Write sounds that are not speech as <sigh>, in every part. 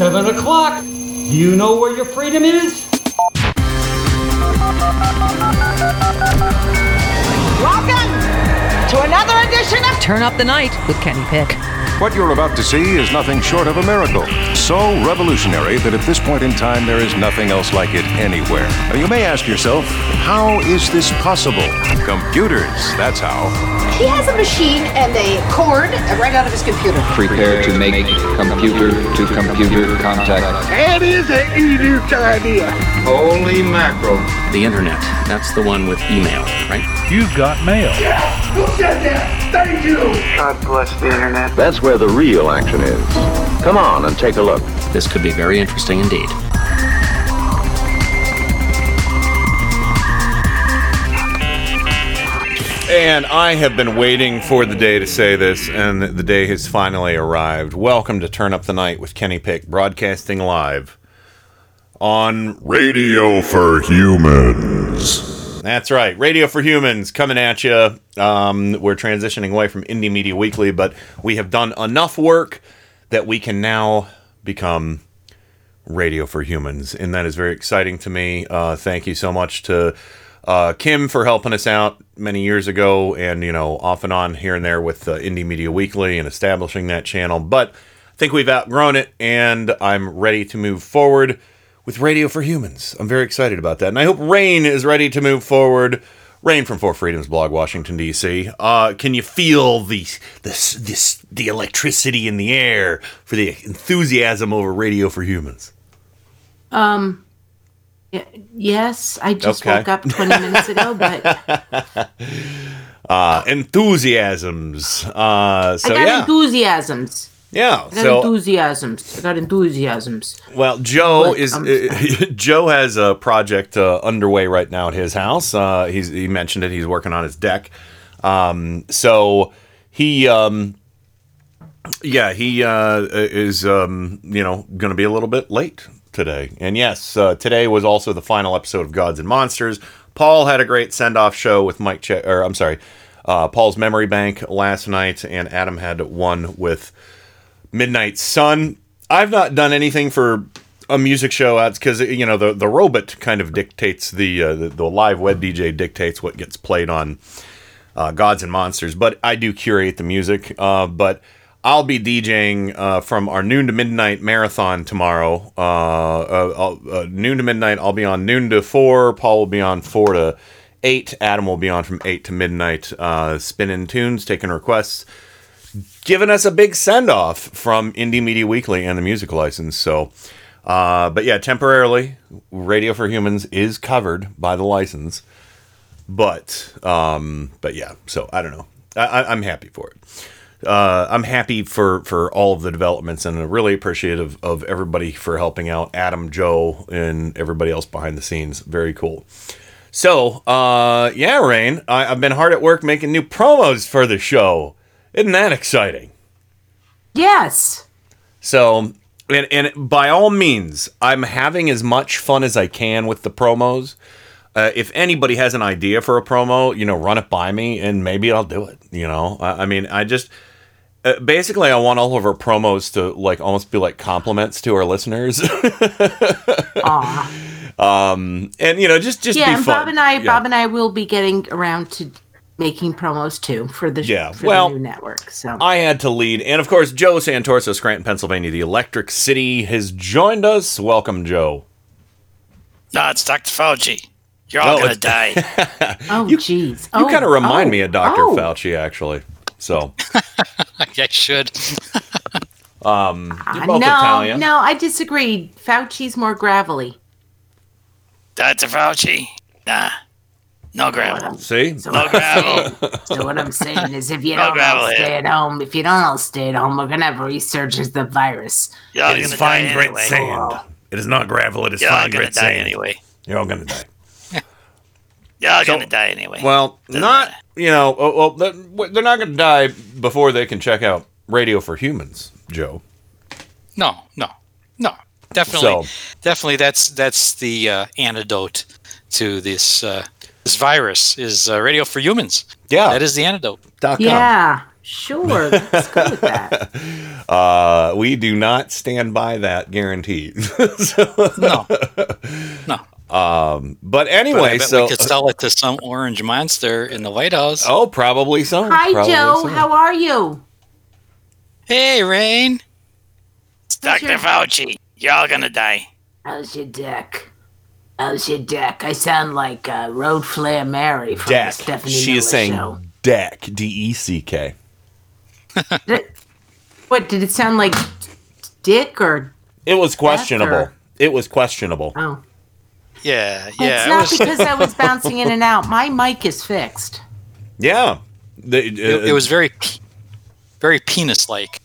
7 o'clock. Do you know where your freedom is? Welcome to another edition of Turn Up the Night with Kenny Pick. What you're about to see is nothing short of a miracle. So revolutionary that at this point in time there is nothing else like it anywhere. Now, you may ask yourself, how is this possible? Computers, that's how. He has a machine and a cord right out of his computer. Prepare to make computer to computer contact. That is an Edu idea. Holy mackerel. The internet. That's the one with email, right? You've got mail. Yes! Who said that? Thank you. God bless the internet. That's where the real action is. Come on and take a look. This could be very interesting indeed. And I have been waiting for the day to say this, and the day has finally arrived. Welcome to Turn Up the Night with Kenny Pick, broadcasting live on Radio for Humans. That's right, Radio for Humans coming at you. Um, we're transitioning away from Indie Media Weekly, but we have done enough work that we can now become Radio for Humans, and that is very exciting to me. Uh, thank you so much to uh, Kim for helping us out many years ago, and you know, off and on here and there with uh, Indie Media Weekly and establishing that channel. But I think we've outgrown it, and I'm ready to move forward with Radio for Humans. I'm very excited about that, and I hope Rain is ready to move forward. Rain from Four Freedoms blog, Washington D.C. Uh, can you feel the this the electricity in the air for the enthusiasm over Radio for Humans? Um. Yes, I just Okay. woke up 20 minutes ago, but <laughs> Uh, enthusiasms. Uh, so I got yeah, enthusiasms. yeah. I got So enthusiasms. I got enthusiasms. Well, Joe is uh, <laughs> Joe has a project uh, underway right now at his house. Uh, he's he mentioned it. He's working on his deck. Um, so he um, yeah he uh, is um, you know going to be a little bit late today. And yes, uh, today was also the final episode of Gods and Monsters. Paul had a great send off show with Mike. Che- or I'm sorry, uh, Paul's Memory Bank last night, and Adam had one with Midnight Sun. I've not done anything for a music show ads because you know the the robot kind of dictates the, uh, the the live web DJ dictates what gets played on uh, Gods and Monsters, but I do curate the music. Uh, but I'll be DJing uh, from our noon to midnight marathon tomorrow. Uh, uh, uh, noon to midnight, I'll be on noon to four. Paul will be on four to eight. Adam will be on from eight to midnight, uh, spinning tunes, taking requests giving us a big send off from Indie Media Weekly and the music license. So, uh, but yeah, temporarily, Radio for Humans is covered by the license. But, um, but yeah, so I don't know. I, I'm happy for it. Uh, I'm happy for, for all of the developments and I really appreciative of everybody for helping out Adam, Joe, and everybody else behind the scenes. Very cool. So, uh, yeah, Rain, I, I've been hard at work making new promos for the show. Isn't that exciting? Yes. So, and, and by all means, I'm having as much fun as I can with the promos. Uh, if anybody has an idea for a promo, you know, run it by me and maybe I'll do it. You know, I, I mean, I just uh, basically I want all of our promos to like almost be like compliments to our listeners. <laughs> Um, and you know, just just yeah, be and fun. Bob and I, Yeah. Bob and I will be getting around to making promos too for the Yeah, for well, the new network. So I had to lead. And of course, Joe Santorso, Scranton, Pennsylvania, the Electric City, has joined us. Welcome, Joe. No, it's Dr. Fauci. You're No, all gonna die. <laughs> oh jeez, You oh, kind of remind oh, me of Dr. oh. Fauci, actually. So, <laughs> I should. <laughs> um, you're both no, Italian. no, I disagree. Fauci's more gravelly. Dr. Fauci. Nah. No gravel. See? No gravel. <laughs> So what I'm saying is, if you No don't all stay here. at home, if you don't all stay at home, we're gonna have a resurgence of the virus. You're all It is fine, die great anyway. sand. It is not gravel, it is You're all fine, gonna great die sand. anyway. You're all going to die. You're all So- gonna die anyway. Well, not, you know, oh, well, they're they're not going to die before they can check out Radio for Humans, Joe. No, no, no. Definitely, So- definitely. That's that's the uh, antidote to this uh, this virus is uh, radio for humans. Yeah, that is the antidote. Dot. Yeah, Sure, let's go with that. <laughs> Uh, we do not stand by that guarantee. <laughs> so, No. No. Um, but But I anyway, bet so we could sell it to some orange monster in the White House. oh, probably so. Hi, probably Joe. so. How are you? Hey, Rain. It's Dr. your- Fauci. Y'all gonna die. How's your deck? How's your deck? I sound like uh, Road Flare Mary from Deck. the Stephanie She is saying show. deck. D E C K. What did it sound like? Dick or It was questionable. or- It was questionable. oh? Yeah, yeah. it's it not was, because I was bouncing in and out. My mic is fixed. Yeah. The, uh, it, it was very, very penis-like.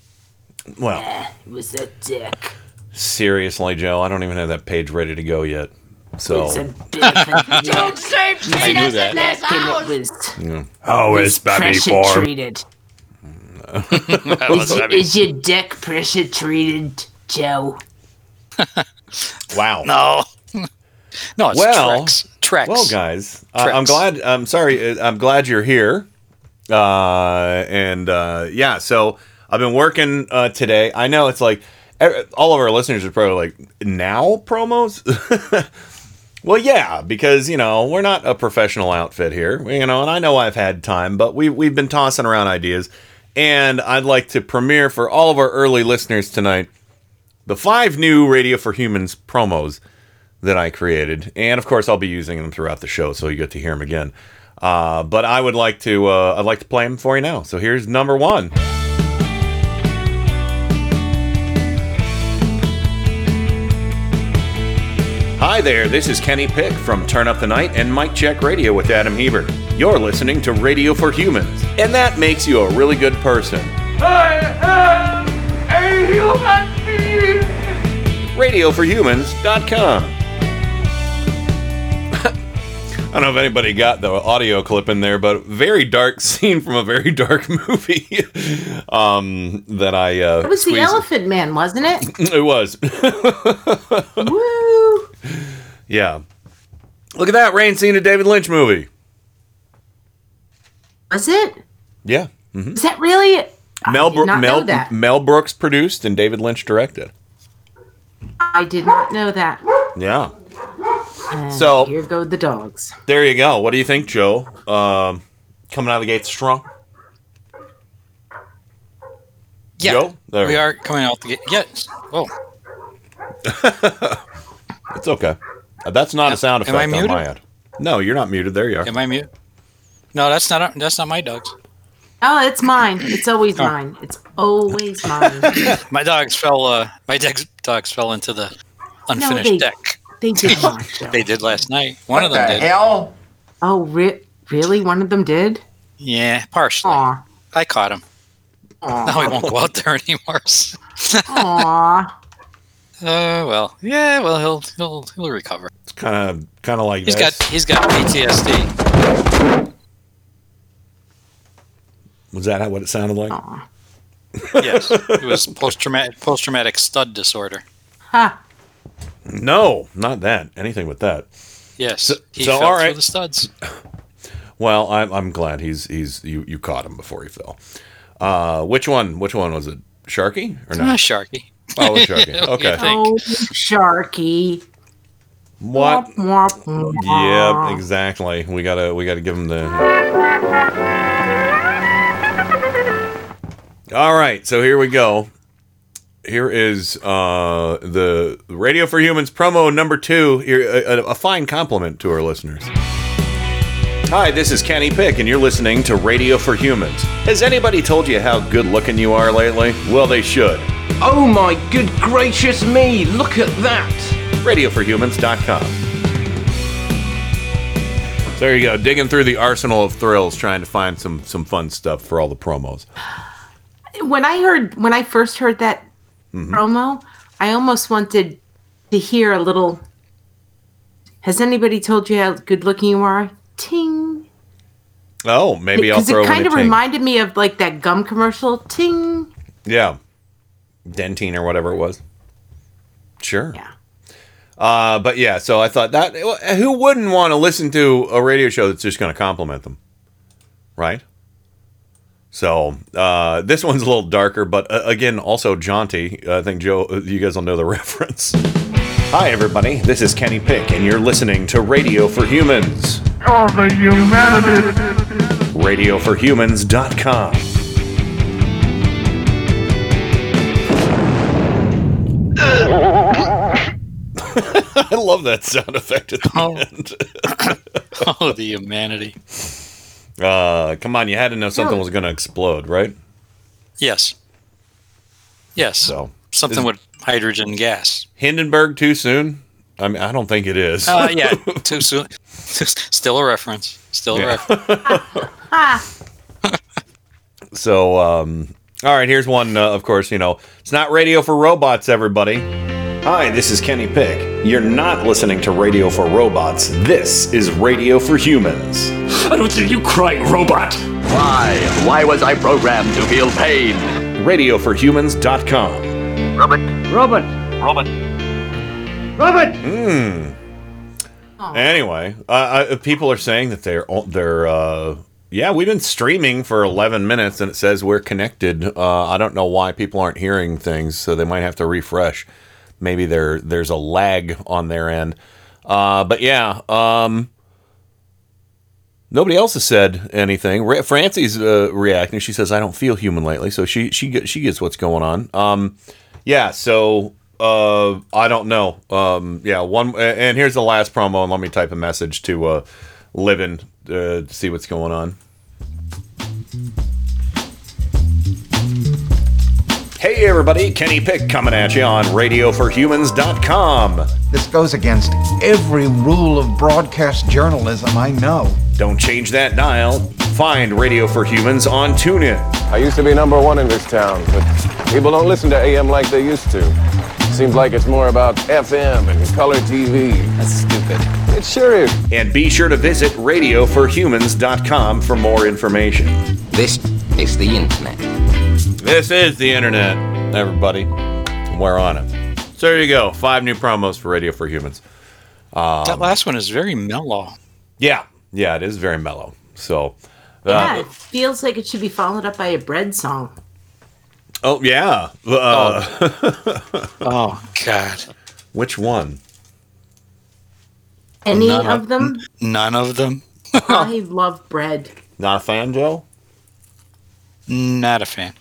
well. Eh, it was a dick. Seriously, Joe, I don't even have that page ready to go yet. So It's a bit of a dick. I knew that. Dick and it was How is was baby pressure form? treated. That Is, is your dick pressure treated, Joe? <laughs> wow. No. No, it's Well- Trex. Trex. Well, guys, uh, I'm glad. I'm sorry. uh, I'm glad you're here. Uh, and uh, yeah, so I've been working uh, today. I know it's like all of our listeners are probably like now promos. <laughs> well, yeah, because you know we're not a professional outfit here, you know, and I know I've had time, but we we've been tossing around ideas, and I'd like to premiere for all of our early listeners tonight the five new Radio for Humans promos that I created, and of course I'll be using them throughout the show, so you get to hear them again. Uh, but I would like to, uh, I'd like to play them for you now. So here's number one. Hi there, this is Kenny Pick from Turn Up the Night and Mike Check Radio with Adam Hebert. You're listening to Radio for Humans, and that makes you a really good person. I am a human being. RadioForHumans.com. I don't know if anybody got the audio clip in there, but very dark <laughs> scene from a very dark <laughs> movie um, that I. Uh, It was the Elephant Man, wasn't it? <laughs> It was. Woo! yeah. Look at that rain scene, in a David Lynch movie. Was it? Yeah. hmm Is that really? Mel, not Mel, that. Mel Brooks produced and David Lynch directed. I did not know that. Yeah. And So- here go the dogs. There you go. What do you think, Joe? Um, coming out of the gate strong? Yeah, Joe? There. we are coming out the gate. Yes. <laughs> Whoa. It's okay. Uh, That's not a sound Am I effect on my muted? end. No, you're not muted. There you are. Am I mute? No, that's not. That's not my dogs. Oh, it's mine. It's always Oh. mine. It's always mine. <laughs> My dogs fell. Uh, my dogs, dogs fell into the unfinished they- deck. They <laughs> did not. Joe. They did last night. One of them did. hell? Oh, re- really? One of them did? Yeah, partially. Aw. I caught him. Aw. Now he won't go out there <laughs> anymore. Aw. <laughs> Uh, well, yeah, well he'll he'll he'll recover. It's kind of kind of like He's this. got he's got PTSD. Was that what it sounded like? Yes, it was post traumatic post traumatic stud disorder. Ha. No, not that. Anything with that. Yes, So- he so, fell all right. through the studs. <laughs> Well, I'm I'm glad he's he's you you caught him before he fell. Uh, which one? Which one was it? Sharky or Ah, not? Sharky. Oh, it was Sharky. <laughs> What do you Okay. Oh, Sharky. What? Yep, exactly. We gotta we gotta give him the. All right, so here we go. Here is uh, the Radio for Humans promo number two. Here, a, a- a fine compliment to our listeners. Hi, this is Kenny Pick, and you're listening to Radio for Humans. Has anybody told you how good looking you are lately? Well, they should. Oh my good gracious me, look at that! radioforhumans.com. So there you go, digging through the arsenal of thrills, trying to find some some fun stuff for all the promos. When I heard, when I first heard that Mm-hmm. promo, I almost wanted to hear a little. Has anybody told you how good looking you are? Ting. Oh, maybe I'll Because throw it kind of ting. reminded me of like that gum commercial. Ting. yeah, Dentyne or whatever it was. Sure. Yeah. Uh, but yeah, so I thought that who wouldn't want to listen to a radio show that's just going to compliment them, right? So uh, this one's a little darker, but uh, again, also jaunty. I think Joe, uh, you guys will know the <laughs> reference. Hi, everybody. This is Kenny Pick, and you're listening to Radio for Humans. Oh, the humanity. RadioForHumans.com. <laughs> I love that sound effect at the Oh. end. <laughs> oh, the humanity. Uh, come on, you had to know something No. was going to explode, right? Yes. Yes. So Something is with hydrogen gas. Hindenburg too soon? I mean, I don't think it is. Uh, yeah, <laughs> too soon. <laughs> Still a reference. Still a Yeah. reference. Ah, <laughs> So, um, all right, here's one. Uh, of course, you know it's not radio for robots. Everybody. Hi, this is Kenny Pick. You're not listening to Radio for Robots. This is Radio for Humans. I don't see you crying, robot. Why? Why was I programmed to feel pain? RadioForHumans.com. Robert. Robot. Robert. Robot. Hmm. Anyway, uh, uh, people are saying that they're they're uh, yeah, we've been streaming for 11 minutes and it says we're connected. Uh, I don't know why people aren't hearing things, so they might have to refresh. Maybe there there's a lag on their end. Uh, but yeah, um, nobody else has said anything. Ra- Francie's uh, reacting. She says, "I don't feel human lately," so she she get, she gets what's going on. Um, yeah, so uh, I don't know. Um, yeah, one and here's the last promo, and let me type a message to uh, Livin uh, to see what's going on. Hey everybody, Kenny Pick coming at you on RadioForHumans.com. This goes against every rule of broadcast journalism I know. Don't change that dial. Find Radio for Humans on TuneIn. I used to be number one in this town, but people don't listen to AM like they used to. Seems like it's more about FM and color TV. That's stupid. It sure is. And be sure to visit RadioForHumans.com for more information. This is the internet. This is the internet, everybody. We're on it. So there you go. Five new promos for Radio for Humans. Um, that last one is very mellow. Yeah, yeah, it is very mellow. So, uh, yeah, it feels like it should be followed up by a bread song. oh yeah. Uh, Oh <laughs> God. Which one? Any None of them? None of them. I love bread. Not a fan, Joe. Not a fan.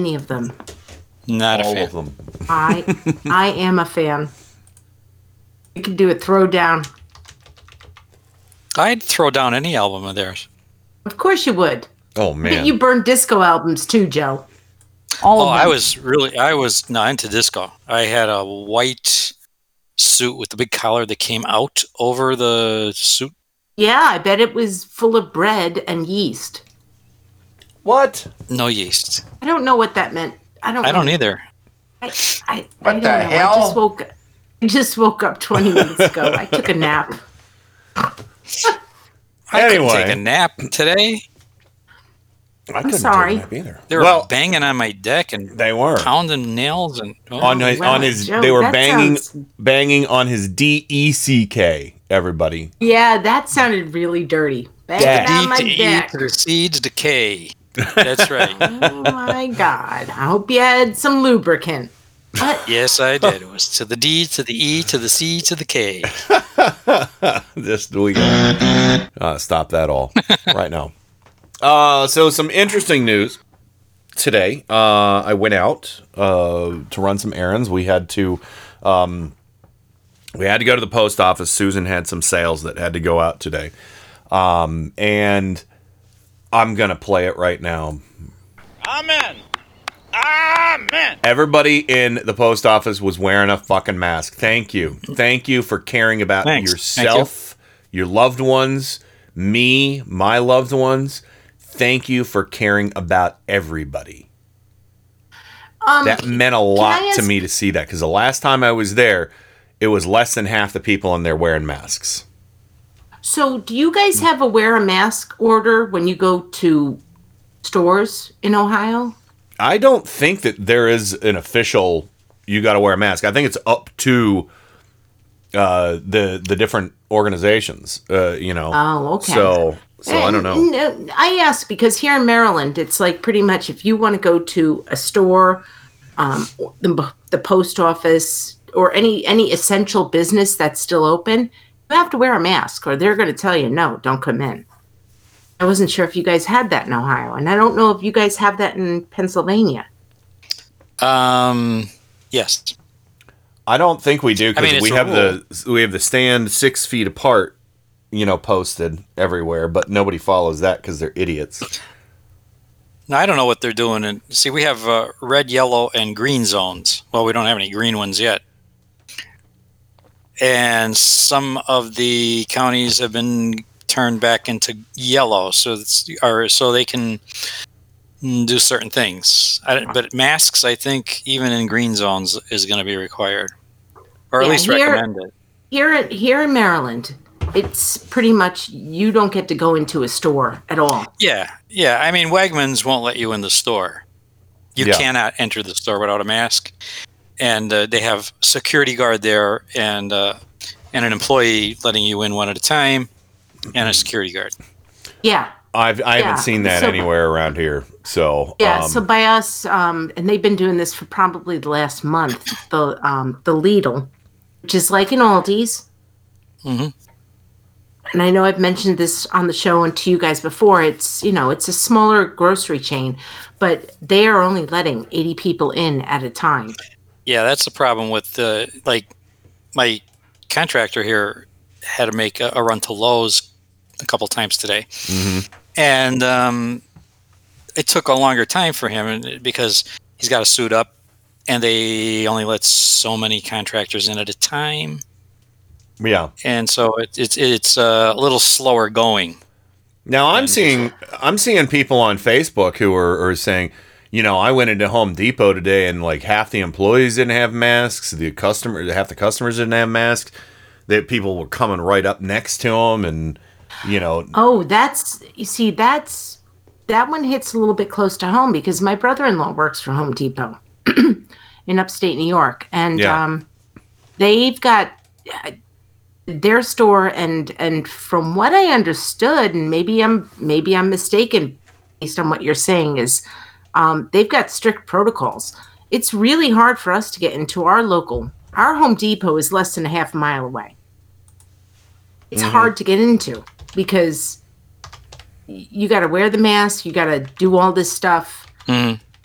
Any of them. Not All a fan. of them. I <laughs> I am a fan. You can do it throw down. I'd throw down any album of theirs. Of course you would. Oh But man. You burn disco albums too, Joe. All Oh, of I was really, I was not into disco. I had a white suit with the big collar that came out over the suit. Yeah, I bet it was full of bread and yeast. What? No yeast. I don't know what that meant. I don't. I don't know. either. I, I, What I the know. I just woke. I just woke up 20 minutes ago. I took a nap. I couldn't Anyway. take a nap today. I couldn't sorry. take a nap either. They were well, banging on my deck and they were pounding nails and oh, on his, well, on his. Joe, they were banging sounds- banging on his D E C K. Everybody. Yeah, that sounded really dirty. Banging Deck. on my to deck. to the decay. That's right. <laughs> Oh my god! I hope you had some lubricant. What? yes, I did. It was to the D to the E to the C to the K. <laughs> Just we gotta uh, stop that all <laughs> right now. Uh, so some interesting news today. Uh, I went out uh, to run some errands. We had to um, we had to go to the post office. Susan had some sales that had to go out today, um, and I'm gonna play it right now. Amen. Amen. Everybody in the post office was wearing a fucking mask. Thank you. Thank you for caring about Thanks. yourself, your loved ones, me, my loved ones. Thank you for caring about everybody. Um, That meant a lot to me to see that because the last time I was there, it was less than half the people in there wearing masks. So, do you guys have a wear a mask order when you go to stores in Ohio? I don't think that there is an official you got to wear a mask. I think it's up to uh, the the different organizations. Uh, you know. Oh, okay. So So I don't know. I ask because here in Maryland, it's like pretty much if you want to go to a store, um, the, the post office, or any any essential business that's still open, you have to wear a mask, or they're going to tell you no, don't come in. I wasn't sure if you guys had that in Ohio, and I don't know if you guys have that in Pennsylvania. Um, yes. I don't think we do I because mean, we a have the we have the stand six feet apart, you know, posted everywhere, but nobody follows that because they're idiots. Now I don't know what they're doing. And see, we have uh, red, yellow, and green zones. Well, we don't have any green ones yet. And some of the counties have been turned back into yellow, so it's, or so they can do certain things. I, don't- but masks, I think, even in green zones, is going to be required, or at Yeah, least here- recommended. Here, in- here in Maryland, it's pretty much you don't get to go into a store at all. Yeah, yeah. I mean, Wegmans won't let you in the store. You Yeah. cannot enter the store without a mask, and uh, they have security guard there and uh, and an employee letting you in one at a time, and a security guard. Yeah, I've I Yeah, haven't seen that so- anywhere around here. So Yeah, um, so by us, um, and they've been doing this for probably the last month. The um, the Lidl, which is like an Aldi's, Mm-hmm. and I know I've mentioned this on the show and to you guys before. It's you know it's a smaller grocery chain, but they are only letting eighty people in at a time. Yeah, that's the problem with the like my contractor here had to make a, a run to Lowe's a couple times today, and um, it took a longer time for him because he's got to suit up, and they only let so many contractors in at a time, yeah. and so it, it's it's uh, a little slower going. Now I'm seeing I'm seeing people on Facebook who are, are saying, you know, I went into Home Depot today and like half the employees didn't have masks, the customer half the customers didn't have masks. That people were coming right up next to them, and you know, Oh, that's you see, that's that one hits a little bit close to home because my brother-in-law works for Home Depot <clears throat> in upstate New York, and Yeah. um, they've got uh, their store, and and from what I understood, and maybe I'm maybe I'm mistaken based on what you're saying, is um, they've got strict protocols. It's really hard for us to get into our local. Our Home Depot is less than a half mile away. It's Mhm. hard to get into because you got to wear the mask, you got to do all this stuff.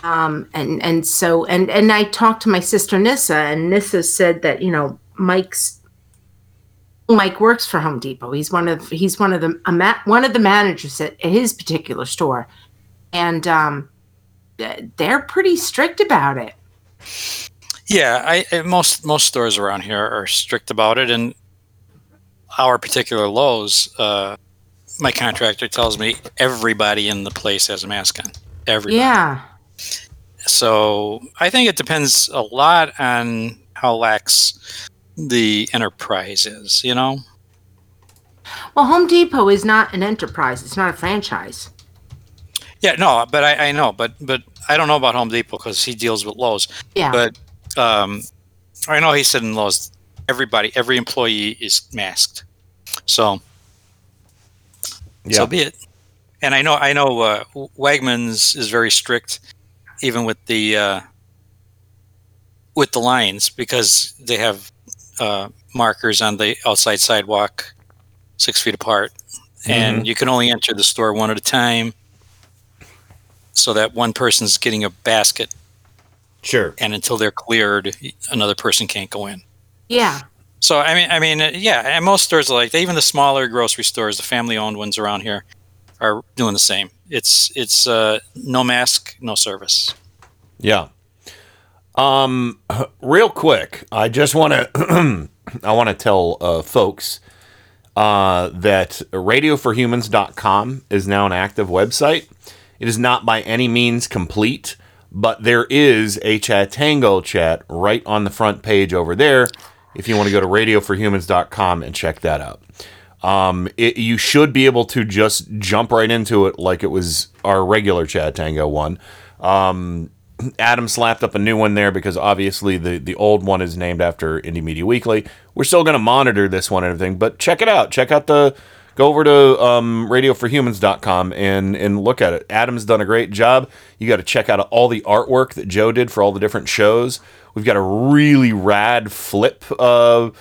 Um, and and so and and I talked to my sister Nissa, and Nissa said that you know Mike's Mike works for Home Depot. He's one of he's one of the a ma- one of the managers at, at his particular store, and um, they're pretty strict about it. Yeah, I, I most most stores around here are strict about it, and our particular Lowe's, uh, my contractor tells me everybody in the place has a mask on. Everybody. Yeah, So I think it depends a lot on how lax the enterprise is. You know. well, Home Depot is not an enterprise; it's not a franchise. Yeah, no, but I, I know, but but I don't know about Home Depot because he deals with Lowe's. Yeah. But um, I know he said in Lowe's, everybody, every employee is masked. So, Yeah. so be it. And I know, I know, uh, Wegmans is very strict, even with the uh, with the lines because they have uh, markers on the outside sidewalk, six feet apart, and Mhm. you can only enter the store one at a time so that one person's getting a basket sure. and until they're cleared another person can't go in Yeah, so i mean i mean uh, yeah and most stores are like that. even the smaller grocery stores the family owned ones around here are doing the same it's it's uh, no mask no service Yeah. Um, <clears throat> real quick, I just want <clears throat> to I want to tell uh, folks uh, that radioforhumans.com is now an active website. It is not by any means complete, but there is a Chatango chat right on the front page over there. If you want to go to radioforhumans.com and check that out. Um, it, you should be able to just jump right into it like it was our regular Chatango one. Um, Adam slapped up a new one there because obviously the, the old one is named after Indie Media Weekly. We're still going to monitor this one and everything, but check it out. Check out the go over to um, radioforhumans.com and and look at it. Adam's done a great job. You got to check out all the artwork that Joe did for all the different shows. We've got a really rad flip uh,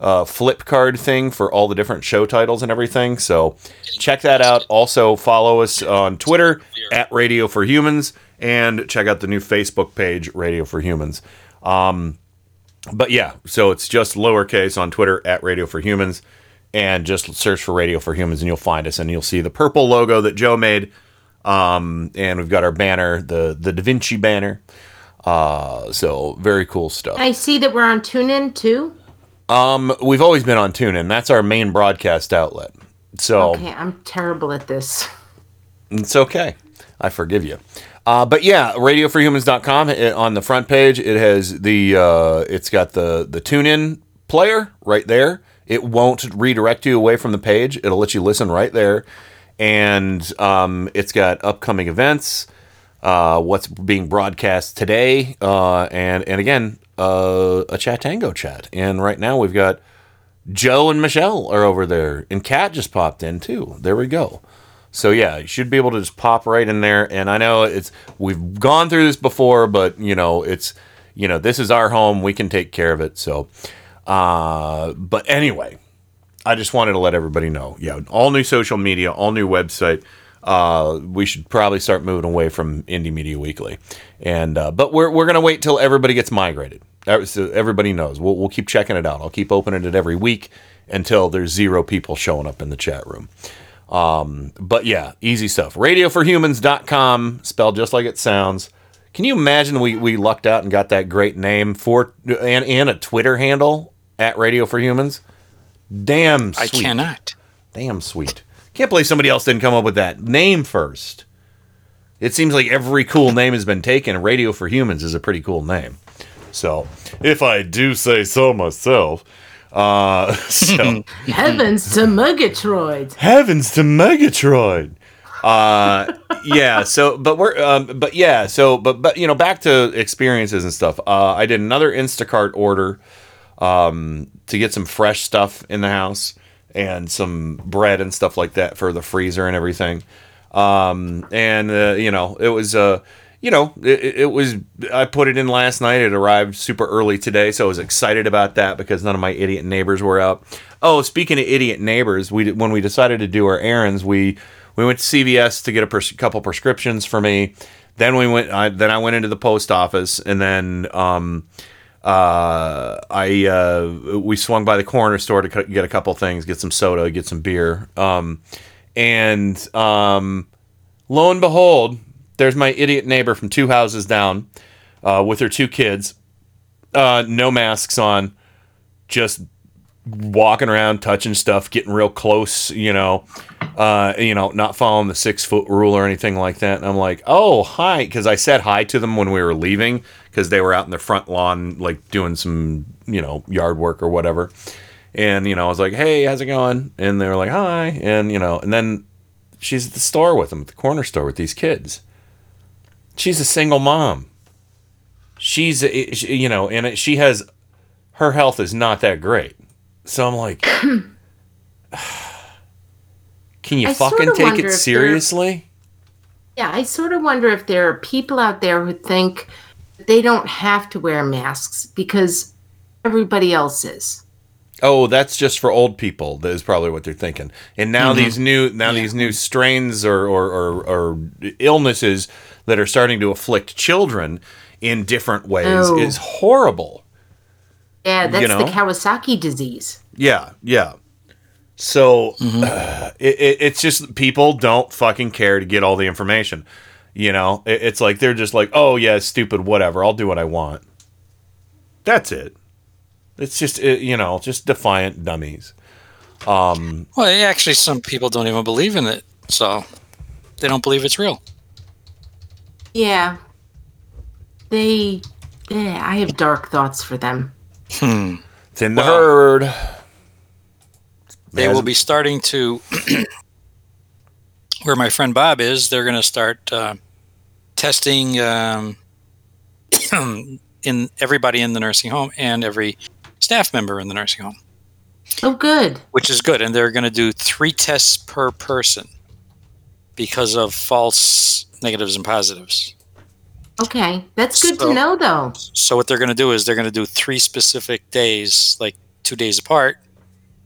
uh, flip card thing for all the different show titles and everything. So check that out. Also follow us on Twitter at Radio for Humans and check out the new Facebook page Radio for Humans. Um, but yeah, so it's just lowercase on Twitter at Radio for Humans, and just search for Radio for Humans, and you'll find us, and you'll see the purple logo that Joe made, um, and we've got our banner, the the Da Vinci banner. Uh, so very cool stuff. I see that we're on TuneIn too. Um, we've always been on TuneIn. That's our main broadcast outlet. So Okay, I'm terrible at this. It's okay. I forgive you. Uh, but yeah, radioforhumans.com it, on the front page, it has the uh, it's got the the TuneIn player right there. It won't redirect you away from the page. It'll let you listen right there. And um, it's got upcoming events, uh, what's being broadcast today, uh, and and again, uh, a Chatango chat. And right now we've got Joe and Michelle are over there, and Kat just popped in too. There we go. So yeah, you should be able to just pop right in there. And I know it's we've gone through this before, but you know it's you know this is our home. We can take care of it. So, uh, but anyway, I just wanted to let everybody know. Yeah, all new social media, all new website. Uh, we should probably start moving away from Indie Media Weekly, and uh, but we're we're gonna wait till everybody gets migrated. Uh, So everybody knows. We'll we'll keep checking it out. I'll keep opening it every week until there's zero people showing up in the chat room. Um, but yeah, easy stuff. Radioforhumans.com, spelled just like it sounds. Can you imagine we, we lucked out and got that great name for and, and a Twitter handle at Radio for Humans? Damn sweet. I sweet. cannot. Damn sweet. Can't believe somebody else didn't come up with that name first. It seems like every cool name has been taken. Radio for Humans is a pretty cool name. So, if I do say so myself, uh, <laughs> so <laughs> Heavens to Murgatroyd. heavens to Megatroid. Uh, yeah. So, but we're, um, but yeah. So, but but you know, back to experiences and stuff. Uh, I did another Instacart order, um, to get some fresh stuff in the house and some bread and stuff like that for the freezer and everything. Um, and uh, you know, it was uh, you know, it, it was. I put it in last night. It arrived super early today, so I was excited about that because none of my idiot neighbors were out. Oh, speaking of idiot neighbors, we when we decided to do our errands, we we went to CVS to get a couple prescriptions for me. Then we went. I, then I went into the post office, and then um, uh, I uh, we swung by the corner store to get a couple things, get some soda, get some beer, um, and um, lo and behold, there's my idiot neighbor from two houses down uh, with her two kids, uh, no masks on, just walking around, touching stuff, getting real close, you know, uh, you know, not following the six foot rule or anything like that. And I'm like, oh, hi, because I said hi to them when we were leaving because they were out in the front lawn, like doing some, you know, yard work or whatever. And, you know, I was like, hey, how's it going? And they were like, hi. And, you know, and then she's at the store with them, at the corner store with these kids. She's a single mom. She's, a- you know, and she has, her health is not that great. So I'm like, <clears throat> can you I fucking take it seriously? Yeah, I sort of wonder if there are people out there who think they don't have to wear masks because everybody else is. Oh, that's just for old people. That is probably what they're thinking. And now Mhm. these new now these new strains or, or, or, or illnesses that are starting to afflict children in different ways Oh. is horrible. Yeah, that's know? the Kawasaki disease. Yeah, yeah. So uh, <clears throat> it, it, it's just people don't fucking care to get all the information. You know, it, it's like they're just like, oh yeah, stupid, whatever. I'll do what I want. That's it. It's just it, you know, just defiant dummies. Um, Well, actually, some people don't even believe in it, so they don't believe it's real. Yeah. They yeah, I have dark thoughts for them. Hmm. It's in the herd. They will be starting to <clears throat> where my friend Bob is. They're going to start uh, testing um, <clears throat> in everybody in the nursing home and every staff member in the nursing home. Oh, good. which is good. And they're going to do three tests per person because of false negatives and positives. Okay, that's good So- to know, though. So what they're going to do is they're going to do three specific days, like two days apart,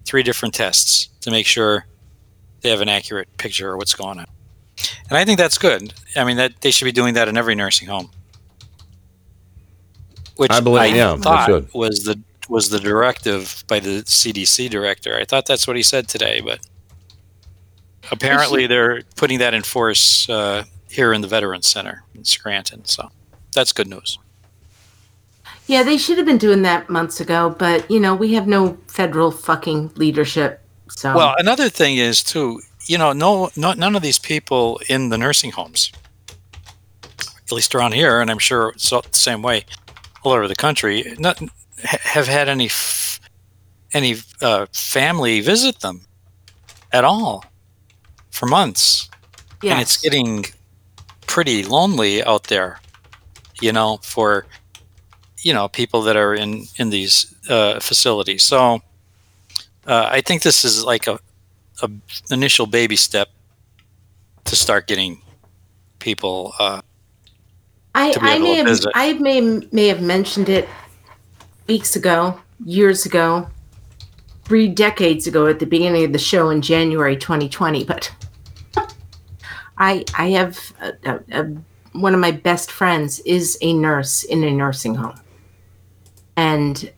three different tests to make sure they have an accurate picture of what's going on. And I think that's good. I mean, that they should be doing that in every nursing home. Which I believe- yeah, they thought should. was the was the directive by the CDC director. I thought that's what he said today, but apparently they're putting that in force uh, here in the Veterans Center in Scranton. So that's good news. Yeah, they should have been doing that months ago, but you know, we have no federal fucking leadership. So Well, another thing is too, you know, no, no, none of these people in the nursing homes, at least around here, and I'm sure it's the same way all over the country, not, have had any f- any uh, family visit them at all for months, and it's getting pretty lonely out there, you know, for you know people that are in in these uh, facilities. So uh, I think this is like a, a initial baby step to start getting people. Uh, I, I may have. I may may have mentioned it weeks ago, years ago, three decades ago at the beginning of the show in January 2020. But <laughs> I I have a, a, a, one of my best friends is a nurse in a nursing home, and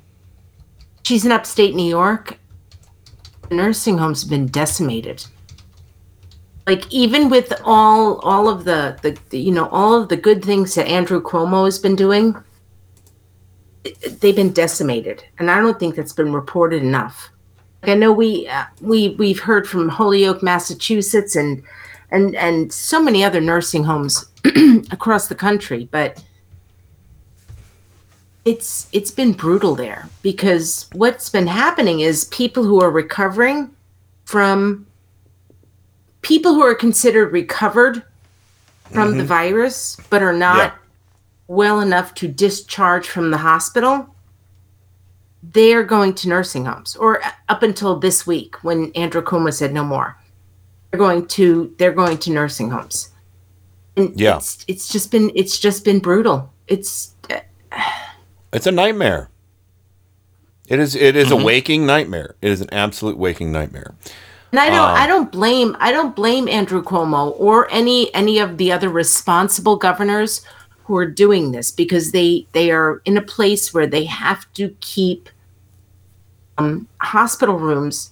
she's in upstate New York. The nursing home's been decimated. Like even with all all of the, the the you know all of the good things that Andrew Cuomo has been doing they've been decimated. And I don't think that's been reported enough. Like I know we uh, we we've heard from Holyoke Massachusetts and and and so many other nursing homes <clears throat> across the country but it's it's been brutal there because what's been happening is people who are recovering from people who are considered recovered from the Mhm. virus but are not Yeah. well enough to discharge from the hospital they are going to nursing homes or up until this week when andrew Cuomo said no more they're going to they're going to nursing homes and Yeah. it's, it's just been it's just been brutal it's It's a nightmare. It is. It is Mhm. a waking nightmare. It is an absolute waking nightmare. And I don't Um, I don't blame I don't blame Andrew Cuomo or any any of the other responsible governors who are doing this because they they are in a place where they have to keep um, hospital rooms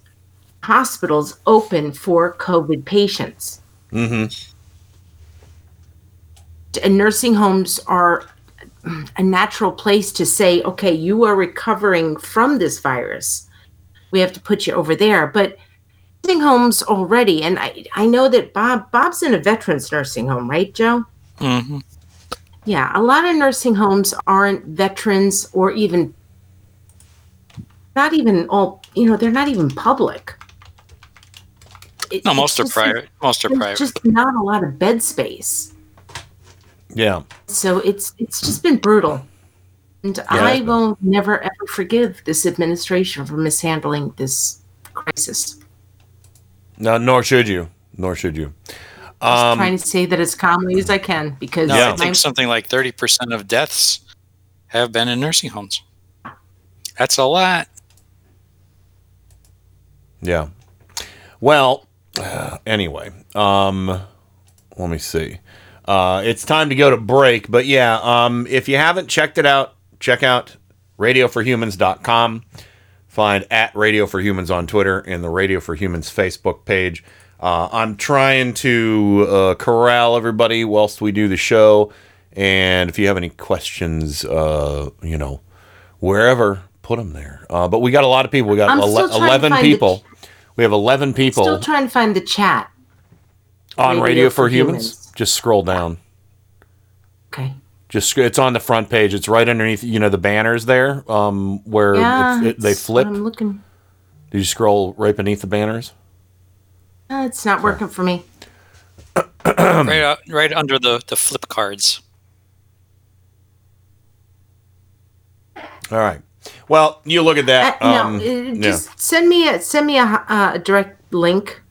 hospitals open for COVID patients. Mm-hmm. And nursing homes are a natural place to say, okay, you are recovering from this virus. We have to put you over there. But nursing homes already, and I, I know that Bob Bob's in a veterans nursing home, right, Joe? mhm. Yeah, a lot of nursing homes aren't veterans or even not even all, you know, they're not even public. It- No, most are private. Most are private. just not a lot of bed space. Yeah. So it's it's just been brutal. And I it's been- will never ever forgive this administration for mishandling this crisis. No, nor should you. Nor should you. Just Um, trying to say that as calmly as I can because No, I my- think something like thirty percent of deaths have been in nursing homes. That's a lot. Yeah. Well, <sighs> anyway, um, let me see. Uh, it's time to go to break, but yeah, um, if you haven't checked it out, check out radioforhumans.com. Find at Radio for Humans on Twitter and the Radio for Humans Facebook page. Uh, I'm trying to uh, corral everybody whilst we do the show. And if you have any questions, uh, you know, wherever, put them there. Uh, but we got a lot of people. We got ele- still trying to 11 find the- people. We have 11 people still trying to find the chat. On Radio Radio, for for humans. Just scroll down. Okay. Just it's on the front page. It's right underneath, you know, the banners there, um, where Yeah, it's- it, they flip. I'm looking. Did you scroll right beneath the banners? Uh, it's not working for me. <clears throat> right out, right under the, the flip cards. All right. Well, you look at that. Uh, um, no, uh, yeah, just send me a send me a, uh, a direct link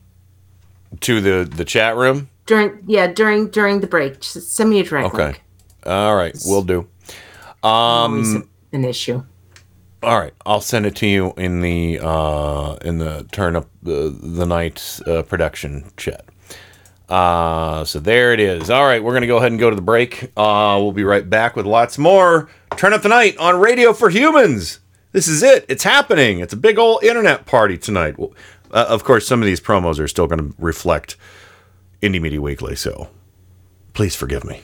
to the the chat room. during yeah during during the break. Just send me a direct Okay. link. All right, we'll do. Um. an issue. All right, I'll send it to you in the uh in the turn up the the night uh, production chat. Uh, so there it is. All right, we're gonna go ahead and go to the break. Uh, we'll be right back with lots more. Turn up the night on Radio for Humans. This is it. It's happening. It's a big old internet party tonight. Well, Uh, of course, some of these promos are still going to reflect Indie Media Weekly, so please forgive me.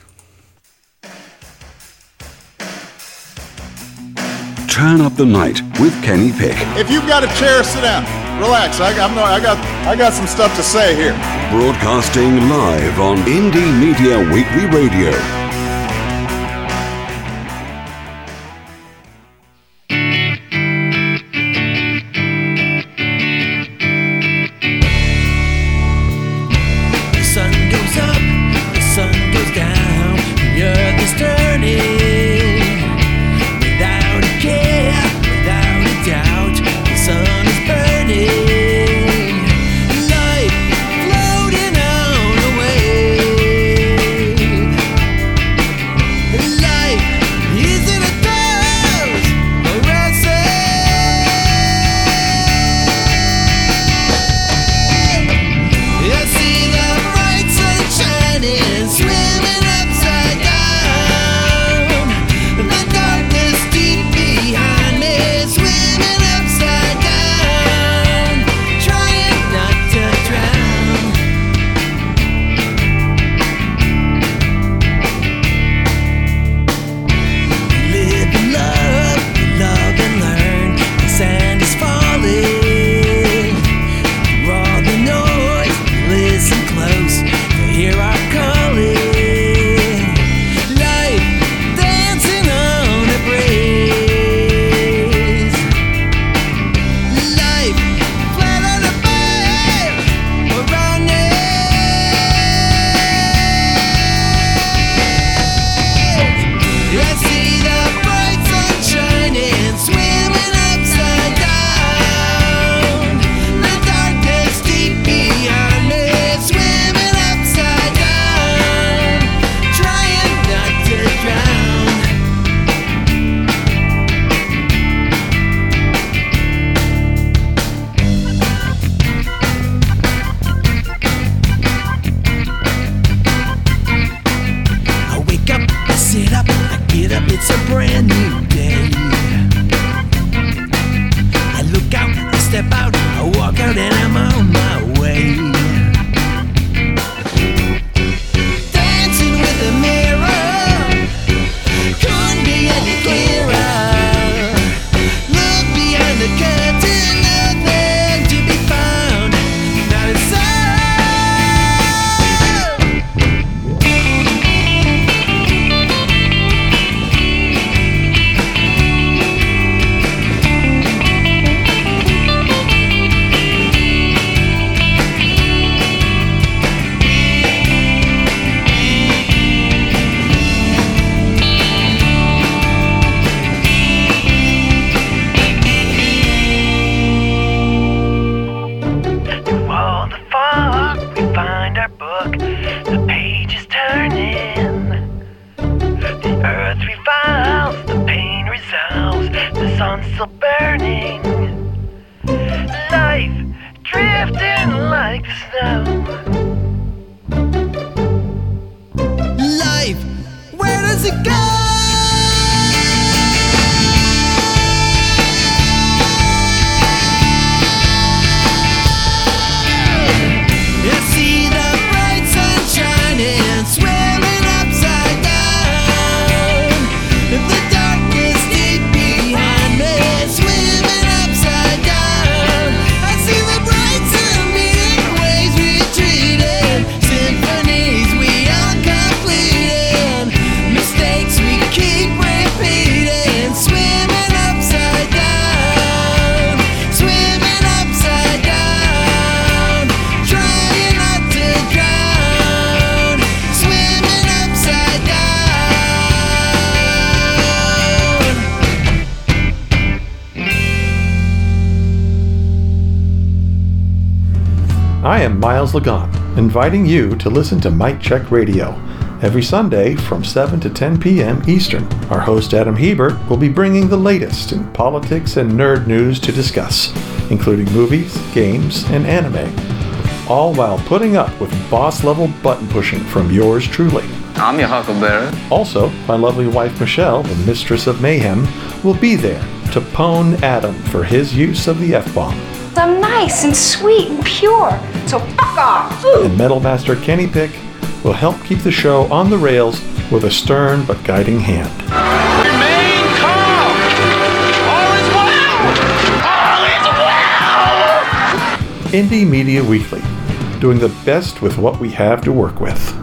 Turn up the night with Kenny Pick. If you've got a chair, sit down. Relax. I, I'm no, I got I got some stuff to say here. Broadcasting live on Indie Media Weekly Radio. Inviting you to listen to Mike Check Radio. Every Sunday from 7 to 10 p.m. Eastern, our host Adam Hebert will be bringing the latest in politics and nerd news to discuss, including movies, games, and anime. All while putting up with boss level button pushing from yours truly. I'm your Huckleberry. Also, my lovely wife Michelle, the mistress of mayhem, will be there to pwn Adam for his use of the F bomb. I'm nice and sweet and pure, so fuck off. And Metal Master Kenny Pick will help keep the show on the rails with a stern but guiding hand. Remain calm! All is well! All is well! Indie Media Weekly, doing the best with what we have to work with.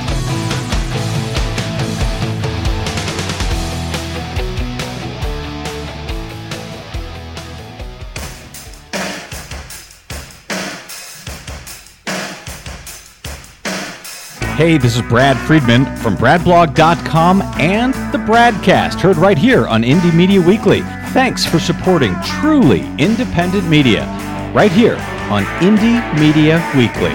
Hey, this is Brad Friedman from BradBlog.com and the Bradcast, heard right here on Indie Media Weekly. Thanks for supporting truly independent media, right here on Indie Media Weekly.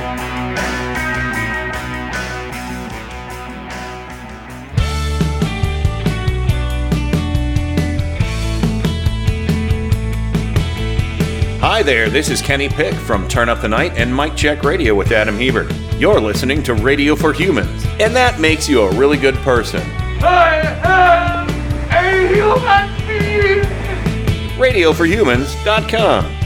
Hi there, this is Kenny Pick from Turn Up the Night and Mike Check Radio with Adam Hebert. You're listening to Radio for Humans, and that makes you a really good person. I am a human being! RadioForHumans.com.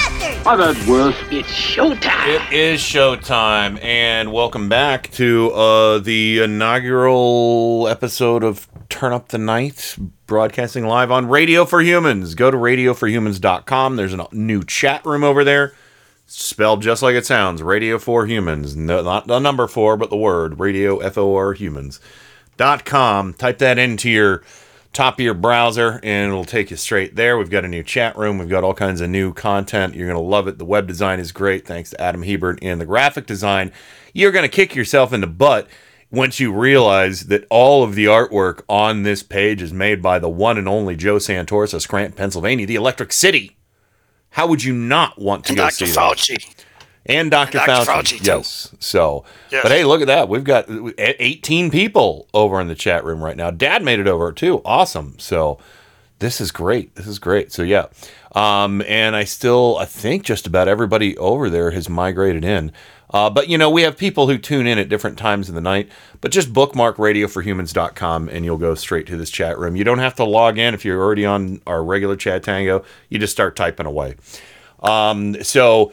I've had worse. It's showtime! It is showtime, and welcome back to uh, the inaugural episode of Turn Up the Night, broadcasting live on Radio for Humans. Go to radioforhumans.com. There's a new chat room over there, spelled just like it sounds Radio for Humans. No, not the number four, but the word Radio F O R Humans.com. Type that into your top of your browser and it'll take you straight there. We've got a new chat room. We've got all kinds of new content. You're going to love it. The web design is great. Thanks to Adam Hebert and the graphic design. You're going to kick yourself in the butt once you realize that all of the artwork on this page is made by the one and only Joe Santoris of Scranton, Pennsylvania, the Electric City. How would you not want to And go Dr. see Fauci. that? And Dr. And Dr. Fauci. Fauci, yes. So, Yes. but hey, look at that. We've got 18 people over in the chat room right now. Dad made it over too. Awesome. So, this is great. This is great. So, yeah. Um, and I still, I think just about everybody over there has migrated in. Uh, but you know, we have people who tune in at different times of the night. But just bookmark radioforhumans.com and you'll go straight to this chat room. You don't have to log in if you're already on our regular Chatango. You just start typing away. Um, so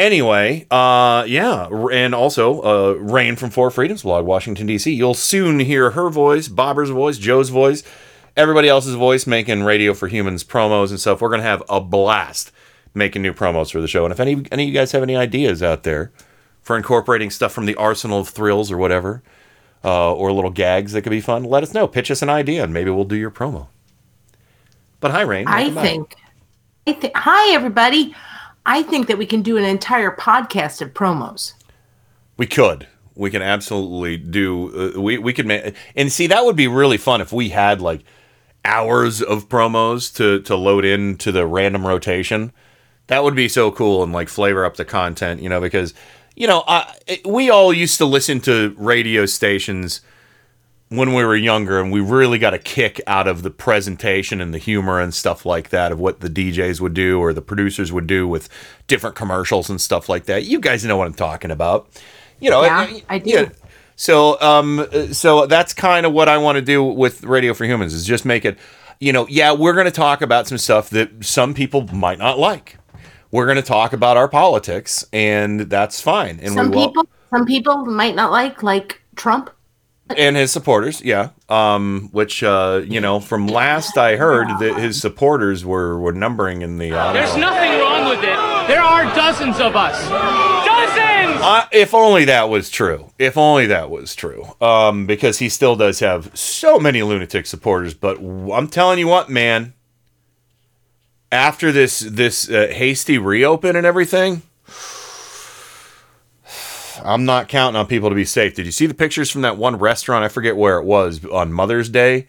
anyway, uh, yeah, and also uh, Rain from Four Freedoms blog, Washington D.C. You'll soon hear her voice, Bobber's voice, Joe's voice, everybody else's voice making Radio for Humans promos and stuff. We're gonna have a blast making new promos for the show. And if any any of you guys have any ideas out there for incorporating stuff from the arsenal of thrills or whatever, uh, or little gags that could be fun, let us know. Pitch us an idea, and maybe we'll do your promo. But hi, Rain. I think. I think. Hi, everybody. I think that we can do an entire podcast of promos. We could. We can absolutely do. Uh, we we could make and see that would be really fun if we had like hours of promos to to load into the random rotation. That would be so cool and like flavor up the content, you know, because you know I, we all used to listen to radio stations when we were younger, and we really got a kick out of the presentation and the humor and stuff like that of what the DJs would do or the producers would do with different commercials and stuff like that. You guys know what I'm talking about. You know, Yeah, it- I do. yeah. So, um, so that's kind of what I want to do with Radio for Humans is just make it, you know, yeah, we're going to talk about some stuff that some people might not like. We're going to talk about our politics, and that's fine. And some people, some people might not like, like Trump. And his supporters, yeah. Um, which, uh, you know, from last I heard, that his supporters were were numbering in the. Uh, There's nothing wrong with it. There are dozens of us. Dozens! Uh, if only that was true. If only that was true. Um, because he still does have so many lunatic supporters. But w- I'm telling you what, man. After this this uh, hasty reopen and everything, I'm not counting on people to be safe. Did you see the pictures from that one restaurant? I forget where it was on Mother's Day.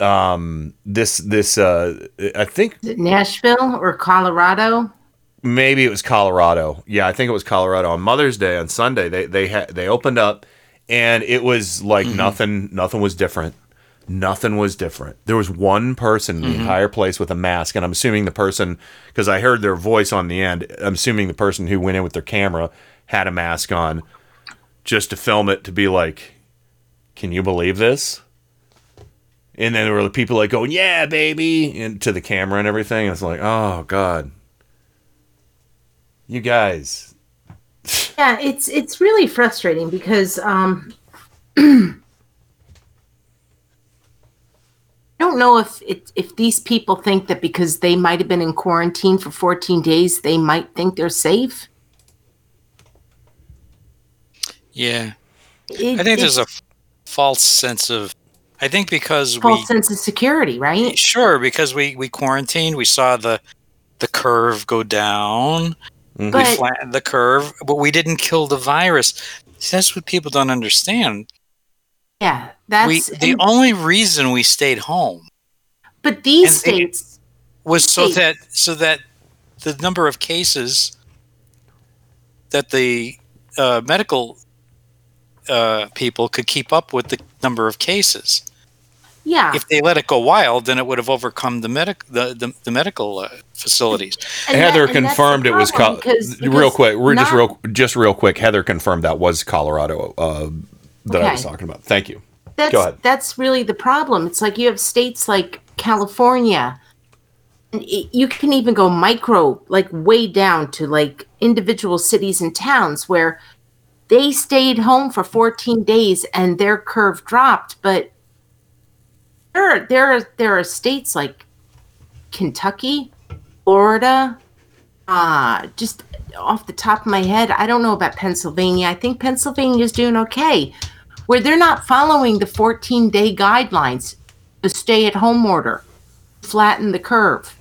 Um, this this uh, I think Nashville or Colorado? maybe it was Colorado. Yeah, I think it was Colorado on Mother's Day on Sunday. They they had they opened up and it was like nothing nothing was different. Nothing was different. There was one person in the Mhm. entire place with a mask and I'm assuming the person cuz I heard their voice on the end. I'm assuming the person who went in with their camera had a mask on just to film it to be like can you believe this? And then there were the people like going, "Yeah, baby," into the camera and everything. It's like, "Oh god." You guys. <laughs> Yeah, it's it's really frustrating because um <clears throat> I don't know if it, if these people think that because they might have been in quarantine for 14 days, they might think they're safe. Yeah. It- I think there's a false sense of. I think because false we sense of security, right? sure because we we quarantined, we saw the the curve go down. We But- flattened the curve, but we didn't kill the virus. See, That's what people don't understand. Yeah, that's we the and- only reason we stayed home but these and they- states was so states- that so that the number of cases that the uh, medical uh, people could keep up with the number of cases. yeah. If they let it go wild, then it would have overcome the medic the, the, the medical uh, facilities. And Heather that- and that's the confirmed it was problem, Col- because- real quick. We're just not- real just real quick. Heather confirmed that was Colorado uh, that I was talking about. Thank you. That's Go ahead. that's really the problem. It's like you have states like California. And it, you can even go micro, like way down to like individual cities and towns where they stayed home for 14 days and their curve dropped. But there are there are there are states like Kentucky, Florida, uh, just off the top of my head, I don't know about Pennsylvania. I think Pennsylvania is doing okay, where they're not following the 14 day guidelines, the stay at home order, flatten the curve.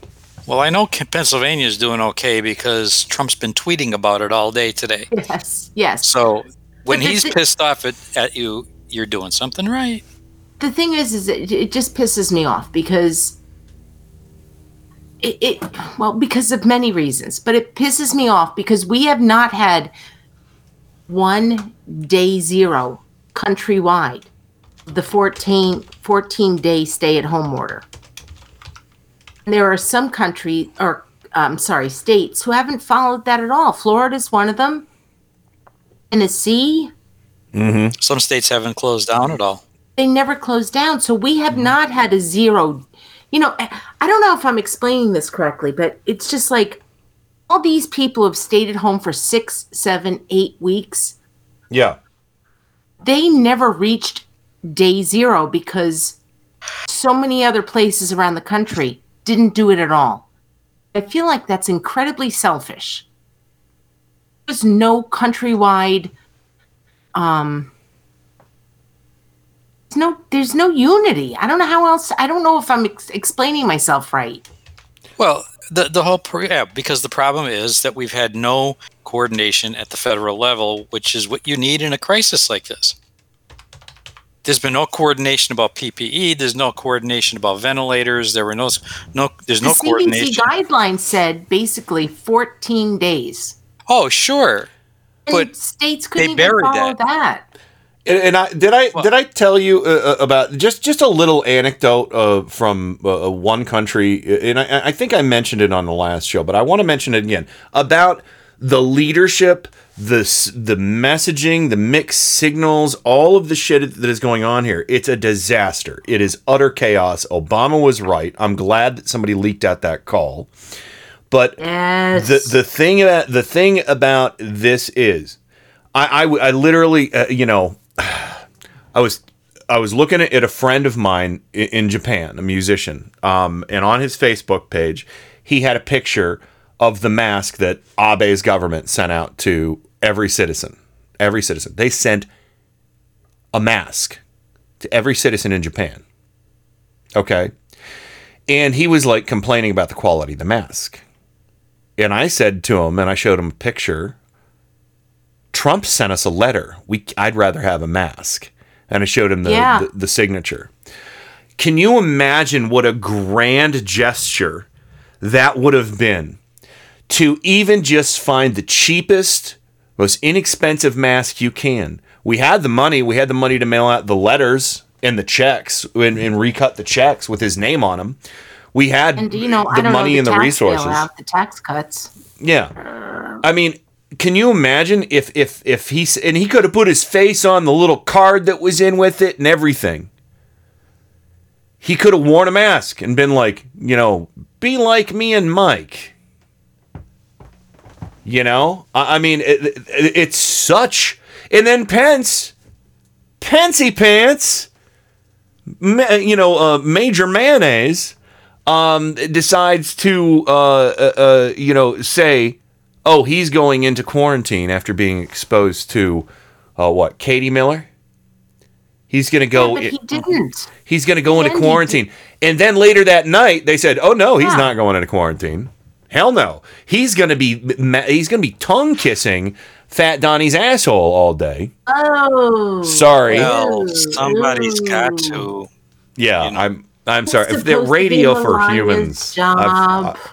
Well, I know Pennsylvania is doing okay because Trump's been tweeting about it all day today. Yes, yes. So when But the he's thi- pissed off at, at you, you're doing something right. the thing is, is it, it just pisses me off because it, it, well, because of many reasons, but it pisses me off because we have not had one day zero countrywide, the 14, 14 day stay at home order. And there are some country or um, sorry, states who haven't followed that at all. Florida is one of them. Tennessee, Mm-hmm. Some states haven't closed down at all. they never closed down. So we have not had a zero. You know, I I don't know if I'm explaining this correctly, but it's just like all these people have stayed at home for six, seven, eight weeks. Yeah. They never reached day zero because so many other places around the country didn't do it at all. I feel like that's incredibly selfish. There's no countrywide um there's no there's no unity. I don't know how else I don't know if I'm ex- explaining myself right. Well, the the whole yeah, because the problem is that we've had no coordination at the federal level, which is what you need in a crisis like this. There's been no coordination about PPE. There's no coordination about ventilators. There were no no. There's The no CDC coordination. guidelines said basically 14 days. Oh, sure, And but states couldn't they even follow that. that. And, and I did I did I tell you uh, uh, about just just a little anecdote uh, from uh, one country, and I, I think I mentioned it on the last show, but I want to mention it again about the leadership the the messaging, the mixed signals, all of the shit that is going on here. It's a disaster. It is utter chaos. Obama was right. I'm glad that somebody leaked out that call. But the the thing about the thing about this is, I I, I literally uh, you know, <sighs> I was I was looking at, a friend of mine in Japan, a musician, um, and on his Facebook page, he had a picture of the mask that Abe's government sent out to every citizen. Every citizen. They sent a mask to every citizen in Japan. Okay. And he was like complaining about the quality of the mask. And I said to him, and I showed him a picture Trump sent us a letter. We, I'd rather have a mask. And I showed him the, Yeah. the, the signature. Can you imagine what a grand gesture that would have been to even just find the cheapest, most inexpensive mask you can? We had the money. We had the money to mail out the letters and the checks and, and recut the checks with his name on them. We had And you know, the money know and the resources. bailout, the tax cuts. Yeah. I mean, can you imagine if if if he's and he could have put his face on the little card that was in with it and everything. He could have worn a mask and been like, you know, be like me and Mike. You know, I, I mean, it, it- it's such. And then Pence, Pensy Pants, you know, uh, Major Mayonnaise, um, decides to, uh, uh, uh, you know, say, oh, he's going into quarantine after being exposed to, uh, what, Katie Miller? He's going to go. but he didn't. He's going to go into quarantine. And then later that night, they said, "Oh no, he's Yeah. not going into quarantine. Hell no. He's going to be he's going to be tongue kissing Fat Donnie's asshole all day." Oh. Sorry. Well, somebody's got to. Yeah, I'm I'm sorry. If supposed they're radio for humans, job. I've- I-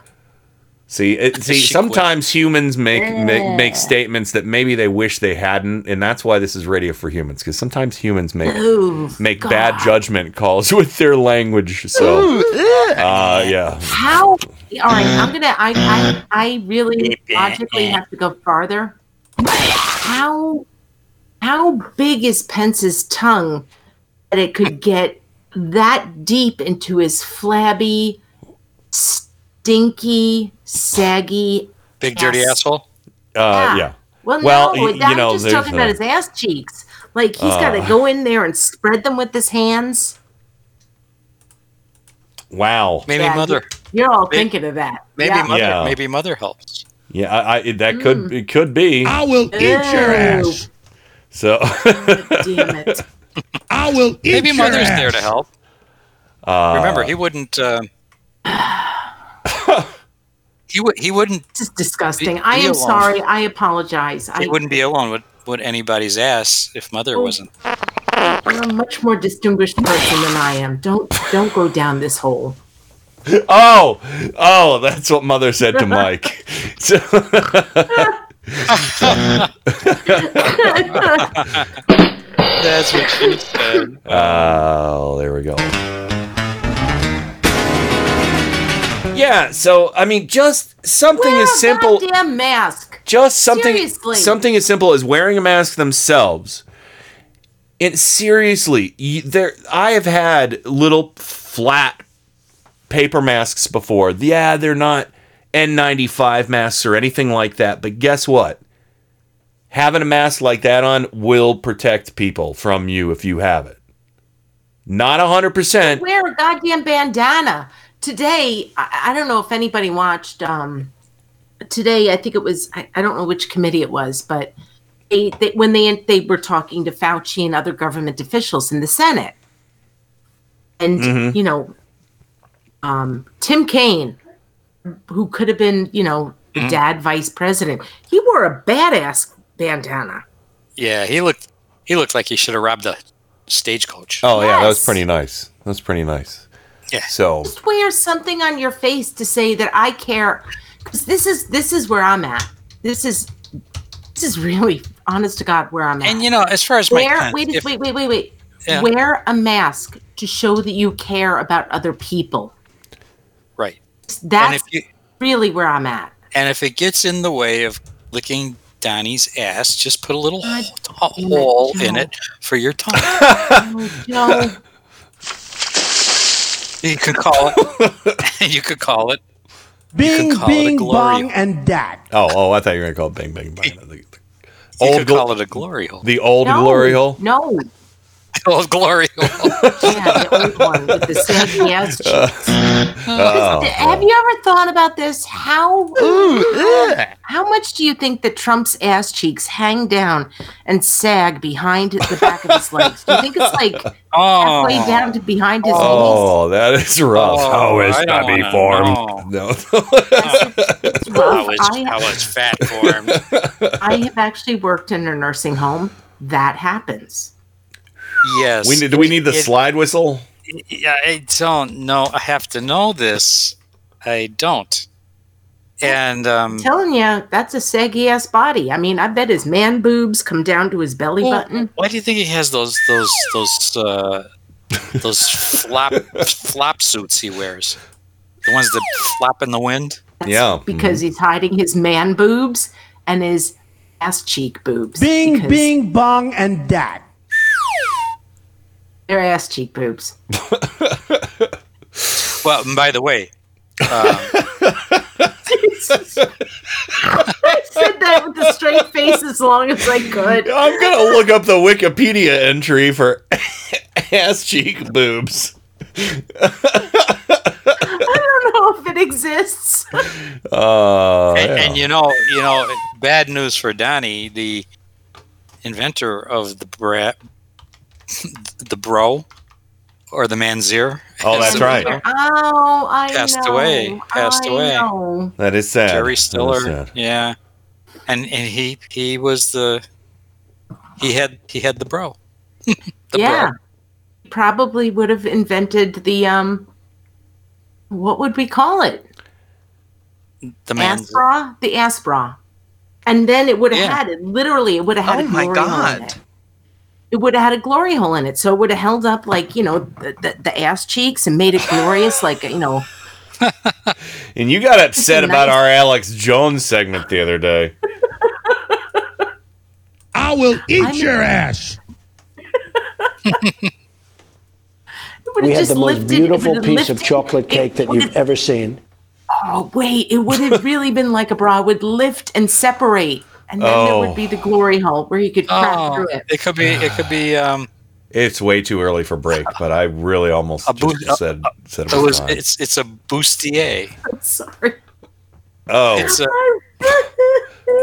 see, it, see, She sometimes humans make, make Yeah. make statements that maybe they wish they hadn't, and that's why this is radio for humans. Because sometimes humans make Ooh, make bad judgment calls <laughs> with their language. So, uh, yeah. How? All right, I'm gonna. I I, I really logically have to go farther. How? How big is Pence's tongue that it could get that deep into his flabby, stinky, saggy? Big dirty asshole. Uh, yeah. Well, Well, no, y- I'm you know, just talking about his ass cheeks. Like he's got to Uh. go in there and spread them with his hands. Wow. Maybe Yeah, mother. You're all Maybe- thinking of that. Maybe yeah. mother. Yeah. Maybe mother helps. Yeah, I, I that could it could be. I will eat your ass. So, <laughs> Damn it. I will eat Maybe your mother's ass. there to help. uh, Remember, he wouldn't. Uh, he would. He wouldn't. This is disgusting. Be- I am alone. sorry. I apologize. He I, wouldn't be alone with with anybody's ass if mother Oh. wasn't. you're a much more distinguished person than I am. Don't don't go down this hole. <laughs> oh, oh, that's what mother said to Mike. <laughs> So, <laughs> That's what she said. Oh, there we go. Yeah, so I mean, just something Wear as a simple, goddamn mask. just something, Seriously. something as simple as wearing a mask themselves. And seriously, you, there, I have had little flat paper masks before. Yeah, they're not N95 masks or anything like that, but guess what? Having a mask like that on will protect people from you if you have it. Not 100%. Wear a goddamn bandana. Today, I, I don't know if anybody watched. Um, today, I think it was. I, I don't know which committee it was, but they, they when they they were talking to Fauci and other government officials in the Senate, and Mhm. you know, um, Tim Kaine, who could have been you know the Mhm. dad vice president, he wore a badass bandana. Yeah, he looked. He looked like he should have robbed a stagecoach. Oh yeah, that was pretty nice. That was pretty nice. Yeah. So just wear something on your face to say that I care. Because this is this is where I'm at. This is this is really honest to God where I'm at. And you know, as far as Mike wear Pence, wait if- wait wait wait wait. Yeah. Wear a mask to show that you care about other people. right, That's if you- really where I'm at. and if it gets in the way of licking Donnie's ass, just put a little God h- hole in Joe. it for your tongue. <laughs> Oh, Joe. <laughs> you could call it. you could call it. Bing, call it a bing, glory bong, and dat. Oh, oh, I thought you were gonna call it Bing Bing Bang. The, the You old could glo- call it a glory hole. the old No, glory hole. No. Old glory hole. <laughs> Yeah, the old one with the saggy ass cheeks. <laughs> Oh, Have you ever thought about this? How how much do you think that Trump's ass cheeks hang down and sag behind the back of his <laughs> legs? Do you think it's like Oh. halfway down to behind his oh, knees? Oh, that is rough. Oh, How is I don't Bobby wanna formed? know. No. It's rough. is, I, how is fat formed? I have actually worked in a nursing home. That happens. Yes. we need. Do we need the It- slide whistle? Yeah, I don't know. I have to know this. I don't. And um, telling you, that's a saggy ass body. I mean, I bet his man boobs come down to his belly well, button. why do you think he has those those those uh, those flop flop suits he wears? The ones that flap in the wind. Yeah. Because he's hiding his man boobs and his ass cheek boobs. Bing, because bing, bong, and dat. They're ass cheek boobs. <laughs> Well, and by the way, um, I said that with a straight face as long as I could. I'm gonna look up the Wikipedia entry for <laughs> ass cheek boobs. I don't know if it exists. Uh, and, yeah. and you know, you know, bad news for Donnie, the inventor of the bra, the bro, or the manzir. Oh, that's the- right. Oh, I Passed know. away. Passed I away. know. that is sad. Jerry Stiller. sad. Yeah, and and he he was the he had he had the bro. <laughs> the yeah. bro. Probably would have invented the um what would we call it? The man. ass? The ass bra. And then it would have Yeah. had it literally it would have had Oh my glory hole in God. It. It would have had a glory hole in it. So it would have held up like, you know, the, the, the ass cheeks and made it glorious like, you know, <laughs> And you got upset a about our Alex Jones segment the other day. I will eat I'm- your ass. it would We have had the most beautiful would have piece of chocolate cake that you've have- ever seen. Oh wait, it would have really been like a bra. It would lift and separate, and then there Oh. would be the glory hole where you could crack Oh, through it. it could be it could be um It's way too early for break, <laughs> but I really almost A just boo- said said it it was was it's it's a bustier. I'm sorry. Oh, It's a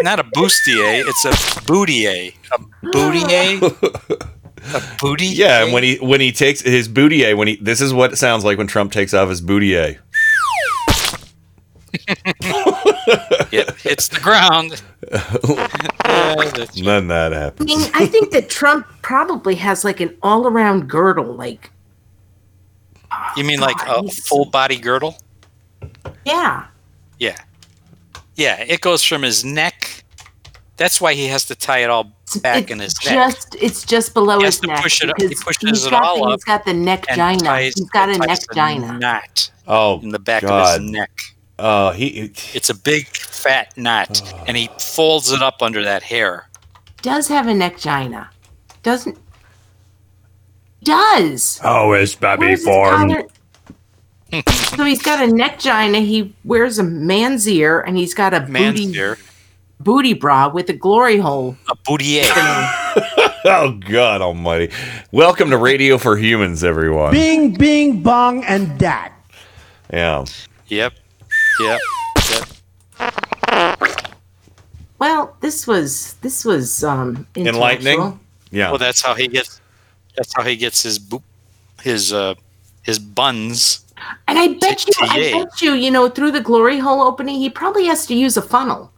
not a bustier, it's a bootier. A bootier? <laughs> a booty? yeah. And when he when he takes his bootier, when he this is what it sounds like when Trump takes off his bootier. <laughs> it hits the ground. Yeah, that's- Then that I happens. mean, I think that Trump probably has like an all-around girdle. Like, you mean like a full body girdle? yeah, Yeah. Yeah, it goes from his neck. That's why he has to tie it all back in his neck. just it's just below He his has to neck. push it up- He pushes he's it got all the, up. He's got the neck and gina. ties- He's got a neck a gina. knot Oh, in the back of his neck. Uh, he It's a big fat knot, and he folds it up under that hair. Does have a neck gina? Doesn't? Does. How is Bobby Where's his so he's got a neck gina. He wears a man's ear, and he's got a Man's booty ear. booty bra with a glory hole. A bootier. <laughs> oh God Almighty! Welcome to Radio for Humans, everyone. Bing, bing, bong, and dat. Yeah. Yep. Yep. Yep. Well, this was this was um Enlightening. Yeah. Well, that's how he gets. That's how he gets his bo- his uh his buns. And I bet you, I bet you, you know, through the glory hole opening, he probably has to use a funnel.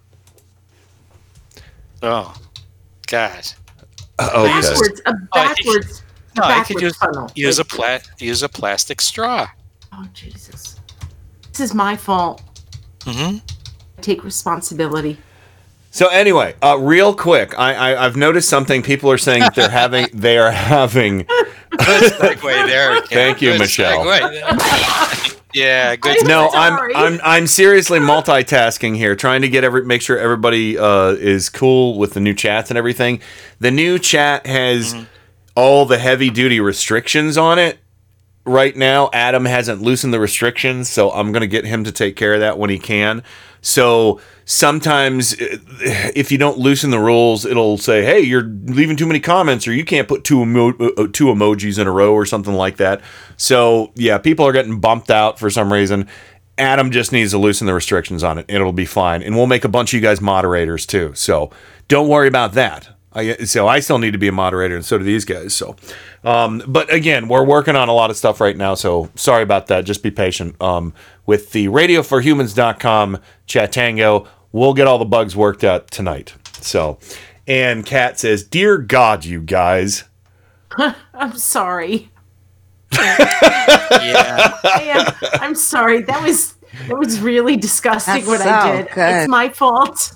Oh, God. Okay. Backwards, a backwards, No, I backwards could use funnel. use a Like- pla- use a plastic straw. Oh Jesus! This is my fault. Mm-hmm. Take responsibility. So anyway, uh, real quick, I, I I've noticed something. People are saying that they're having <laughs> they are having. Good segue there. Ken. <laughs> Thank you, Good Michelle. segue there. Yeah, good. no, sorry. I'm I'm I'm seriously multitasking here, trying to get every make sure everybody uh, is cool with the new chats and everything. The new chat has all the heavy duty restrictions on it right now. Adam hasn't loosened the restrictions, so I'm gonna get him to take care of that when he can. So sometimes if you don't loosen the rules, it'll say, "Hey, you're leaving too many comments," or "You can't put two emo- uh, two emojis in a row," or something like that. So yeah, people are getting bumped out for some reason. Adam just needs to loosen the restrictions on it. It'll be fine, and we'll make a bunch of you guys moderators too. So don't worry about that. I, so I still need to be a moderator, and so do these guys. So, um, but again, we're working on a lot of stuff right now. So sorry about that. Just be patient. Um, with the radioforhumans.com Chatango, we'll get all the bugs worked out tonight. So, and Kat says, "Dear God, you guys." <laughs> I'm sorry. <laughs> yeah. I am. I'm sorry. That was that was really disgusting That's what I did. good. It's my fault.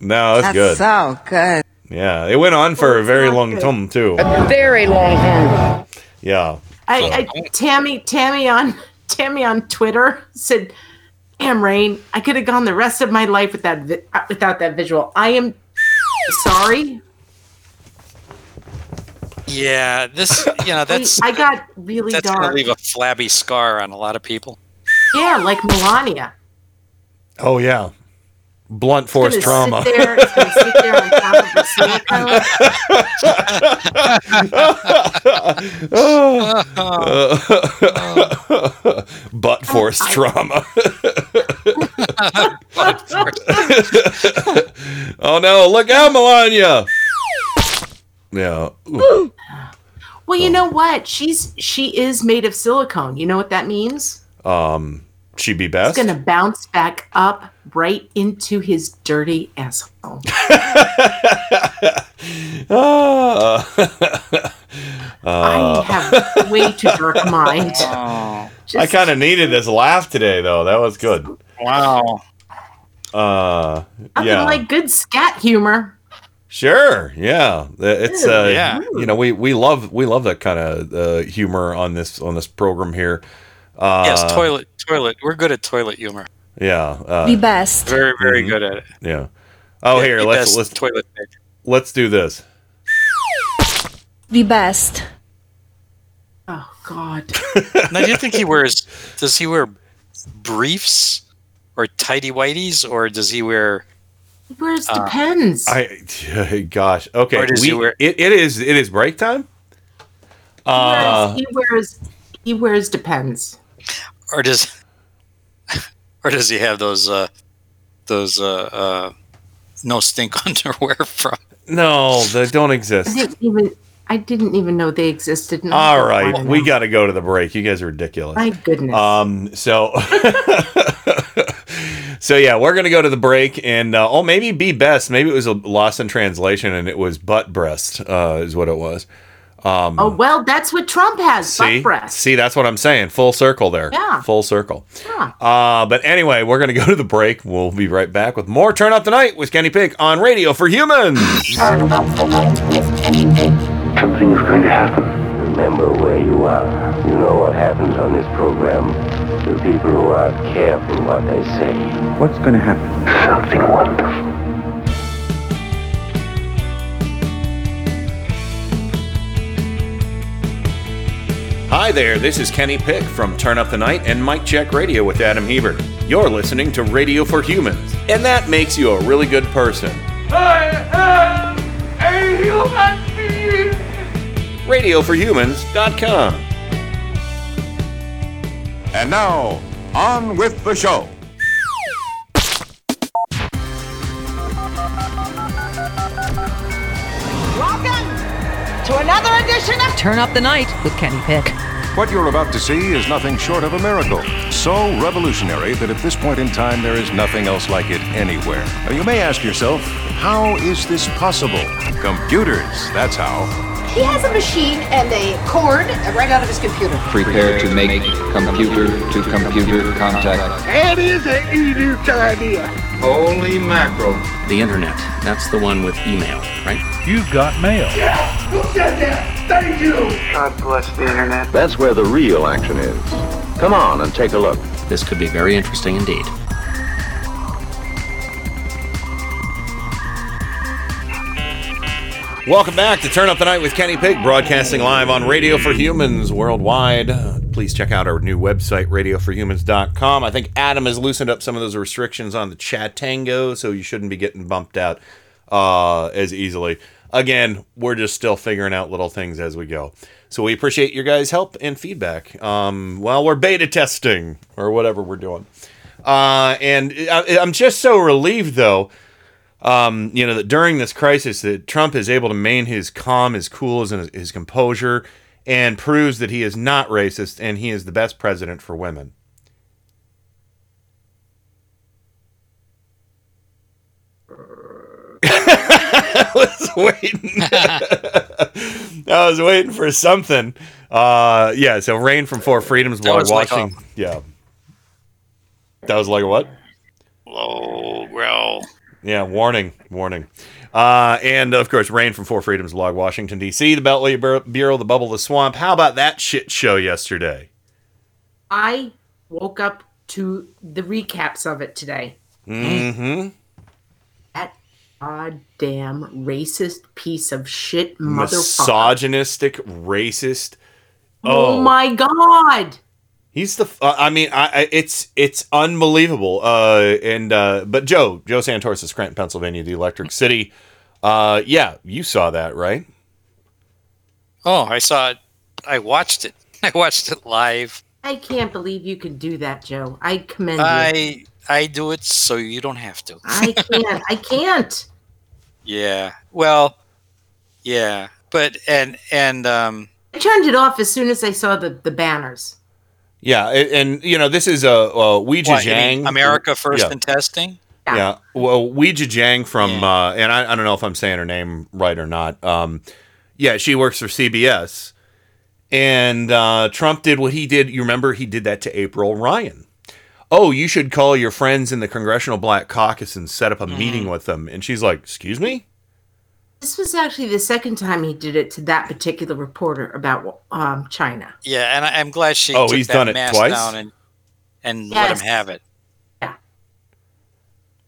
No, that's, That's good. so good. Yeah, it went on for a very long time too. A very long time. Yeah. I, I Tammy Tammy on <laughs> Tammy on Twitter said, "Damn, Rain, I could have gone the rest of my life with that vi- without that visual. I am <laughs> sorry. Yeah, this you know that's I got really that's gonna leave a flabby scar on a lot of people. Yeah, like Melania. Oh yeah. Blunt force trauma. there, it's gonna sit there on top of the <laughs> silicone. <laughs> Butt force trauma. <laughs> oh no, look out, Melania. Yeah. Ooh. Well, you know what? She's she is made of silicone. You know what that means? Um, she be It's best. gonna bounce back up right into his dirty asshole. <laughs> Ah. <laughs> I Uh, have way too dark a <laughs> mind. I kind of needed this laugh today, though. That was good. Wow. Uh, Nothing yeah. like good scat humor. Sure. Yeah. It's uh, Yeah. You know, we we love we love that kind of uh, humor on this on this program here. Uh, yes, toilet toilet. We're good at toilet humor. Yeah. Uh, The best. Very very mhm. good at it. Yeah. Oh, Yeah, here let's let's toilet pick. let's do this. The best. Oh God. <laughs> now, do you think he wears? Does he wear briefs or tidy whities, or does he wear? He wears Uh, depends. I <laughs> gosh. Okay. Does he we- wear- it, it is it is break time. Uh, he wears he wears depends. Or does <laughs> or does he have those uh those uh uh no stink <laughs> underwear from no, they don't I exist. didn't even I didn't even know they existed. and I All don't right, wanna we got to go to the break. You guys are ridiculous. My goodness. Um. So. <laughs> so yeah, we're gonna go to the break, and uh, oh, maybe be best. Maybe it was a loss in translation, and it was butt breast. Uh, is what it was. Um, oh well, that's what Trump has. see, Butt breast. see, that's what I'm saying. Full circle there. Yeah. Full circle. Yeah. Uh, but anyway, we're gonna go to the break. We'll be right back with more Turn Up the Night with Kenny Pick on Radio for Humans. Something is going to happen. Remember where you are. You know what happens on this program. The people who aren't careful what they say. What's going to happen? Something wonderful. Hi there, this is Kenny Pick from Turn Up the Night and Mike Check Radio with Adam Hebert. You're listening to Radio for Humans, and that makes you a really good person. I am a human being. RadioForHumans.com. And now, on with the show. Welcome to another edition of Turn up the night with Kenny Pick. What you're about to see is nothing short of a miracle. So revolutionary that at this point in time there is nothing else like it anywhere. Now you may ask yourself, how is this possible? Computers, that's how. He has a machine and a cord right out of his computer. Prepare to make computer to computer contact. That is an idiot idea. Holy mackerel. The internet. That's the one with email, right? You've got mail. Yes! Who said that? Thank you. God bless the internet. That's where the real action is. Come on and take a look. This could be very interesting indeed. Welcome back to Turn Up the Night with Kenny Pick, broadcasting live on Radio for Humans worldwide. Uh, Please check out our new website, radioforhumans.com. I think Adam has loosened up some of those restrictions on the Chatango, so you shouldn't be getting bumped out uh, as easily. Again, we're just still figuring out little things as we go. So we appreciate your guys' help and feedback. Um, while we're beta testing or whatever we're doing. Uh, and I, I'm just so relieved, though, um, you know, that during this crisis, that Trump is able to maintain his calm, his cool, his, his composure, and proves that he is not racist and he is the best president for women. <laughs> I was waiting. <laughs> I was waiting for something. Uh, yeah. So, Rain from Four Freedoms blog was like watching. yeah. That was like what? Low growl. Yeah, warning, warning. Uh, and of course, Rain from Four Freedoms blog, Washington, D.C., the Beltway Bureau, the Bubble, the Swamp. How about that shit show yesterday? I woke up to the recaps of it today. Mm-hmm. That goddamn racist piece of shit motherfucker. Misogynistic, racist. oh. Oh, my god! He's the. Uh, I mean, I, I it's it's unbelievable. Uh, and uh, but Joe Joe Santos is Scranton, Pennsylvania, the Electric City. Uh, yeah, you saw that, right? Oh, I saw it. I watched it. <laughs> I watched it live. I can't believe you could do that, Joe. I commend you. I I do it so you don't have to. I <laughs> can't. I can't. Yeah. Well, yeah. But and and um I turned it off as soon as I saw the, the banners. Yeah, and, and you know this is a uh, uh, Weijia what, you Jang. America first Yeah. in testing. Yeah. Well, Weijia Jang from, uh, and I, I don't know if I'm saying her name right or not. Um, yeah, she works for CBS. And uh, Trump did what he did. You remember he did that to April Ryan. Oh, you should call your friends in the Congressional Black Caucus and set up a meeting with them. And she's like, Excuse me? This was actually the second time he did it to that particular reporter about um, China. Yeah, and I, I'm glad she Oh, took he's that done it twice? down and and let him have it. Yeah.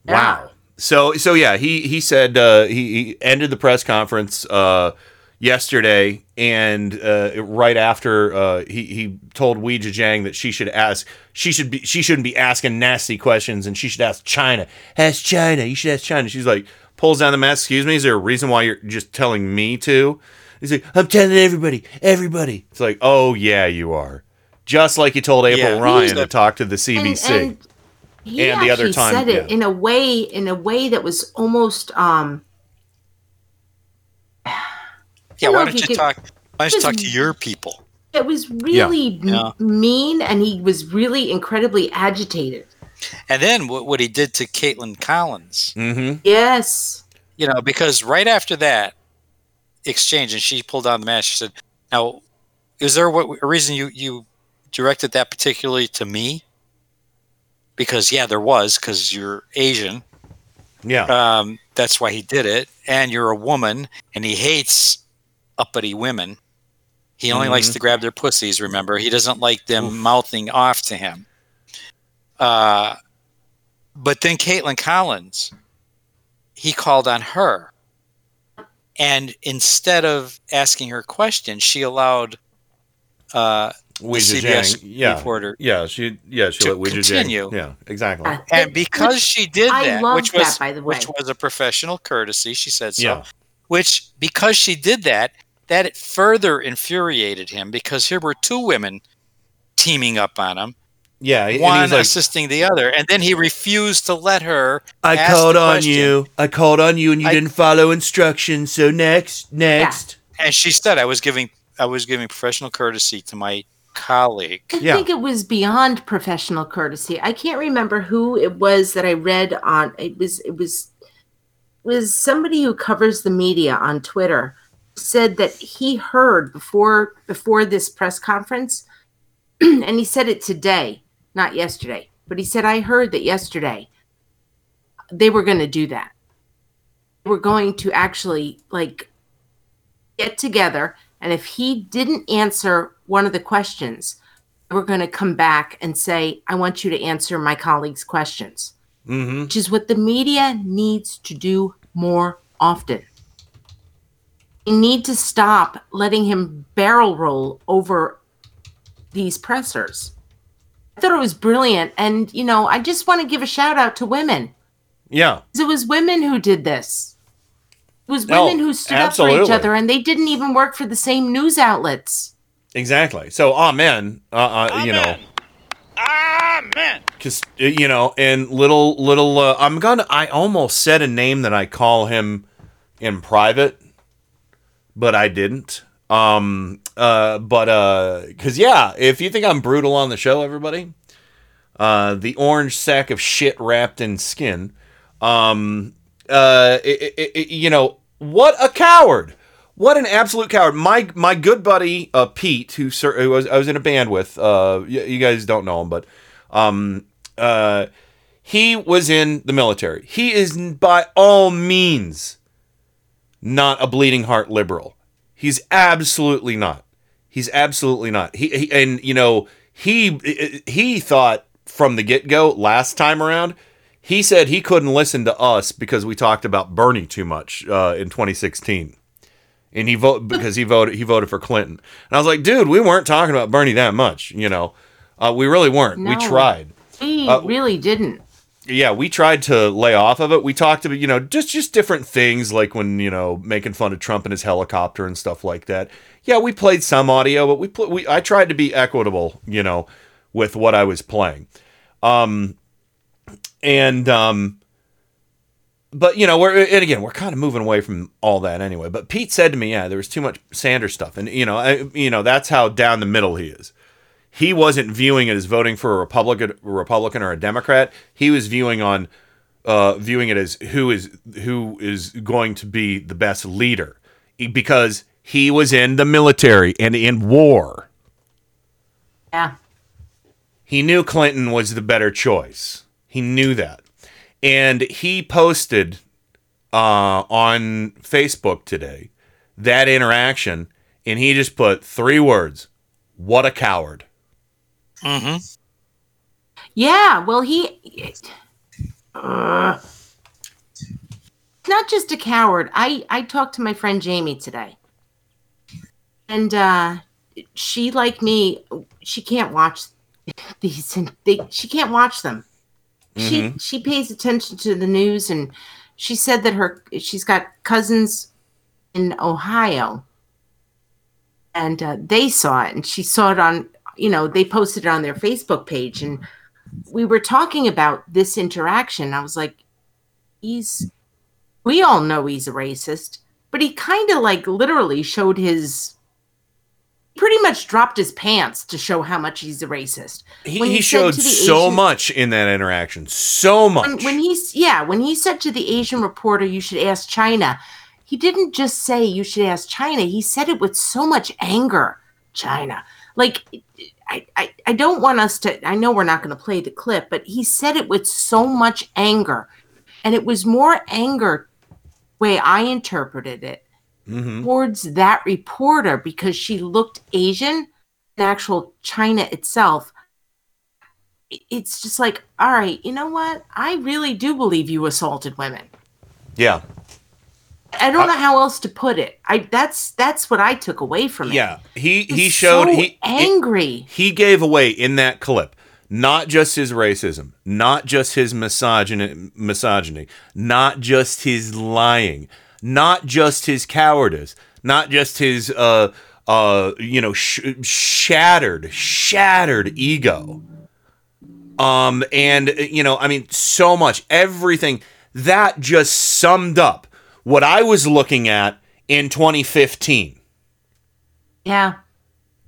Wow. So so yeah, he he said uh, he, he ended the press conference uh, yesterday, and uh, right after uh, he he told Weijia Jang that she should ask she should be she shouldn't be asking nasty questions, and she should ask China. Ask China. You should ask China. She's like pulls down the mask. Excuse me. Is there a reason why you're just telling me to? He's like, I'm telling everybody, everybody. It's like, oh yeah, you are. Just like you told April Yeah. Ryan He's to talk to the CBC. And, and he And the other time, he said it yeah. in a way in a way that was almost um Yeah, why know don't you you could- talk? Why don't you talk to your people? it was really m- Yeah. mean and he was really incredibly agitated. And then what, what he did to Kaitlan Collins. Mm-hmm. Yes. You know, because right after that exchange, and she pulled down the mask. She said, "Now, is there what a reason you you directed that particularly to me?" Because yeah, there was because you're Asian. Yeah. Um, that's why he did it, and you're a woman, and he hates uppity women. He only likes Mhm. to grab their pussies. Remember, he doesn't like them mouthing off to him. Uh, but then Kaitlan Collins, he called on her, and instead of asking her questions, she allowed uh, the CBS Jang, yeah, reporter yeah, she, yeah, she to let Weijia Jang, continue. yeah, exactly. and because Which- she did I that, which was that, by the way. which was a professional courtesy, she said so. Yeah. Which because she did that, that it further infuriated him because here were two women teaming up on him, Yeah, and one he's like, assisting the other, and then he refused to let her. I ask called the on question. you. I called on you, and you I- didn't follow instructions. So next, next. and she said, "I was giving I was giving professional courtesy to my colleague." I think it was beyond professional courtesy. I can't remember who it was that I read on. It was it was it was somebody who covers the media on Twitter said that he heard before before this press conference, <clears throat> and he said it today, not yesterday. But he said I heard that yesterday they were going to do that. They were going to actually like get together, and if he didn't answer one of the questions, we're going to come back and say, I want you to answer my colleagues' questions, Mm-hmm. which is what the media needs to do more often. We need to stop letting him barrel roll over these pressers. I thought it was brilliant. And, you know, I just want to give a shout out to women. Yeah. It was women who did this. It was Oh, women who stood up for each other, and they didn't even work for the same news outlets. Exactly. So, amen. Uh, uh, you know. Amen. Because you know, and little little, uh, I'm gonna. I almost said a name that I call him in private, but I didn't. Um. Uh. But uh. Because yeah, if you think I'm brutal on the show, everybody, uh, the orange sack of shit wrapped in skin. Um. Uh. i- i- i- you know what? A coward. What an absolute coward! My my good buddy uh, Pete, who, sir, who was I was in a band with. Uh, y- you guys don't know him, but um, uh, he was in the military. He is by all means not a bleeding heart liberal. He's absolutely not. He's absolutely not. He, he and you know he he thought from the get go last time around. He said he couldn't listen to us because we talked about Bernie too much uh, in 2016 and he vote <laughs> because he voted he voted for Clinton. And I was like, dude, we weren't talking about Bernie that much, you know. Uh, we really weren't. We tried. He Uh, really didn't. Yeah, we tried to lay off of it. We talked about, you know, just just different things like when, you know, making fun of Trump and his helicopter and stuff like that. Yeah, we played some audio, but we pl- we I tried to be equitable, you know, with what I was playing. Um and um but you know we're and again we're kind of moving away from all that anyway but pete said to me yeah there was too much sanders stuff and you know I, you know that's how down the middle he is he wasn't viewing it as voting for a republican a republican or a democrat he was viewing on uh viewing it as who is who is going to be the best leader because he was in the military and in war Yeah. he knew Clinton was the better choice. He knew that. And he posted uh, on Facebook today that interaction, and he just put three words What a coward. Mm-hmm. Yeah, well, he. Uh, not just a coward. I I talked to my friend Jamie today, and uh, she, like me, she can't watch <laughs> these. And they, she can't watch them. She Mhm. she pays attention to the news, and she said that her she's got cousins in Ohio, and uh, they saw it, and she saw it on you know they posted it on their Facebook page, and we were talking about this interaction. I was like, he's, we all know he's a racist, but he kind of like literally showed his, pretty much dropped his pants to show how much he's a racist. He, When he showed so Asian- much in that interaction. So much. When, when he's, yeah, when he said to the Asian reporter, you should ask China, he didn't just say you should ask China. He said it with so much anger. China. Like, I, I, I don't want us to, I know we're not going to play the clip, but he said it with so much anger. And it was more anger, way I interpreted it, Mhm. towards that reporter because she looked Asian, in actual China itself. It's just like, all right, you know what? I really do believe you assaulted women. Yeah. I don't know how else to put it. I that's that's what I took away from it. Yeah. He he showed so he angry. He gave away in that clip not just his racism, not just his misogyny, misogyny, not just his lying, not just his cowardice, not just his uh uh you know sh- shattered shattered ego. Um and you know, I mean so much everything that just summed up what I was looking at in 2015 Yeah.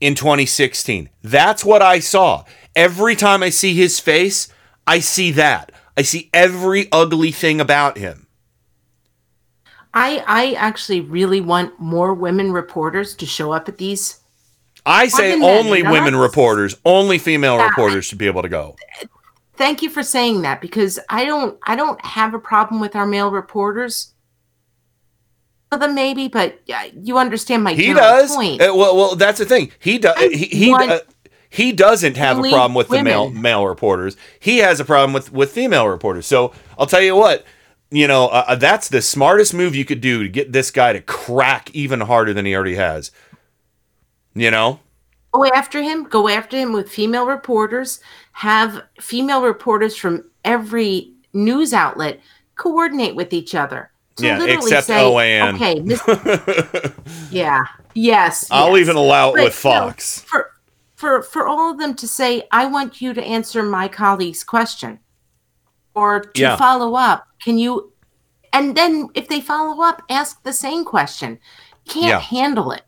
in 2016. That's what I saw. Every time I see his face, I see that. I see every ugly thing about him. I I actually really want more women reporters to show up at these. I say More than men, only women reporters, only female reporters should be able to go. Thank you for saying that because I don't I don't have a problem with our male reporters. Well, then maybe, but uh, you understand my He does. point. Uh, well, well, that's the thing. He does. He he, uh, he doesn't have a problem with the male male reporters. He has a problem with with female reporters. So I'll tell you what, you know, uh, uh, that's the smartest move you could do to get this guy to crack even harder than he already has. You know, Go after him. Go after him with female reporters. Have female reporters from every news outlet coordinate with each other. To Yeah, literally except say, OAN. Okay, Miss- <laughs> yeah, yes. I'll yes. even allow it But, with you know, Fox. for for for all of them to say, I want you to answer my colleague's question, or to Yeah. follow up. Can you? And then if they follow up, ask the same question. Can't Yeah. handle it.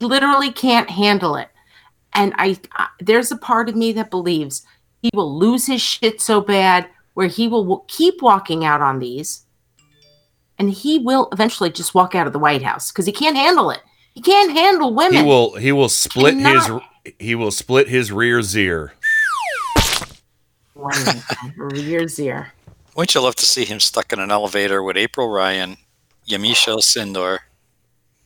Literally can't handle it. And I, I there's a part of me that believes he will lose his shit so bad where he will w- keep walking out on these and he will eventually just walk out of the White House because he can't handle it. He can't handle women. he will he will split Cannot- his he will split his rear ear. Years ear. Wouldn't you love to see him stuck in an elevator with April Ryan, Yamiche Sindor,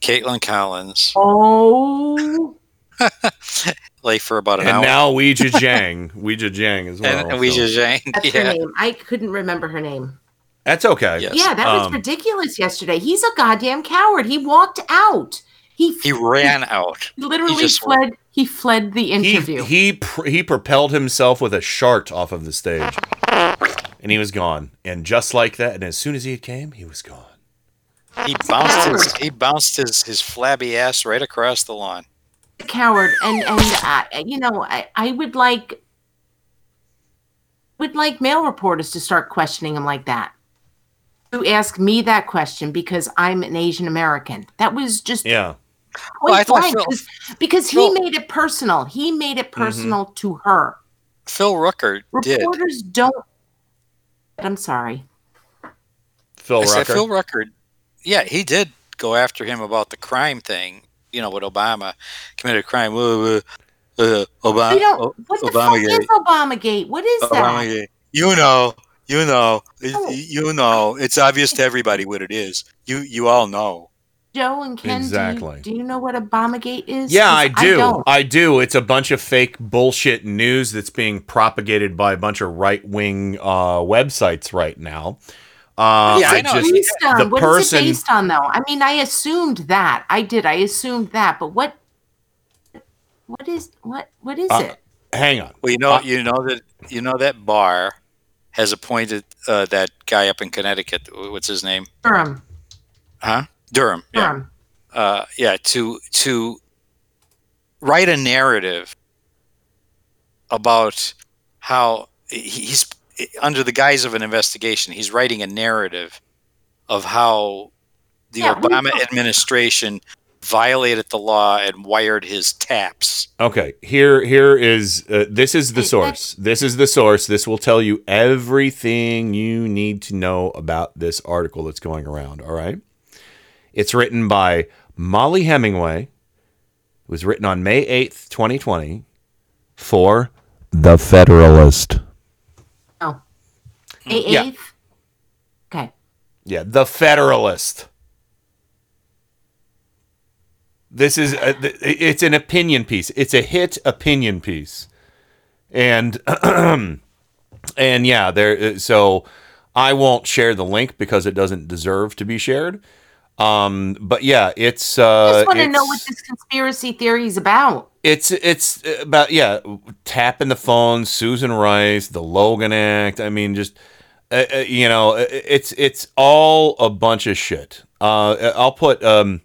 Kaitlan Collins, Oh, <laughs> lay for about an And hour? now <laughs> Weijia Jang, Weijia Jang as well. and, and Weijia so- Zhang. that's her name. I couldn't remember her name. That's okay. Yeah, that was Um, ridiculous yesterday. He's a goddamn coward. He walked out. He He ran out. literally He just fled. He fled the interview. he pr- he propelled himself with a shart off of the stage, and he was gone. And just like that, and as soon as he came, he was gone. He bounced his he bounced his, his flabby ass right across the lawn. a coward and and uh, you know I, I would like would like male reporters to start questioning him like that to ask me that question because i'm an asian american that was just Yeah. point Well, I thought Phil- 'cause- because he Phil- made it personal he made it personal to her Phil Rucker did. reporters don't i'm sorry Phil I said Rucker. Phil Rucker. Yeah, he did go after him about the crime thing. You know, with Obama committed a crime. Uh, uh, uh, Obama. we don't what the fuck Obamagate. is obamagate what is that Obamagate. You know, you know, Oh. you know. It's obvious to everybody what it is. You you all know. joe and ken Exactly. do, you, do you know what obamagate is Yeah, I do. don't. I, do. It's a bunch of fake bullshit news that's being propagated by a bunch of right wing uh, websites right now. Uh, Yeah, I know. just- based on? the What is person. it based on, though? I mean, I assumed that. I did. I assumed that. But what? What is what? What is Uh, it? hang on. Well, you know, Uh, you know that you know that Barr has appointed uh, that guy up in Connecticut. What's his name? Durham. Huh? Durham. Yeah. Durham. uh, yeah, to to write a narrative about how he's under the guise of an investigation. He's writing a narrative of how the Yeah, Obama administration violated the law and wired his taps. Okay, here here is uh, this is the source. This is the source. This will tell you everything you need to know about this article that's going around, all right? It's written by Mollie Hemingway. It was written on May 8th, 2020 for The Federalist. Oh, A Yeah. eighth. Okay. Yeah, The Federalist. This is a, it's an opinion piece. It's a hit opinion piece. And <clears throat> and yeah, there so I won't share the link because it doesn't deserve to be shared. Um but yeah, it's I uh just want to know what this conspiracy theory is about. it's it's about yeah, tapping the phone, Susan Rice, the Logan Act. I mean, just uh, uh, you know, uh, it's it's all a bunch of shit. Uh, I'll put um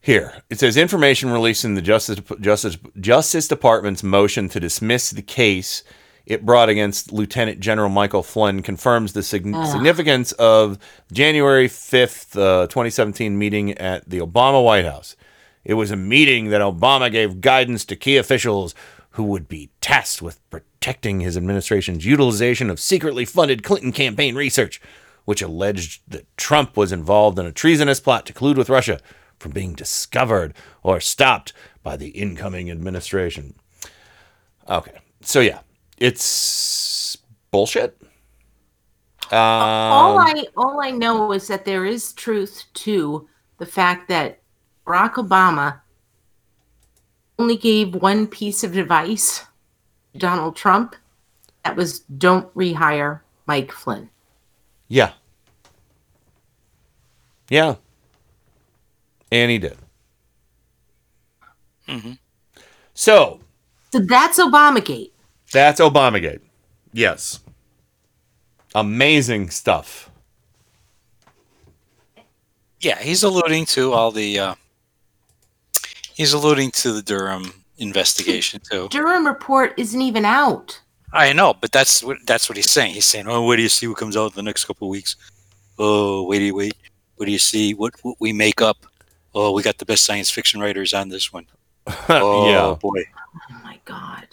here. It says information released in the Justice Justice Justice Department's motion to dismiss the case it brought against Lieutenant General Michael Flynn confirms the sig- Ugh. significance of January 5th, uh, 2017 meeting at the Obama White House. It was a meeting that Obama gave guidance to key officials who would be tasked with protecting his administration's utilization of secretly funded Clinton campaign research, which alleged that Trump was involved in a treasonous plot to collude with Russia from being discovered or stopped by the incoming administration. Okay, so yeah, it's bullshit. Um, all I all I know is that there is truth to the fact that Barack Obama only gave one piece of advice to Donald Trump. That was don't rehire Mike Flynn. Yeah. Yeah. And he did. Mm-hmm. So So that's Obamagate. that's Obamagate. Yes. Amazing stuff. Yeah, he's alluding to all the. Uh, he's alluding to the Durham investigation too. Durham report isn't even out. I know, but that's what that's what he's saying. He's saying, "Oh, wait do you see what comes out in the next couple of weeks? Oh, wait do wait? What do you see? What, what we make up? Oh, we got the best science fiction writers on this one. <laughs> Oh Yeah. boy, Oh my god.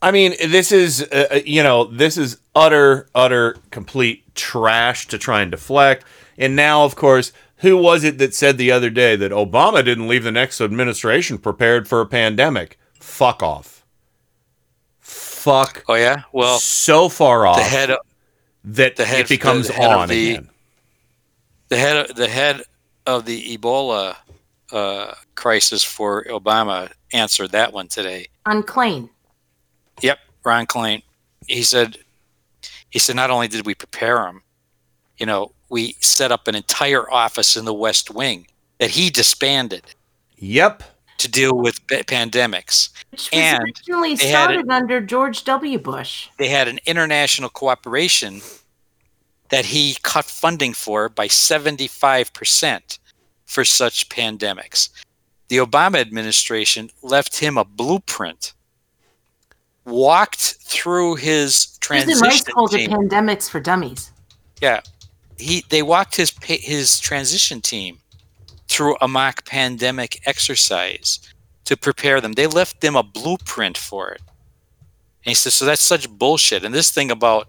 I mean, this is uh, uh, you know, this is utter utter complete trash to try and deflect. And now, of course, who was it that said the other day that Obama didn't leave the next administration prepared for a pandemic? Fuck off. Fuck. Oh yeah. Well, so far off the head of, that the head it becomes the head on the, again. The head of, the head of the Ebola uh, crisis for Obama answered that one today. On Klain. Yep, Ron Klain. He said, he said not only did we prepare him, you know, we set up an entire office in the West Wing that he disbanded. Yep. To deal with pa- pandemics, Which was and originally they had, started under George W. Bush. they had an international cooperation that he cut funding for by seventy five percent for such pandemics. The Obama administration left him a blueprint, walked through his transition Rice called it team. pandemics for dummies. Yeah, he they walked his his transition team through a mock pandemic exercise to prepare them. They left them a blueprint for it. And he says, so that's such bullshit. And this thing about,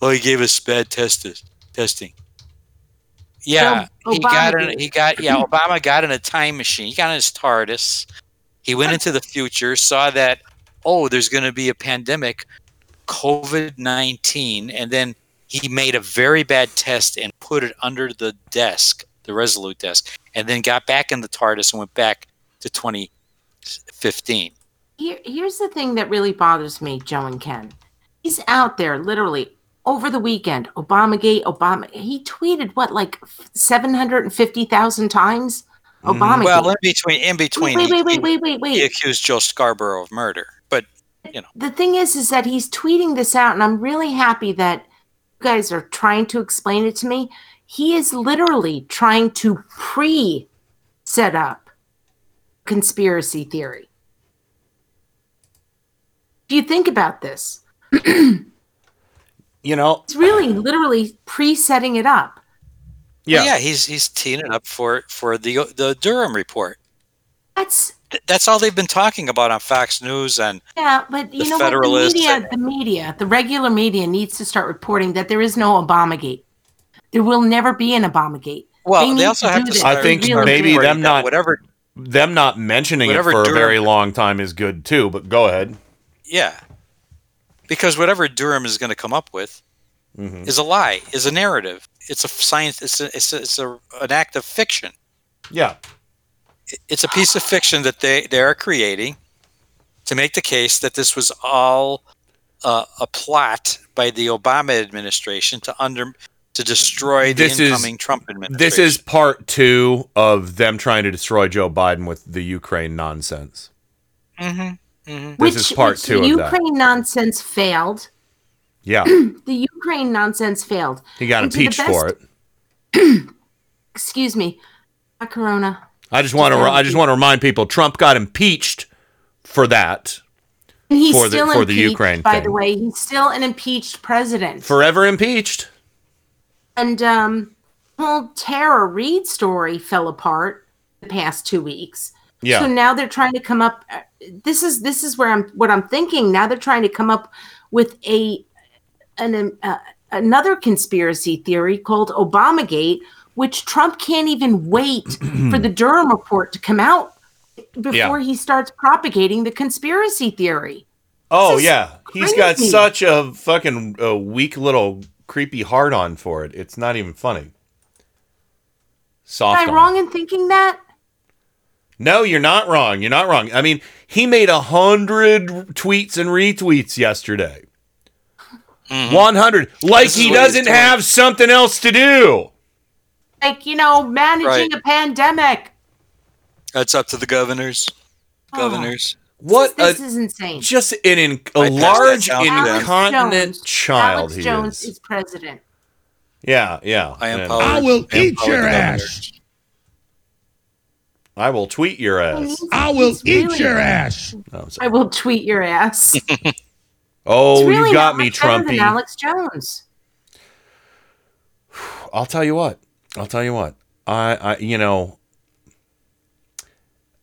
oh, he gave us bad testes, testing. Yeah, So, he got in. He got yeah. <clears throat> Obama got in a time machine. He got in his TARDIS. He went into the future, saw that oh, there's going to be a pandemic, COVID nineteen, and then he made a very bad test and put it under the desk, the Resolute desk, and then got back in the TARDIS and went back to 2015. Here, here's the thing that really bothers me, Joe and Ken. He's out there literally over the weekend. Obamagate, Obama. He tweeted what, like seven hundred and fifty thousand times. Mm-hmm. Obama. Well, in between, in between, wait, he- wait, wait, wait, wait, wait. he accused Joe Scarborough of murder, but you know, the thing is, is that he's tweeting this out, and I'm really happy that you guys are trying to explain it to me. He is literally trying to pre set up conspiracy theory. If you think about this, <clears throat> You know, it's really literally pre setting it up. yeah, yeah, he's he's teeing it up for for the the Durham report. That's That's all they've been talking about on Fox News and Yeah, but you The know what? The media, and- the media, the regular media needs to start reporting that there is no Obamagate. There will never be an Obamagate. Well, they need also have to this. I think Really maybe them not whatever them not mentioning whatever it for Durham- a very long time is good too. But go ahead. yeah, because whatever Durham is going to come up with Mhm. is a lie, is a narrative. It's a science. It's a, it's a, it's a an act of fiction. Yeah. It's a piece of fiction that they they are creating to make the case that this was all uh, a plot by the Obama administration to under to destroy the This is- incoming Trump administration. This is part two of them trying to destroy Joe Biden with the Ukraine nonsense. Mm-hmm. Mm-hmm. This Which, is part two the. Ukraine nonsense failed. Yeah, <clears throat> The Ukraine nonsense failed. he got And the impeached for it. <clears throat> Excuse me, not Corona. I just want to. I just want to remind people: Trump got impeached for that. And he's For the- still for the Ukraine By thing. the way, he's still an impeached president. Forever impeached. And um, whole Tara Reade story fell apart the past two weeks. Yeah. So now they're trying to come up. This is this is where I'm what I'm thinking. Now they're trying to come up with a an um, uh, another conspiracy theory called Obamagate, which Trump can't even wait for the <clears throat> Durham report to come out before Yeah. he starts propagating the conspiracy theory. Oh yeah, he's got such a fucking uh, weak little creepy hard on for it. It's not even funny. Soft. Am I on. wrong in thinking that? No, you're not wrong. You're not wrong. I mean, he made a hundred tweets and retweets yesterday. Mm-hmm. One hundred, like This he doesn't have something else to do. Like, you know, managing Right. a pandemic. That's up to the governors. Oh. Governors. What This a is insane. just an in, a I passed that large down to them. incontinent Jones- child Alex he Jones is. is president. Yeah, yeah. I and empower. I will eat your the ass. Oh, I will tweet your ass. <laughs> I will He's eat really- your ass. Oh, I will tweet your ass. Oh, It's really you got not me, much better than Trumpy. Alex Jones. <sighs> I'll tell you what. I'll tell you what. I, I you know,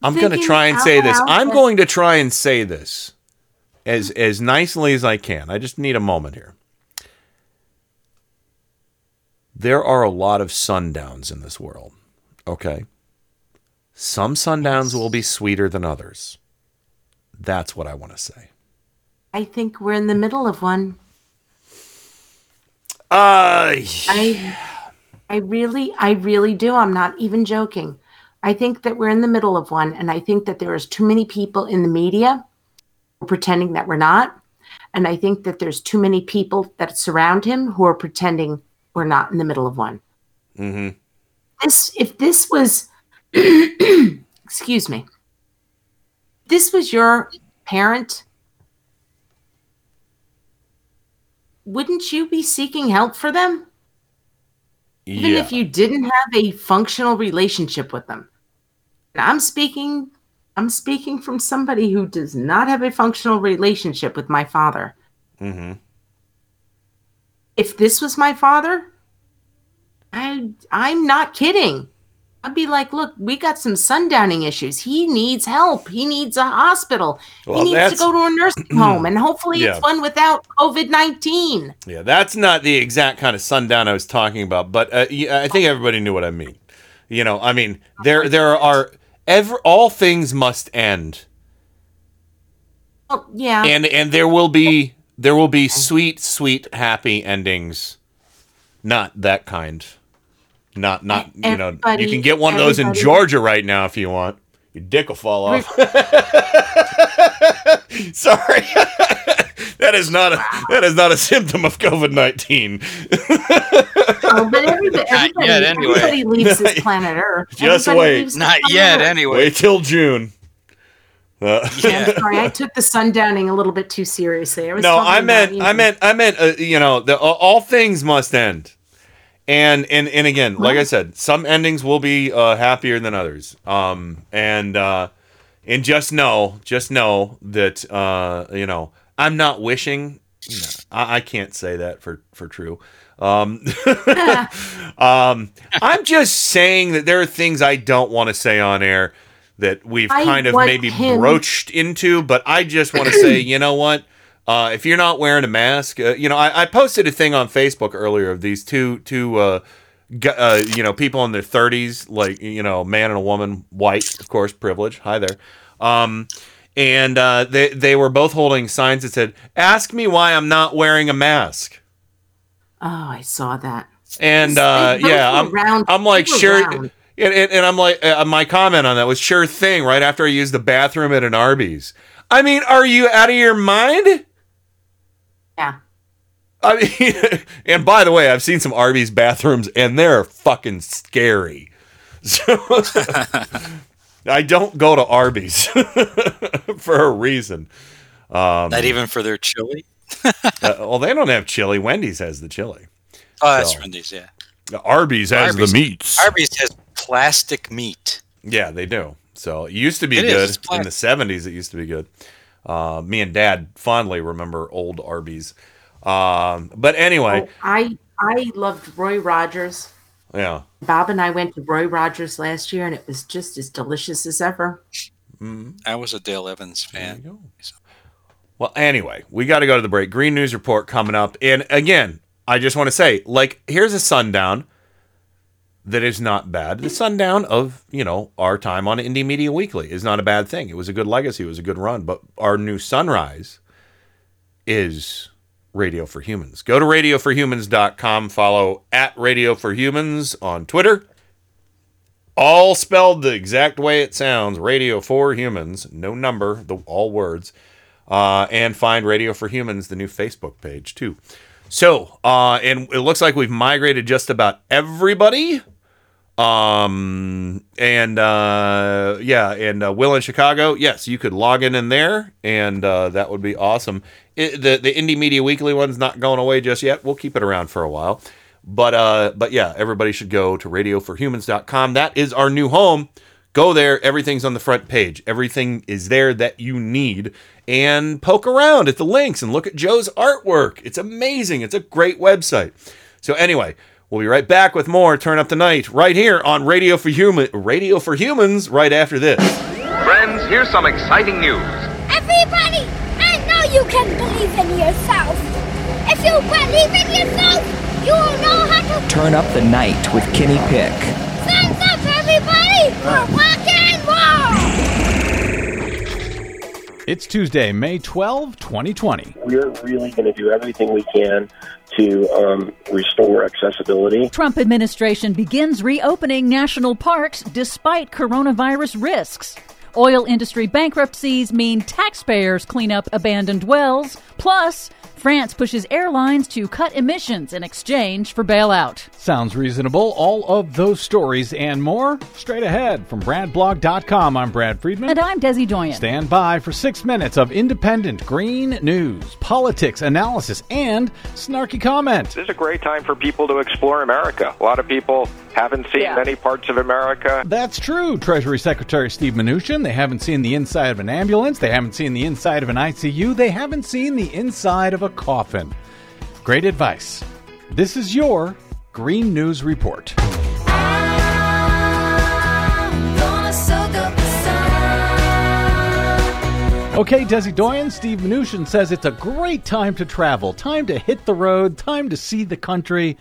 I'm going to try and say this. I'm going to try and say this as as nicely as I can. I just need a moment here. There are a lot of sundowns in this world. Okay? Some sundowns will be sweeter than others. That's what I want to say. I think we're in the middle of one. Uh I I really I really do. I'm not even joking. I think that we're in the middle of one and I think that there is too many people in the media pretending that we're not. And I think that there's too many people that surround him who are pretending we're not in the middle of one. mhm. This if this was <clears throat> excuse me. This was your parent wouldn't you be seeking help for them? even Yeah. if you didn't have a functional relationship with them. And I'm speaking I'm speaking from somebody who does not have a functional relationship with my father. Mhm. If this was my father, I I'm not kidding. I'd be like, look, we got some sundowning issues. He needs help. He needs a hospital. Well, he needs to go to a nursing <clears throat> home. And hopefully Yeah. it's one without COVID 19. Yeah, that's not the exact kind of sundown I was talking about, but uh, I think everybody knew what I mean. You know, I mean, there there are ever all things must end, Oh, yeah. and and there will be there will be sweet, sweet, happy endings. Not that kind. Not not you know. You can get one of those in Georgia right now if you want. Your dick will fall off. <laughs> Sorry. <laughs> that is not a that is not a symptom of COVID nineteen. Oh, but everybody, <laughs> everybody, yet, anyway. everybody leaves this planet Earth. Just Everybody wait. Not yet, Earth. anyway. Wait till June. Uh, I'm sorry, I took the sundowning a little bit too seriously. I was no, talking I about, meant, you I meant, I meant, uh, you know, the, all- all things must end, and and and again, like I said, some endings will be uh, happier than others. Um, and uh, and just know, just know that uh, you know, I'm not wishing. No, I, I can't say that for for true. Um, <laughs> um, I'm just saying that there are things I don't want to say on air that we've I kind of maybe him- broached into, but I just want to say, <clears throat> you know what? Uh, if you're not wearing a mask, uh, you know, I, I posted a thing on Facebook earlier of these two two uh, gu- uh, you know people in their 30s, like you know, man and a woman, white, of course, privilege. Hi there. Um, and uh, they they were both holding signs that said, "Ask me why I'm not wearing a mask." Oh, I saw that. And uh, yeah, I'm, round- I'm like sure, round. and, and, and I'm like uh, my comment on that was sure thing. Right after I used the bathroom at an Arby's. I mean, are you out of your mind? Yeah. I mean, <laughs> and by the way, I've seen some Arby's bathrooms, and they're fucking scary. <laughs> So I don't go to Arby's <laughs> for a reason. Um, Not even for their chili. uh, well, they don't have chili. Wendy's has the chili. Oh, that's So- Wendy's, yeah. Arby's has Arby's- the meats. Arby's has plastic meat. Yeah, they do. So it used to be It is, good in the '70s. It used to be good. Uh, me and Dad fondly remember old Arby's. Um, but anyway, Oh, I I loved Roy Rogers. yeah. Bob and I went to Roy Rogers last year, and it was just as delicious as ever. I was a Dale Evans fan. Well, anyway, we got to go to the break. Green News Report coming up. And again, I just want to say, like, here's a sundown that is not bad. The sundown of, you know, our time on Indie Media Weekly is not a bad thing. It was a good legacy, it was a good run. But our new sunrise is Radio for Humans. Go to radioforhumans.com, follow at Radio for Humans on Twitter. all spelled the exact way it sounds. Radio for Humans, no number, the all words, uh, and find Radio for Humans, the new Facebook page too. So, uh, and it looks like we've migrated just about everybody. Um, and uh, yeah, and uh, Will in Chicago, yes, you could log in in there, and uh, that would be awesome. It, the the Indie Media Weekly one's not going away just yet. We'll keep it around for a while. But uh, but yeah, everybody should go to radioforhumans.com. That is our new home. Go there. Everything's on the front page. Everything is there that you need. And poke around at the links and look at Joe's artwork. It's amazing. It's a great website. So anyway, we'll be right back with more Turn Up the Night right here on Radio for Human Radio for Humans right after this. Friends, here's some exciting news. Everybody, I know you can believe in yourself. If you believe in yourself, you will know how to Turn up the night with Kenny Pick. stand up, everybody, for rock and roll. It's Tuesday, May 12, 2020. We're really going to do everything we can to um, restore accessibility. Trump administration begins reopening national parks despite coronavirus risks. Oil industry bankruptcies mean taxpayers clean up abandoned wells. Plus, France pushes airlines to cut emissions in exchange for bailout. Sounds reasonable. All of those stories and more straight ahead from BradBlog.com. I'm Brad Friedman. And I'm Desi Doyen. Stand by for six minutes of independent green news, politics, analysis, and snarky comment. This is a great time for people to explore America. A lot of people haven't seen Yeah. many parts of America. That's true, Treasury Secretary Steve Mnuchin. They haven't seen the inside of an ambulance. They haven't seen the inside of an ICU. They haven't seen the inside of a coffin. Great advice. This is your Green News Report. Okay, Desi Doyen, Steve Mnuchin says it's a great time to travel, time to hit the road, time to see the country.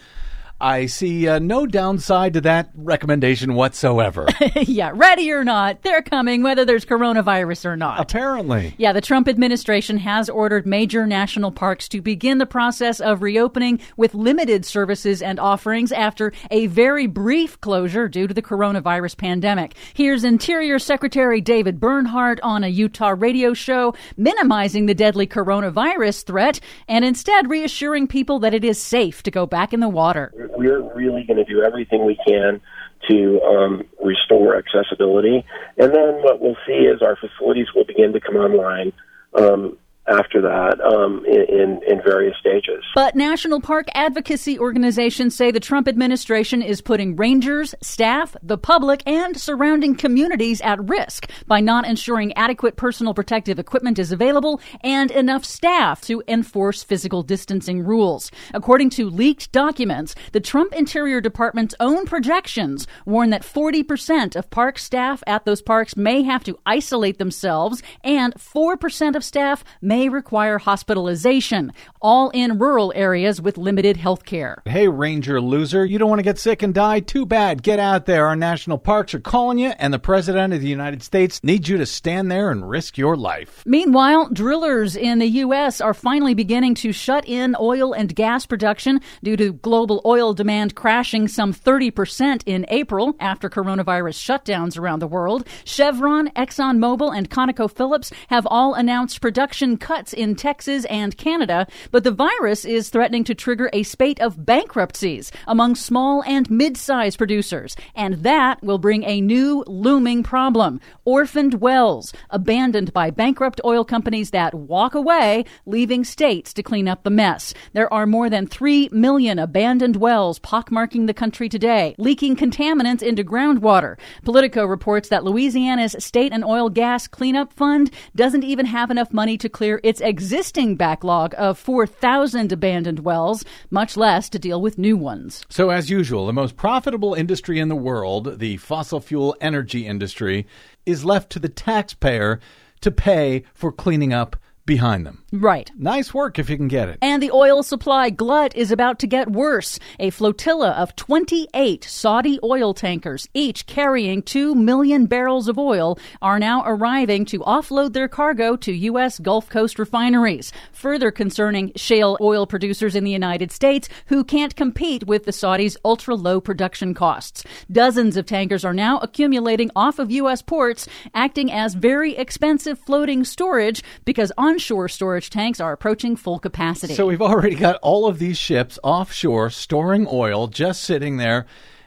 I see uh, no downside to that recommendation whatsoever. <laughs> yeah, ready or not, they're coming whether there's coronavirus or not. Apparently. Yeah, the Trump administration has ordered major national parks to begin the process of reopening with limited services and offerings after a very brief closure due to the coronavirus pandemic. Here's Interior Secretary David Bernhardt on a Utah radio show minimizing the deadly coronavirus threat and instead reassuring people that it is safe to go back in the water. We're really going to do everything we can to um, restore accessibility. And then what we'll see is our facilities will begin to come online um, after that um, in, in, in various stages. But national park advocacy organizations say the Trump administration is putting rangers, staff, the public, and surrounding communities at risk by not ensuring adequate personal protective equipment is available and enough staff to enforce physical distancing rules. According to leaked documents, the Trump Interior Department's own projections warn that 40% of park staff at those parks may have to isolate themselves and 4% of staff may require hospitalization, all in rural areas with limited health care. Hey, Ranger loser, you don't want to get sick and die? Too bad. Get out there. Our national parks are calling you, and the President of the United States needs you to stand there and risk your life. Meanwhile, drillers in the U.S. are finally beginning to shut in oil and gas production due to global oil demand crashing some 30% in April after coronavirus shutdowns around the world. Chevron, ExxonMobil, and ConocoPhillips have all announced production cuts in Texas and Canada, but the virus is threatening to trigger a spate of bankruptcies among small and mid-sized producers, and that will bring a new looming problem: orphaned wells abandoned by bankrupt oil companies that walk away, leaving states to clean up the mess. There are more than 3 million abandoned wells pockmarking the country today, leaking contaminants into groundwater. Politico reports that Louisiana's State and Oil Gas Cleanup Fund doesn't even have enough money to clear its existing backlog of 4,000 abandoned wells, much less to deal with new ones. So, as usual, the most profitable industry in the world, the fossil fuel energy industry, is left to the taxpayer to pay for cleaning up behind them. Right. Nice work if you can get it. And the oil supply glut is about to get worse. A flotilla of 28 Saudi oil tankers, each carrying 2 million barrels of oil, are now arriving to offload their cargo to U.S. Gulf Coast refineries, further concerning shale oil producers in the United States who can't compete with the Saudis' ultra low production costs. Dozens of tankers are now accumulating off of U.S. ports, acting as very expensive floating storage because onshore storage tanks are approaching full capacity. So we've already got all of these ships offshore storing oil, just sitting there.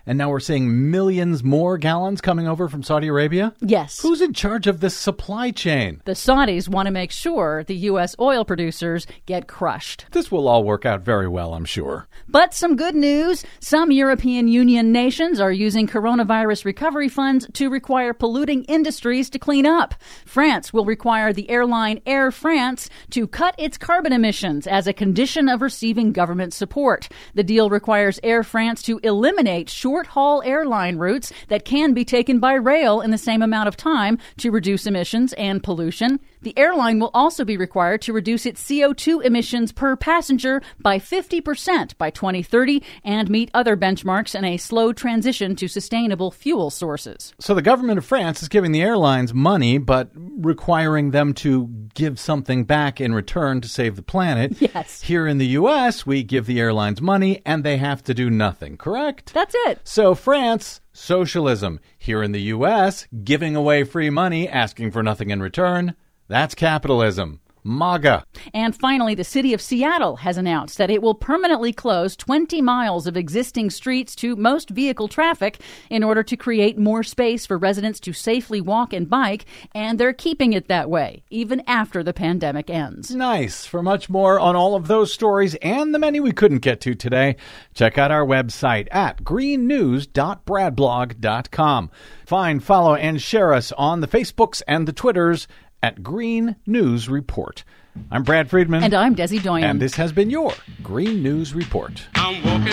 And now we're seeing millions more gallons coming over from Saudi Arabia? Yes. Who's in charge of this supply chain? The Saudis want to make sure the U.S. oil producers get crushed. This will all work out very well, I'm sure. But some good news some European Union nations are using coronavirus recovery funds to require polluting industries to clean up. France will require the airline Air France to cut its carbon emissions as a condition of receiving government support. The deal requires Air France to eliminate short haul airline routes that can be taken by rail in the same amount of time to reduce emissions and pollution. The airline will also be required to reduce its CO2 emissions per passenger by 50% by 2030 and meet other benchmarks in a slow transition to sustainable fuel sources. So the government of France is giving the airlines money, but requiring them to give something back in return to save the planet. <laughs> Yes. Here in the U.S., we give the airlines money and they have to do nothing, correct? That's it. So France, socialism. Here in the U.S., giving away free money, asking for nothing in return. That's capitalism. MAGA. And finally, the city of Seattle has announced that it will permanently close 20 miles of existing streets to most vehicle traffic in order to create more space for residents to safely walk and bike, and they're keeping it that way, even after the pandemic ends. Nice. For much more on all of those stories and the many we couldn't get to today, check out our website at greennews.bradblog.com. Find, follow, and share us on the Facebooks and the Twitters at Green News Report. I'm Brad Friedman. And I'm Desi Doyen. And this has been your Green News Report. I'm walking,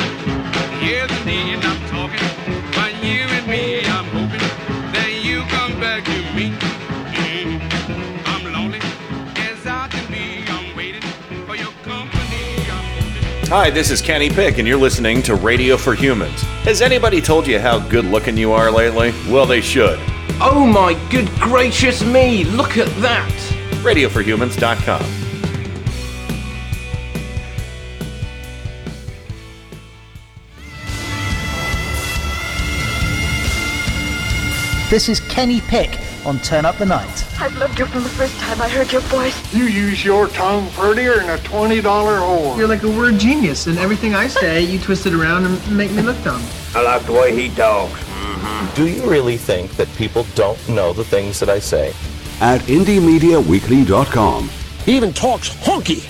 yes indeed, I'm talking. But you and me, I'm hoping that you come back to me. Mm. I'm lonely as I can be. I'm waiting for your company. Hi, this is Kenny Pick, and you're listening to Radio for Humans. Has anybody told you how good looking you are lately? Well, they should. Oh my good gracious me, look at that! RadioForHumans.com. This is Kenny Pick on Turn Up the Night. I've loved you from the first time I heard your voice. You use your tongue prettier than a $20 whore. You're like a word genius, and everything I say, you twist it around and make me look dumb. I like the way he talks. Do you really think that people don't know the things that I say? At IndieMediaWeekly.com. He even talks honky.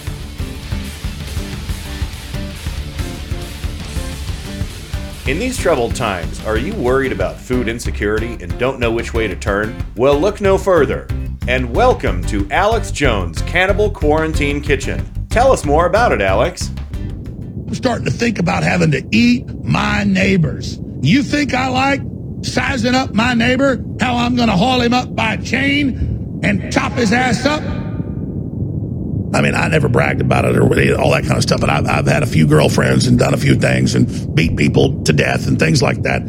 In these troubled times, are you worried about food insecurity and don't know which way to turn? Well, look no further. And welcome to Alex Jones' Cannibal Quarantine Kitchen. Tell us more about it, Alex. I'm starting to think about having to eat my neighbors. You think I like sizing up my neighbor? How I'm going to haul him up by a chain and chop his ass up? I mean, I never bragged about it or all that kind of stuff, but I've, I've had a few girlfriends and done a few things and beat people to death and things like that.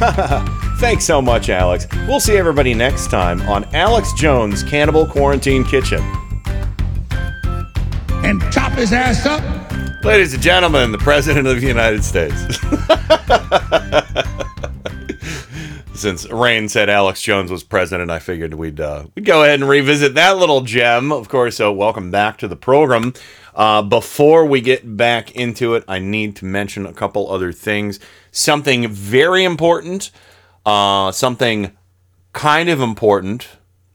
<laughs> Thanks so much, Alex. We'll see everybody next time on Alex Jones' Cannibal Quarantine Kitchen. And his ass up? Ladies and gentlemen, the President of the United States. Since Rain said Alex Jones was president, I figured we'd uh, we'd go ahead and revisit that little gem. Of course, so welcome back to the program. Uh, before we get back into it, I need to mention a couple other things. Something very important, uh, something kind of important.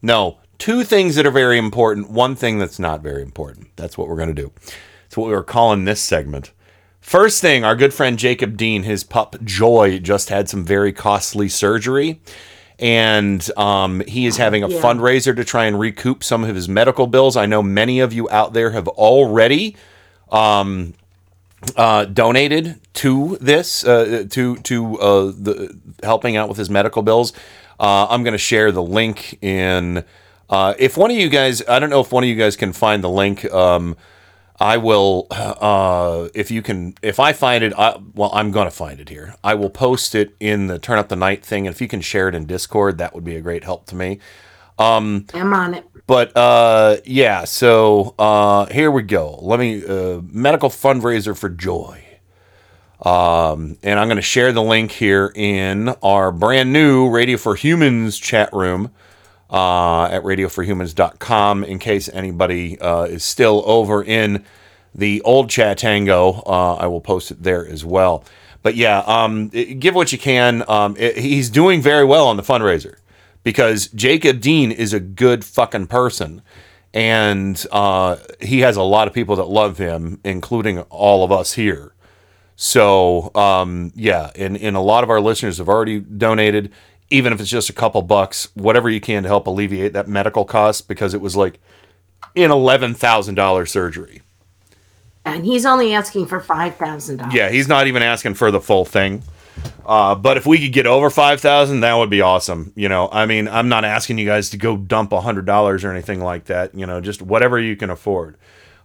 No, two things that are very important, one thing that's not very important. That's what we're going to do. It's what we were calling this segment. First thing, our good friend Jacob Dean, his pup Joy, just had some very costly surgery. And um, he is having a Yeah. fundraiser to try and recoup some of his medical bills. I know many of you out there have already um, uh, donated to this uh, to to uh, the helping out with his medical bills. Uh, I'm going to share the link in. Uh, if one of you guys, I don't know if one of you guys can find the link. Um, I will, uh, if you can, if I find it, I, well, I'm going to find it here. I will post it in the Turn Up the Night thing. And if you can share it in Discord, that would be a great help to me. Um, I'm on it. but uh, yeah, so uh, here we go. Let me, uh, medical fundraiser for joy. Um, and I'm going to share the link here in our brand new Radio for Humans chat room uh, at radioforhumans.com in case anybody uh, is still over in the old Chatango. Uh, I will post it there as well. But yeah, um, give what you can. Um, i- he's doing very well on the fundraiser because Jacob Dean is a good fucking person. And uh, he has a lot of people that love him, including all of us here. So um, yeah, and, and a lot of our listeners have already donated, even if it's just a couple bucks, whatever you can to help alleviate that medical cost because it was like an eleven thousand dollar surgery. And he's only asking for five thousand dollars. Yeah, he's not even asking for the full thing. Uh, but if we could get over five thousand, that would be awesome. You know, I mean, I'm not asking you guys to go dump a hundred dollars or anything like that. You know, just whatever you can afford.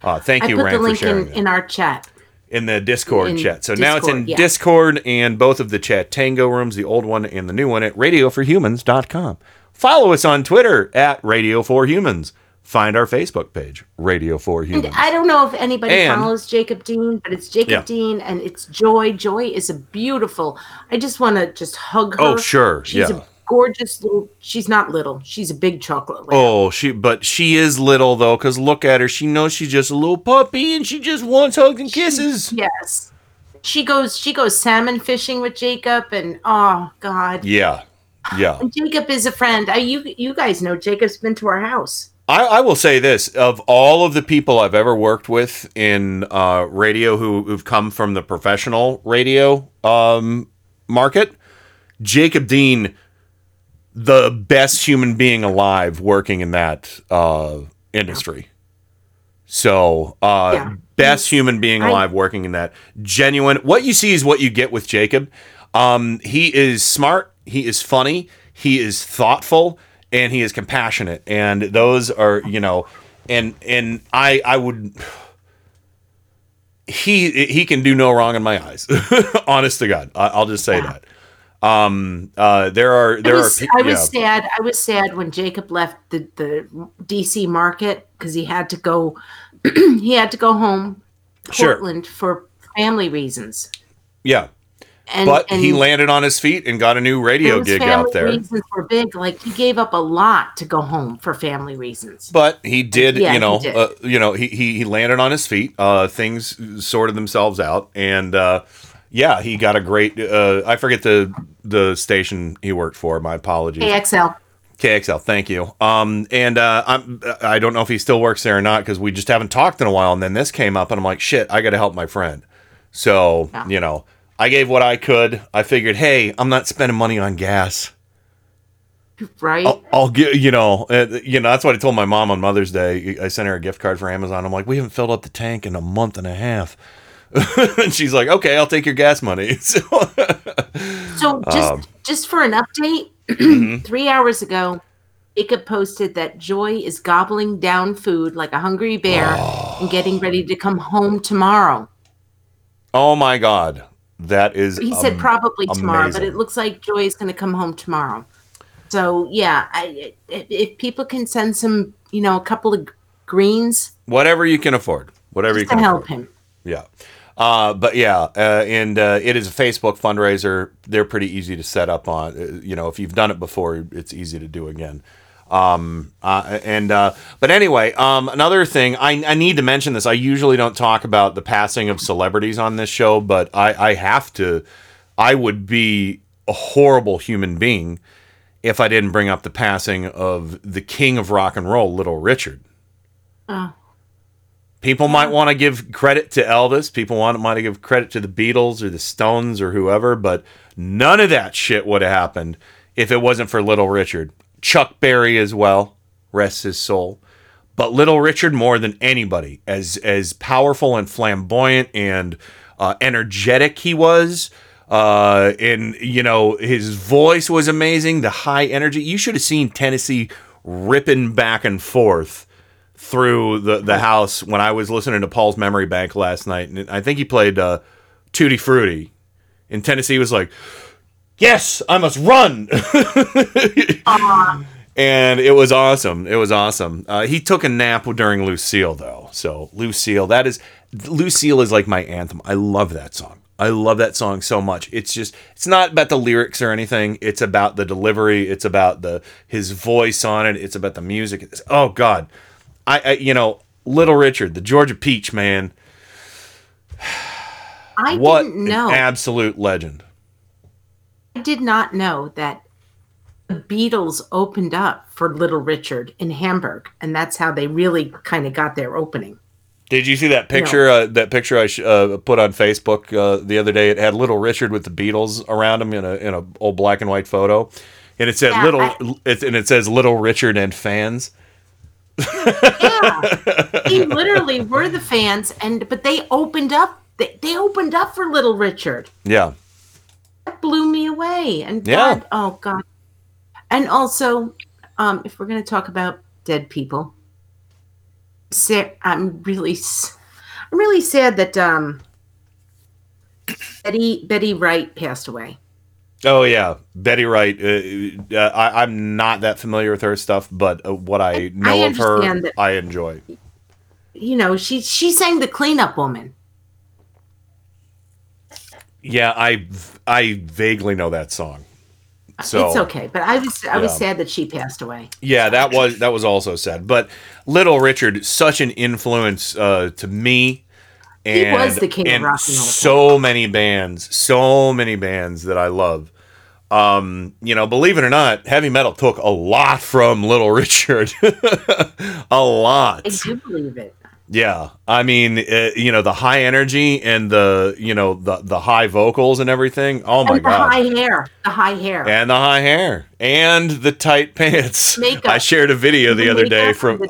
Uh, thank I you, put Rand, the link in, in our chat. In the Discord In chat. So now it's in Discord, yeah. Discord and both of the Chatango rooms, the old one and the new one at radioforhumans.com. Follow us on Twitter at Radio for Humans. Find our Facebook page, Radio for Humans. And. I don't know if anybody And- follows Jacob Dean, but it's Jacob Yeah. Dean and it's Joy. Joy is a beautiful. I just want to just hug her. Oh, sure, She's yeah. a gorgeous little. She's not little. She's a big chocolate. lamb. Oh, she but she is little though, because look at her. She knows she's just a little puppy and she just wants hugs and kisses. Yes. She goes. She goes salmon fishing with Jacob, and oh God. Yeah. Yeah. And Jacob is a friend. I, you you guys know Jacob's been to our house. I, I will say this: of all of the people I've ever worked with in uh, radio who, who've come from the professional radio um, market, Jacob Dean, the best human being alive working in that uh, industry. So, uh, Yeah. best human being I- alive working in that. Genuine. What you see is what you get with Jacob. Um, he is smart. He is funny. He is thoughtful, and he is compassionate. And those are, you know, and and I I would. <sighs> He he can do no wrong in my eyes. <laughs> Honest to God, I, I'll just say that. Um, uh, there are there I was, are. I was yeah. sad. I was sad when Jacob left the, the DC market because he had to go. <clears throat> he had to go home, Sure. Portland, for family reasons. Yeah. And, but he landed on his feet and got a new radio gig out there. Reasons were big. Like he gave up a lot to go home for family reasons. But he did, Yeah, you know, did. Uh, you know, he, he he landed on his feet. Uh, things sorted themselves out, and uh, yeah, he got a great. Uh, I forget the the station he worked for. My apologies. KXL. KXL, thank you. Um, and uh, I'm I don't know if he still works there or not because we just haven't talked in a while. And then this came up, and I'm like, shit, I got to help my friend. So you know, I gave what I could. I figured, hey, I'm not spending money on gas. Right. I'll, I'll get you know, uh, you know that's what I told my mom on Mother's Day. I sent her a gift card for Amazon. I'm like, we haven't filled up the tank in a month and a half, <laughs> and she's like, okay, I'll take your gas money. <laughs> So, So just Um, just for an update, <clears throat> mhm. three hours ago, Jacob posted that Joy is gobbling down food like a hungry bear and getting ready to come home tomorrow. oh my god, that is. He said probably tomorrow, but it looks like Joy is going to come home tomorrow. So yeah, I, if, people can send some, you know, a couple of greens whatever you can afford, whatever you can help afford. him. Yeah. Uh, but yeah, uh, and uh, it is a Facebook fundraiser. They're pretty easy to set up on. Uh, you know, if you've done it before, it's easy to do again. Um, uh, and uh, but anyway, um, another thing I, I need to mention this. I usually don't talk about the passing of celebrities on this show, but I, I have to. I would be a horrible human being if I didn't bring up the passing of the king of rock and roll, Little Richard. Oh. People might want to give credit to Elvis. People want might give credit to the Beatles or the Stones or whoever, but none of that shit would have happened if it wasn't for Little Richard. Chuck Berry as well, rest his soul. But Little Richard more than anybody, as as powerful and flamboyant and uh, energetic he was. Uh, and you know his voice was amazing. The high energy. You should have seen Tennessee ripping back and forth through the the house when I was listening to Paul's Memory Bank last night, and I think he played uh, Tutti Frutti. And Tennessee was like, "Yes, I must run." <laughs> <laughs> and it was awesome. It was awesome. Uh, he took a nap during Lucille, though. So Lucille, that is Lucille is like my anthem. I love that song. I love that song so much. It's just it's not about the lyrics or anything. It's about the delivery. It's about the his voice on it. It's about the music. It's, oh God, I, I you know Little Richard, the Georgia Peach man. <sighs> I what didn't know. an absolute legend. I did not know that the Beatles opened up for Little Richard in Hamburg, and that's how they really kind of got their opening. Did you see that picture? Uh, that picture I sh- uh, put on Facebook uh, the other day. It had Little Richard with the Beatles around him in a in a old black and white photo, and it said Yeah, Little. I- it, and it says Little Richard and fans. Yeah, they <laughs> literally were the fans, and but they opened up. They, they opened up for Little Richard. Yeah, That blew me away. And Yeah. God, oh God. And also, um, if we're going to talk about dead people, I'm really, s- I'm really sad that um, Betty Betty Wright passed away. Oh yeah, Betty Wright. Uh, uh, I, I'm not that familiar with her stuff, but uh, what I know of her, that- I enjoy. You know, she she sang the cleanup woman. Yeah, I I vaguely know that song. So it's okay, but I was I was yeah. sad that she passed away. Yeah, that was that was also sad. But Little Richard, such an influence uh, to me. He was the king of rock and roll. So many bands, so many bands that I love. Um, you know, believe it or not, heavy metal took a lot from Little <laughs> Richard. a lot. I do believe it. Yeah, I mean, uh, you know, the high energy and the you know the the high vocals and everything. Oh my and the god! high hair, the high hair. and the high hair and the tight <laughs> pants. Makeup. I shared a video the The other day from.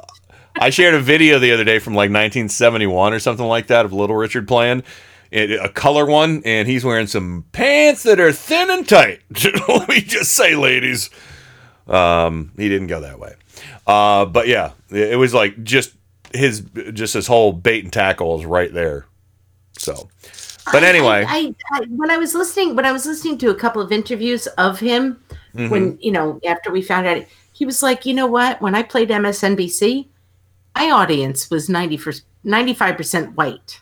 I shared a video the other day from like 1971 or something like that of Little Richard playing it, a color one, and he's wearing some pants that are thin and tight. <laughs> Let me just say, ladies. Um, he didn't go that way, uh, but yeah, it was like just his just his whole bait and tackle is right there. So, but anyway, I, I, I when I was listening when I was listening to a couple of interviews of him Mhm. when you know after we found out he was like you know what when I played MSNBC my audience was 90 95 percent white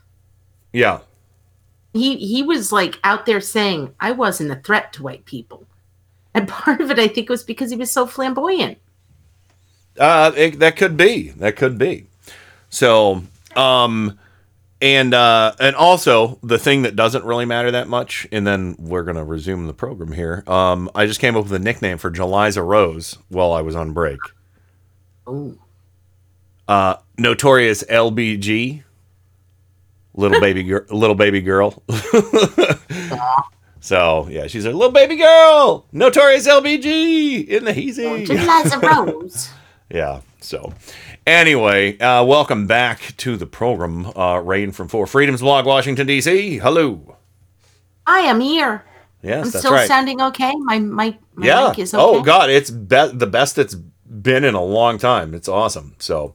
yeah. he he was like out there saying I wasn't a threat to white people and part of it I think was because he was so flamboyant Uh, it, that could be. That could be. So, um, and uh, and also the thing that doesn't really matter that much, and then we're gonna resume the program here. Um, I just came up with a nickname for Jeliza Rose while I was on break. oh Uh, notorious LBG, little baby girl, little baby girl. so yeah, she's a little baby girl, notorious LBG in the heezy. Jeliza <laughs> Rose Yeah. So, anyway, uh, welcome back to the program. Uh, Rain from Four Freedoms Blog, Washington D.C. Hello. I am here Yes, I'm that's still right. sounding okay my my, my yeah. mic is okay Oh God, it's be- the best it's been in a long time. It's awesome. So,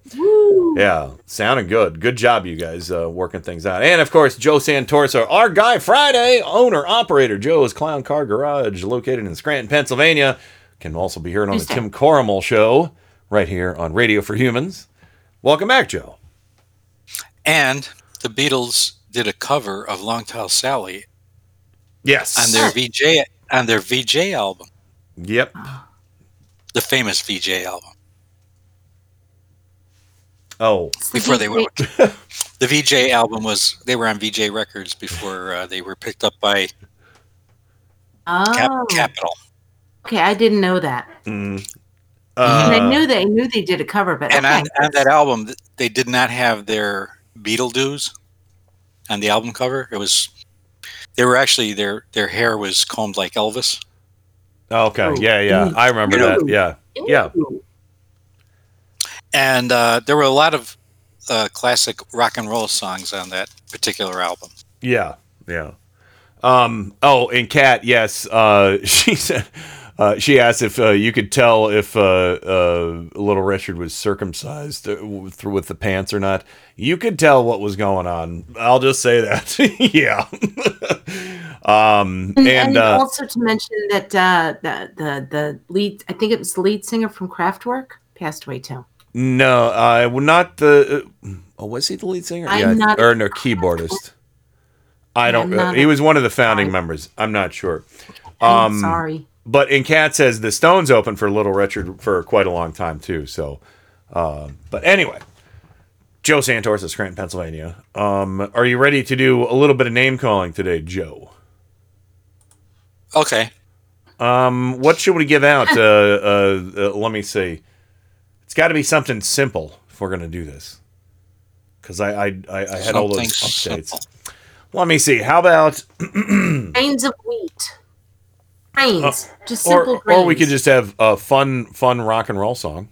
yeah, sounding good. Good job, you guys, uh, working things out. And of course, Joe Santorsa, our guy Friday, owner operator Joe's Clown Car Garage, located in Scranton, Pennsylvania, can also be heard on the Tim Corrimal Show right here on Radio for Humans. Welcome back, Joe. And the Beatles did a cover of Long Tall Sally Yes. on their Vee-Jay on their Vee-Jay album, Yep. The famous Vee-Jay album. Oh. Before they were <laughs> the Vee-Jay album was they were on Vee-Jay Records before uh, they were picked up by Cap- oh Capitol. okay I didn't know that Mm. and I Uh, knew they I knew they did a cover, but And okay. on, on that album, they did not have their Beetlejuice on the album cover. It was they were actually their their hair was combed like Elvis. Okay. Yeah, yeah. I remember that. Yeah. Yeah. And uh, there were a lot of uh, classic rock and roll songs on that particular album. Yeah. Yeah. Um. Oh, and Kat, yes. Uh, <laughs> she said. Uh, she asked if uh, you could tell if uh, uh, little Richard was circumcised uh, with, with the pants or not. You could tell what was going on. I'll just say that. <laughs> yeah. um. And, And, uh, also to mention that uh, the the the lead, I think it was the lead singer from Kraftwerk, passed away too. no, I well, not the. Uh, oh, was he the lead singer? I'm not- or no, keyboardist. I don't. Uh, he was one of the founding members. I'm not sure. I'm sorry. But in Cat says the Stones open for Little Richard for quite a long time too. So, uh, but anyway, Joe Santos of Scranton, Pennsylvania. Um, are you ready to do a little bit of name calling today, Joe? Okay. Um, what should we give out? <laughs> uh, uh, uh, let me see. It's got to be something simple if we're gonna do this, because I, I I I had all those Something updates. Let me see. How about <clears throat> Grains of wheat. Grains. just Uh, or, simple grains. or we could just have a fun fun rock and roll song.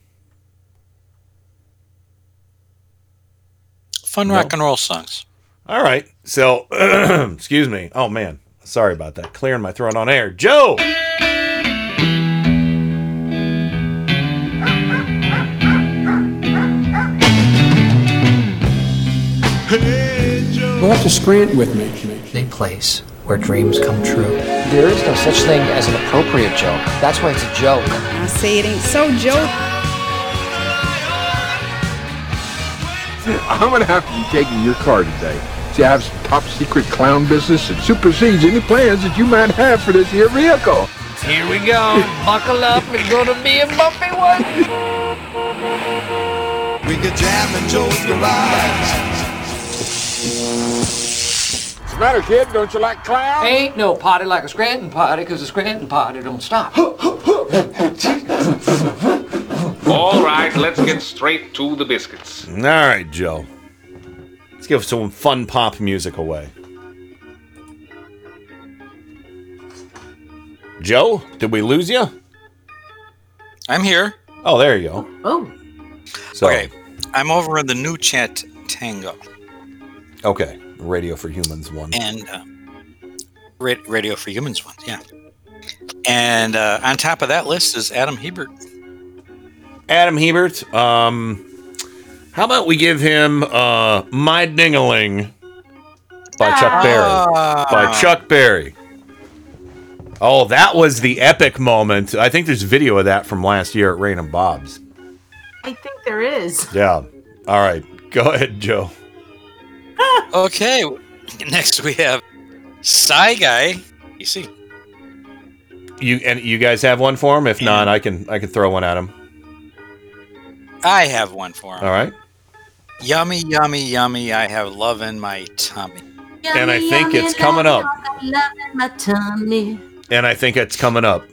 Fun No. rock and roll songs. All right. So, <clears throat> excuse me. Oh man, sorry about that. Clearing my throat on air. Joe. Go have to Scranton with me. A place where dreams come true. There is no such thing as an appropriate joke. That's why it's a joke. I say it ain't so, Joe. <laughs> I'm gonna have to be taking your car today. See, I have some top secret clown business that supersedes any plans that you might have for this here vehicle. Here we go. Buckle up. It's gonna be a bumpy one. We could jam in Joe's garage. What's the matter, kid? Don't you like clowns? Ain't no party like a Scranton party, because a Scranton party don't stop. All right, let's get straight to the biscuits. All right, Joe. Let's give some fun pop music away. Joe, did we lose you? I'm here. Oh, there you go. Oh. So, Okay. I'm over in the new chat Tango. okay. Radio for Humans one. and uh, Ra- Radio for Humans one, yeah. And uh, on top of that list is Adam Hebert. Adam Hebert. Um, how about we give him uh, "My Dingaling" by Chuck Berry? Ah. By Chuck Berry. Oh, that was the epic moment. I think there's video of that from last year at Rain and Bob's. I think there is. Yeah. All right. Go ahead, Joe. Okay, next we have Psy Guy. You see, You and you guys have one for him. If not, I can I can throw one at him. I have one for him. All right. Yummy, yummy, yummy. I have love in my tummy. And I think yummy, it's coming up. Love in my tummy. And I think it's coming up.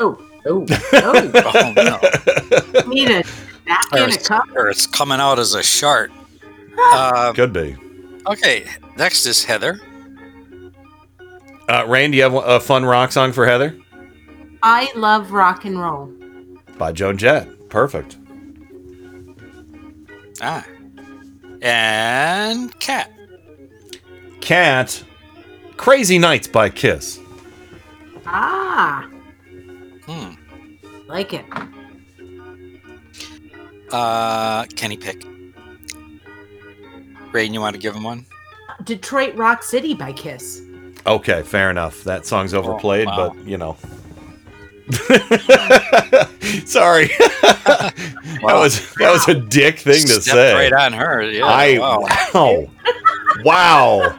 Oh, oh, <laughs> oh. oh no! Need a or, napkin, a cup. or it's coming out as a shart. Uh, Could be. okay, next is Heather. Uh, Rain, do you have a fun rock song for Heather? I love rock and roll. By Joan Jett. Perfect. Ah, and Cat. Cat. Crazy Nights by Kiss. Ah, Hmm. like it. Uh, Kenny Pick. Rain, you want to give him one? Detroit Rock City by Kiss. Okay, fair enough. That song's overplayed, wow. but you know. <laughs> Sorry. <laughs> that was that was a dick thing to Stepped say. right on her. Yeah. I wow. wow. wow.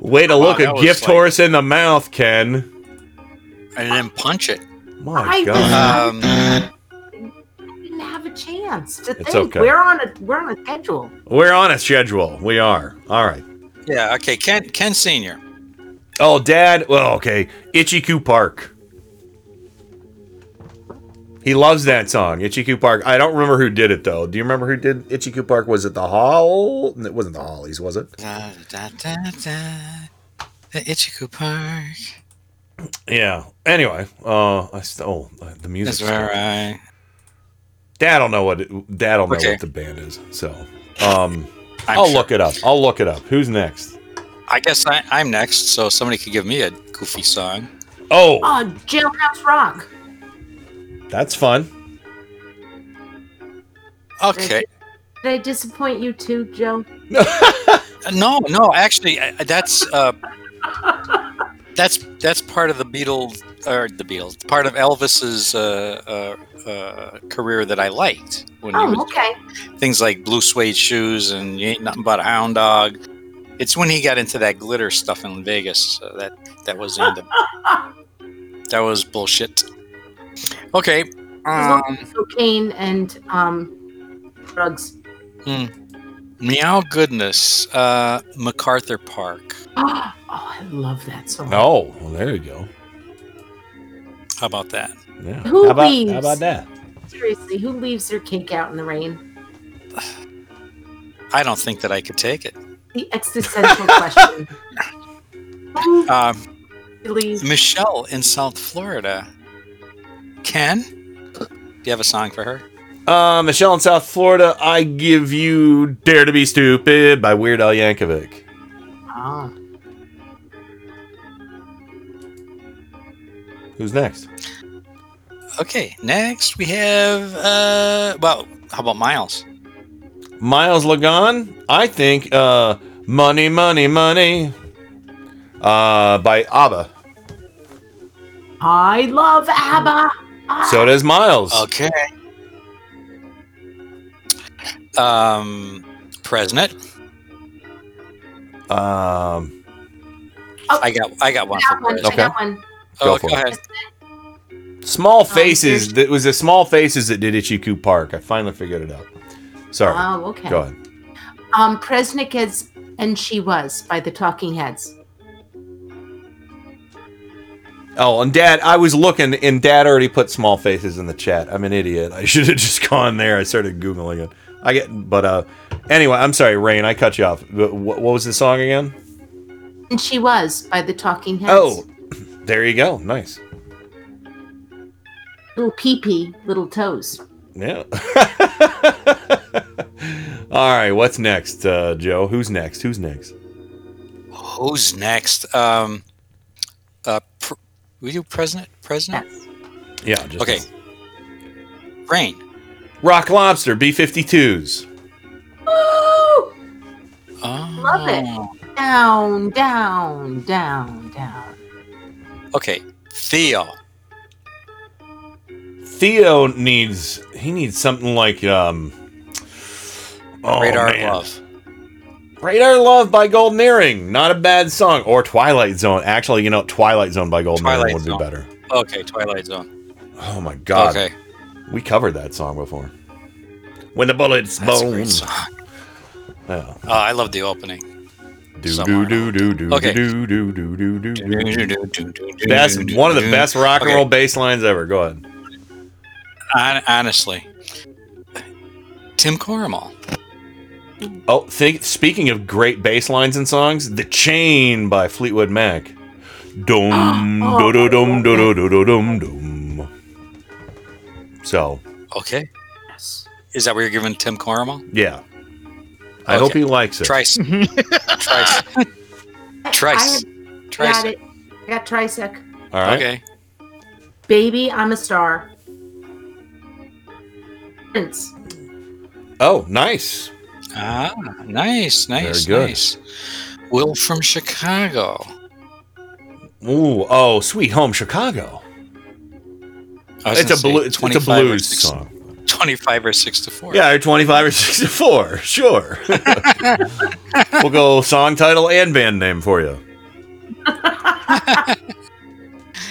Way to Wow, look that a gift like- horse in the mouth, Ken. And didn't punch it. My I- God. Um, Didn't have a chance to It's think. okay. We're on a we're on a schedule. We're on a schedule. We are. All right. yeah. Okay. Ken. Ken Senior. Oh, Dad. Well, okay. Itchycoo Park. He loves that song, Itchycoo Park. I don't remember who did it though. Do you remember who did Itchycoo Park? Was it the Hall? It wasn't the Hollies, was it? Da, da, da, da. The Itchycoo Park. Yeah. Anyway, uh, I st- oh, the music. That's where I. Dad don't know what it, Dad don't know Okay. what the band is. So, um, I'm I'll sure. look it up. I'll look it up. Who's next? I guess I, I'm next, so somebody could give me a goofy song. Oh, Oh, Jailhouse Rock. that's fun. Okay. Did I disappoint you too, Joe? <laughs> No, no, actually, that's uh, <laughs> that's that's part of the Beatles or the Beatles, part of Elvis's uh, uh, uh, career that I liked when he Oh, was okay. things like blue suede shoes and you ain't nothing but a hound dog. It's when he got into that glitter stuff in Vegas uh, that that was the end <laughs> of that was bullshit. Okay, um, Cocaine and um, drugs. hmm. meow goodness, uh, MacArthur Park. <gasps> Oh, I love that song. Oh, well, there you go. How about that? Yeah. Who how about leaves? how about that? Seriously, who leaves their cake out in the rain? <sighs> I don't think that I could take it. The existential <laughs> question. Um. Michelle in South Florida. Ken, do you have a song for her? Uh, Michelle in South Florida, I give you "Dare to Be Stupid" by Weird Al Yankovic. Oh. Who's next? Okay, next we have uh well, how about Miles? Miles Lagan, I think uh, "Money, Money, Money" uh, by ABBA. I love ABBA. So does Miles. Okay. Um President. Um, I got I got one for That one. I got one. Go Oh, for go it. ahead. Small Faces. That was the Small Faces that did Itchycoo Park. I finally figured it out. Sorry. Oh, okay. Go ahead. Um, Presnick is and she was by the Talking Heads. Oh, and Dad, I was looking, and Dad already put Small Faces in the chat. I'm an idiot. I <laughs> should have just gone there. I started googling it. I get, but uh, anyway, I'm sorry, Rain. I cut you off. But What, what was the song again? And she was by the Talking Heads. Oh, there you go. Nice. Little pee pee, little toes. Yeah. <laughs> All right. What's next, uh, Joe? Who's next? Who's next? Who's next? Um uh pr- we do President President? Yeah. Just Okay. Rain. Rock Lobster B52s. Oh. Love it. Down, down, down, down. Okay. Theo. Theo needs he needs something like um oh, Radar man. Love. Radar Love by Golden Earring. Not a bad song. Or Twilight Zone. Actually, you know, Twilight Zone by Golden Twilight Earring would Zone. be better. Okay, Twilight Zone. Oh my god. Okay. We covered that song before. When the bullets That's bone. song. Yeah. Oh, I love the opening. Do do do do do Okay. do do do do do do. do. One of the best rock and Okay. roll bass lines ever. Go ahead. Hon- honestly. Tim Corrimal. Oh, think speaking of great bass lines and songs, "The Chain" by Fleetwood Mac. Dum Oh, do do dum do do do do dum dum. So Okay. Is that what you're giving Tim Corrimal? yeah, I hope he likes it. Trice. <laughs> Trice. Trice. Got Trice. it. I got Trisec. All right. Okay. Baby, I'm a star. Prince. Oh, nice. Ah, nice, nice, Very good. nice. Will from Chicago. Ooh, oh, Sweet Home Chicago. It's a say blue, it's, it's a 25 blues song. 25 or 6 to 4. Yeah, 25 or 64. Sure. <laughs> we'll go song title and band name for you.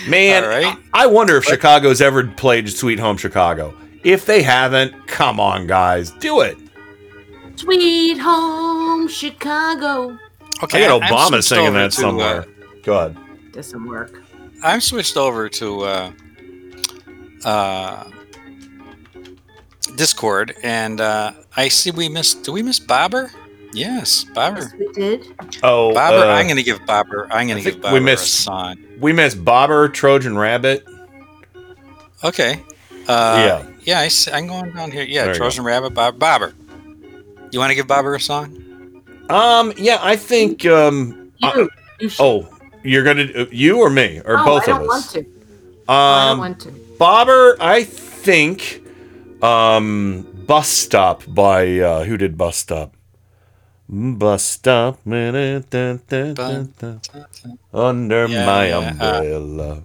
Man, All right. I I wonder if Chicago's ever played Sweet Home Chicago. If they haven't, come on, guys, do it. Sweet home Chicago. Okay. I got I'm Obama singing that to, somewhere. uh, Go ahead. Doesn't work. I'm switched over to uh, uh, Discord, and uh, I see we missed. Do we miss Bobber? Yes, Bobber. We did. Oh, Bobber. uh, I'm going to give Bobber. I'm going to give Bobber we a song. We missed Bobber, Trojan Rabbit. Okay. Uh, Yeah. Yeah. I see, I'm going down here. Yeah. There Trojan Rabbit. Bob, Bobber. You want to give Bobber a song? Um, yeah, I think um You. You should. Oh, you're gonna you or me or Oh, both I don't of want us? to. I don't Um, want to. Bobber, I think. Um, Bus Stop by uh, who did Bus Stop? Bus Stop <laughs> under Yeah, my yeah, uh, umbrella.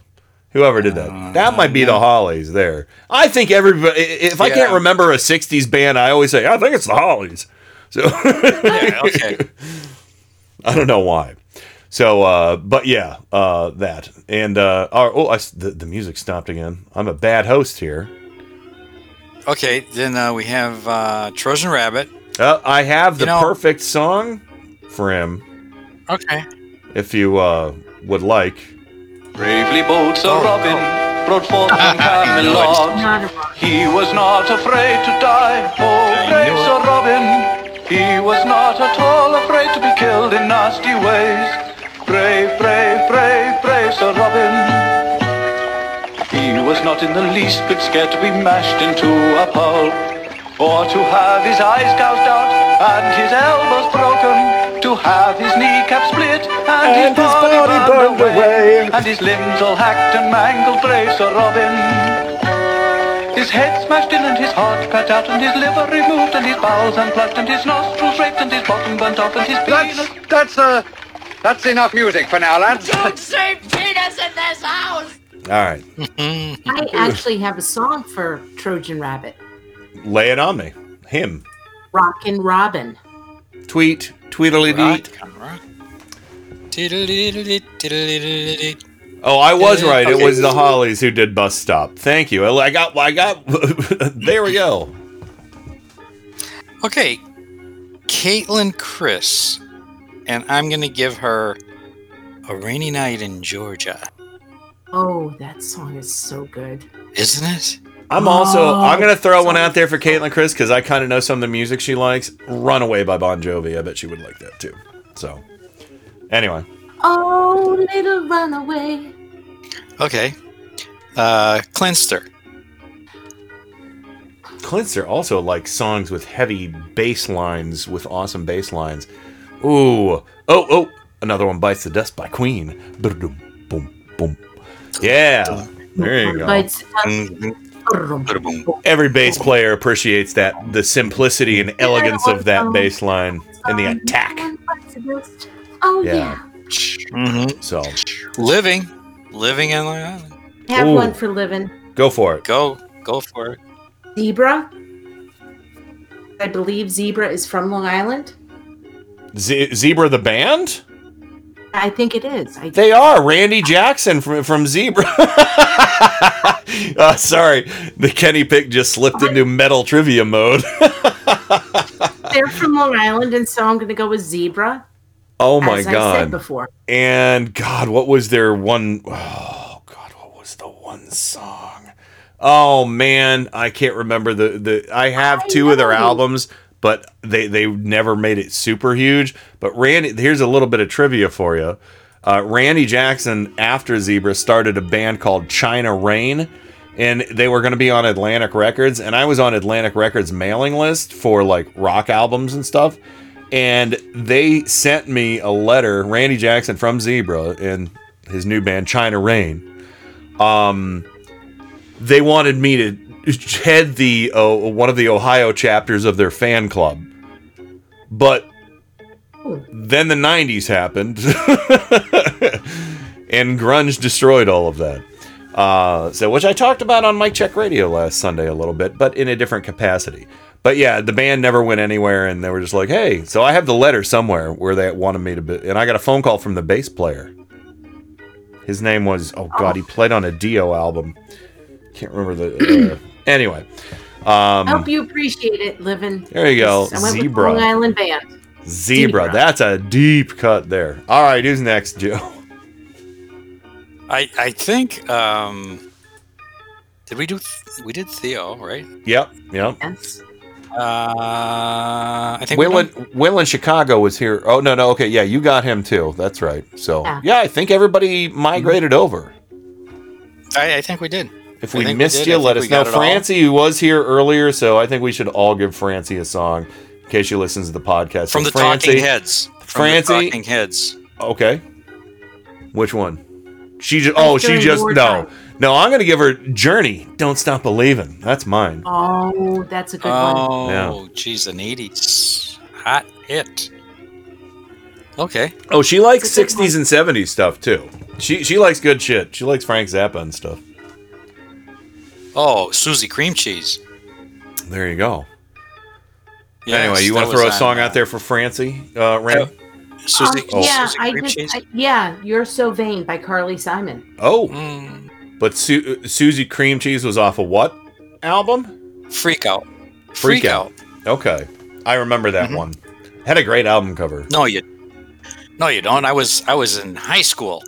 Whoever did that, that might be the Hollies. There, I think everybody. If I can't remember a '60s band, I always say I think it's the Hollies. So <laughs> Yeah, okay. I don't know why. So, uh, but yeah, uh, that and uh, oh, oh I the, the music stopped again. I'm a bad host here. Okay, then uh, we have uh, Trojan Rabbit. Uh, I have the You know- perfect song for him. Okay. If you uh, would like. Bravely bold Sir Robin rode forth <laughs> from Camelot. He was not afraid to die. Oh, brave Sir Robin. He was not at all afraid to be killed in nasty ways. Brave, brave, brave, not in the least bit scared to be mashed into a pulp. Or to have his eyes gouged out and his elbows broken. To have his kneecap split and, his, body, burned, away. And his limbs all hacked and mangled, brave Sir Robin. His head smashed in and his heart cut out and his liver removed and his bowels unplugged and his nostrils raked and his bottom burnt off and his penis... That's, uh, that's enough music for now, lads. Don't say penis in this house. All right, I actually have a song for Trojan Rabbit. lay it on me. Him. Rockin' Robin. Tweet. Tweedly deet. Oh, I was right. It was the Hollies who did Bus Stop. Thank you. I got. I got. <laughs> there we go. Okay, Caitlin Chris, and I'm gonna give her a rainy night in Georgia. Oh, that song is so good. Isn't it? I'm also. Oh, I'm gonna throw one out there for Caitlin Chris because I kind of know some of the music she likes. Runaway by Bon Jovi. I bet she would like that too. So, anyway, Oh, little runaway. Okay. Uh, Clinster. Clinster also likes songs with heavy bass lines with awesome bass lines. Ooh. Oh, oh. Another one bites the dust by Queen. Boom, boom, boom. Yeah. There you go. Bites- Every bass player appreciates that the simplicity and elegance of that bass line and the attack. Oh, Yeah. yeah. Mm-hmm. So, Living. Living in Long Island. Have Ooh. one for living. go for it. Go. Go for it. Zebra. I believe Zebra is from Long Island. Ze- Zebra the band? I think it is. I, They are Randy Jackson from from Zebra. <laughs> uh, sorry, the Kenny pick just slipped into metal trivia mode. <laughs> they're from Long Island, and so I'm going to go with Zebra. oh my as I said god! before. And God, what was their one oh God, what was the one song? Oh man, I can't remember the the. I have two of their albums, but they they never made it super huge. But Randy, here's a little bit of trivia for you. Uh, Randy Jackson, after Zebra, started a band called China Rain, and they were going to be on Atlantic Records. And I was on Atlantic Records mailing list for like rock albums and stuff. And they sent me a letter, Randy Jackson from Zebra and his new band China Rain. Um, they wanted me to head the uh, one of the Ohio chapters of their fan club, but then the 90s happened <laughs> and grunge destroyed all of that. Uh, so which i talked about on mike check radio last sunday a little bit but in a different capacity. But yeah the band never went anywhere and they were just like hey so i have the letter somewhere where they wanted me to be and i got a phone call from the bass player. His name was oh god he played on a dio album. Can't remember the uh, anyway um I hope you appreciate it, living. There you go, I went Zebra. With Long Island band. Zebra. Zebra. That's a deep cut there. All right, who's next, Joe? I I think. Um, did we do? we did Theo, right? Yep, yep. Yes. Uh, I think we're Will in. Will in Chicago was here. Oh no, no, okay, yeah, you got him too. That's right. So Yeah. yeah, I think everybody migrated over. I, I think we did. If we missed did. you, let us know. got it all. Francie, who was here earlier, so I think we should all give Francie a song in case she listens to the podcast. from So the Francie, Talking Heads. From Francie, the Talking Heads. Okay. Which one? She oh, just. Oh, she just. No. wartime. No, I'm going to give her Journey. Don't Stop Believing. That's mine. Oh, that's a good one. Oh, Yeah. geez, an 80s hot hit. Okay. Oh, she likes 60s and 70s stuff too. She she likes good shit. She likes Frank Zappa and stuff. Oh, Susie Cream Cheese. There you go. Yes, anyway, you want to throw a song uh, out there for Francie, uh, Ray? Susie, Um, yeah, Susie I Cream just, Cheese? I, yeah, you're so vain by Carly Simon. Oh, Mm. but Su- Susie Cream Cheese was off of what album? Freak Out. Freak, Out. Okay, I remember that Mm-hmm. one. Had a great album cover. No, you. No, you don't. I was I was in high school.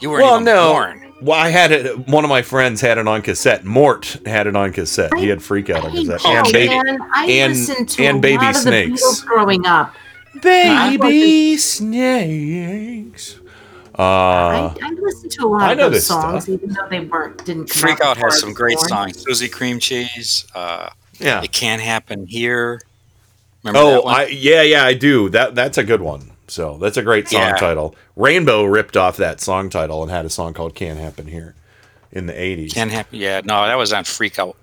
You weren't Well, even no. born. Well, I had it. One of my friends had it on cassette. Mort had it on cassette. he had Freak Out on cassette. Oh, and baby, man, I and listened to and a baby lot of snakes. the Beatles growing up. Baby snakes. Uh, I, I listened to a lot I of those songs, stuff. even though they weren't didn't come Freak Out has some great born. songs. Susie Cream Cheese. Uh, Yeah. It can't happen here. Remember oh, that one? I yeah, yeah, I do. That that's a good one. So that's a great song Yeah. title. Rainbow ripped off that song title and had a song called "Can't Happen Here" in the '80s. Can't happen. Yeah, no, that was on Freak Out.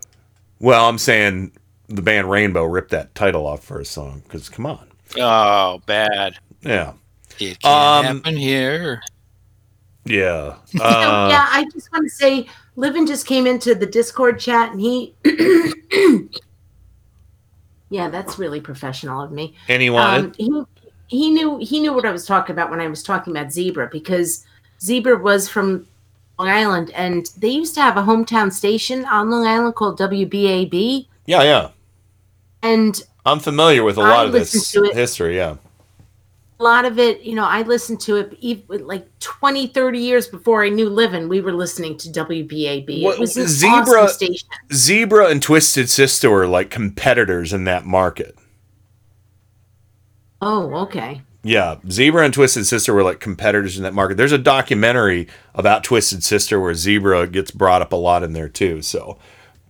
Well, I'm saying the band Rainbow ripped that title off for a song because come on, Oh, bad. yeah, It can't Um, happen here. yeah. <laughs> So, Uh, yeah, I just want to say, Livin just came into the Discord chat, and he, <clears throat> yeah, that's really professional of me. Anyone? Um, he he knew he knew what I was talking about when I was talking about Zebra because Zebra was from Long Island, and they used to have a hometown station on Long Island called WBAB, yeah, yeah. and I'm familiar with a lot of this listened to it. history. Yeah. a lot of it, you know, I listened to it like 20, 30 years before I knew Livin. We were listening to WBAB. What- it was Zebra awesome station. Zebra and Twisted Sister were like competitors in that market. Oh, okay. Yeah, Zebra and Twisted Sister were like competitors in that market. There's a documentary about Twisted Sister where Zebra gets brought up a lot in there too. So,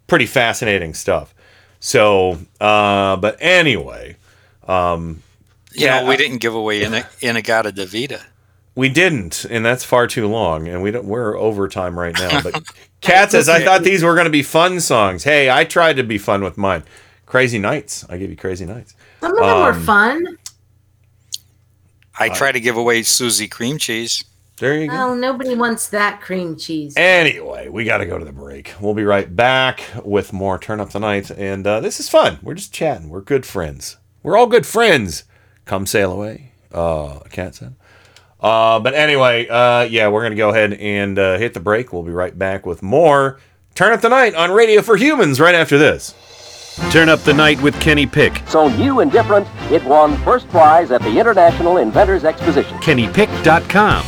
pretty fascinating stuff. So, uh, but anyway, um, You yeah, know, we I- didn't give away In- In-A-Gadda-Da-Vida. we didn't, and that's far too long, and we don't. We're overtime right now. But <laughs> Kat says, "I thought these were going to be fun songs." Hey, I tried to be fun with mine. Crazy Nights. I give you Crazy Nights. Some of them were Um, fun. I try to give away Susie Cream Cheese. There you go. Well, nobody wants that cream cheese. Anyway, we got to go to the break. We'll be right back with more Turn Up the Night. And uh, this is fun. We're just chatting. We're good friends. We're all good friends. Come sail away. Uh, Cat said. Uh, but anyway, uh, yeah, we're going to go ahead and uh, hit the break. We'll be right back with more Turn Up the Night on Radio for Humans right after this. Turn up the night with Kenny Pick. So new and different, it won first prize at the International Inventors Exposition. KennyPick.com.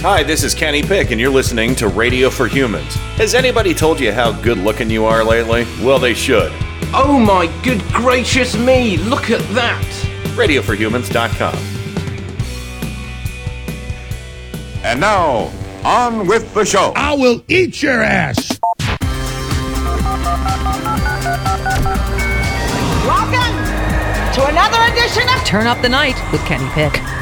Hi, this is Kenny Pick, and you're listening to Radio for Humans. Has anybody told you how good looking you are lately? Well, they should. Oh my good gracious me, look at that! RadioForHumans.com. And now, on with the show. I will eat your ass. Welcome to another edition of Turn Up the Night with Kenny Pick.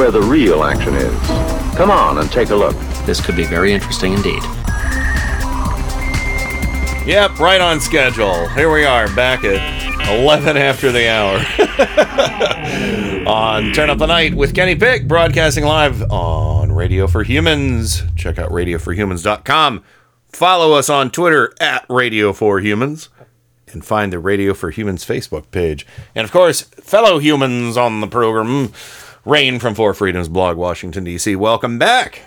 where the real action is. Come on and take a look. This could be very interesting indeed. Yep, right on schedule. Here we are, back at 11 after the hour. <laughs> on Turn Up the Night with Kenny Pick, broadcasting live on Radio for Humans. Check out radioforhumans.com. Follow us on Twitter at Radio for Humans. And find the Radio for Humans Facebook page. And of course, fellow humans on the program, Rain from Four Freedoms blog, Washington, D.C. Welcome back.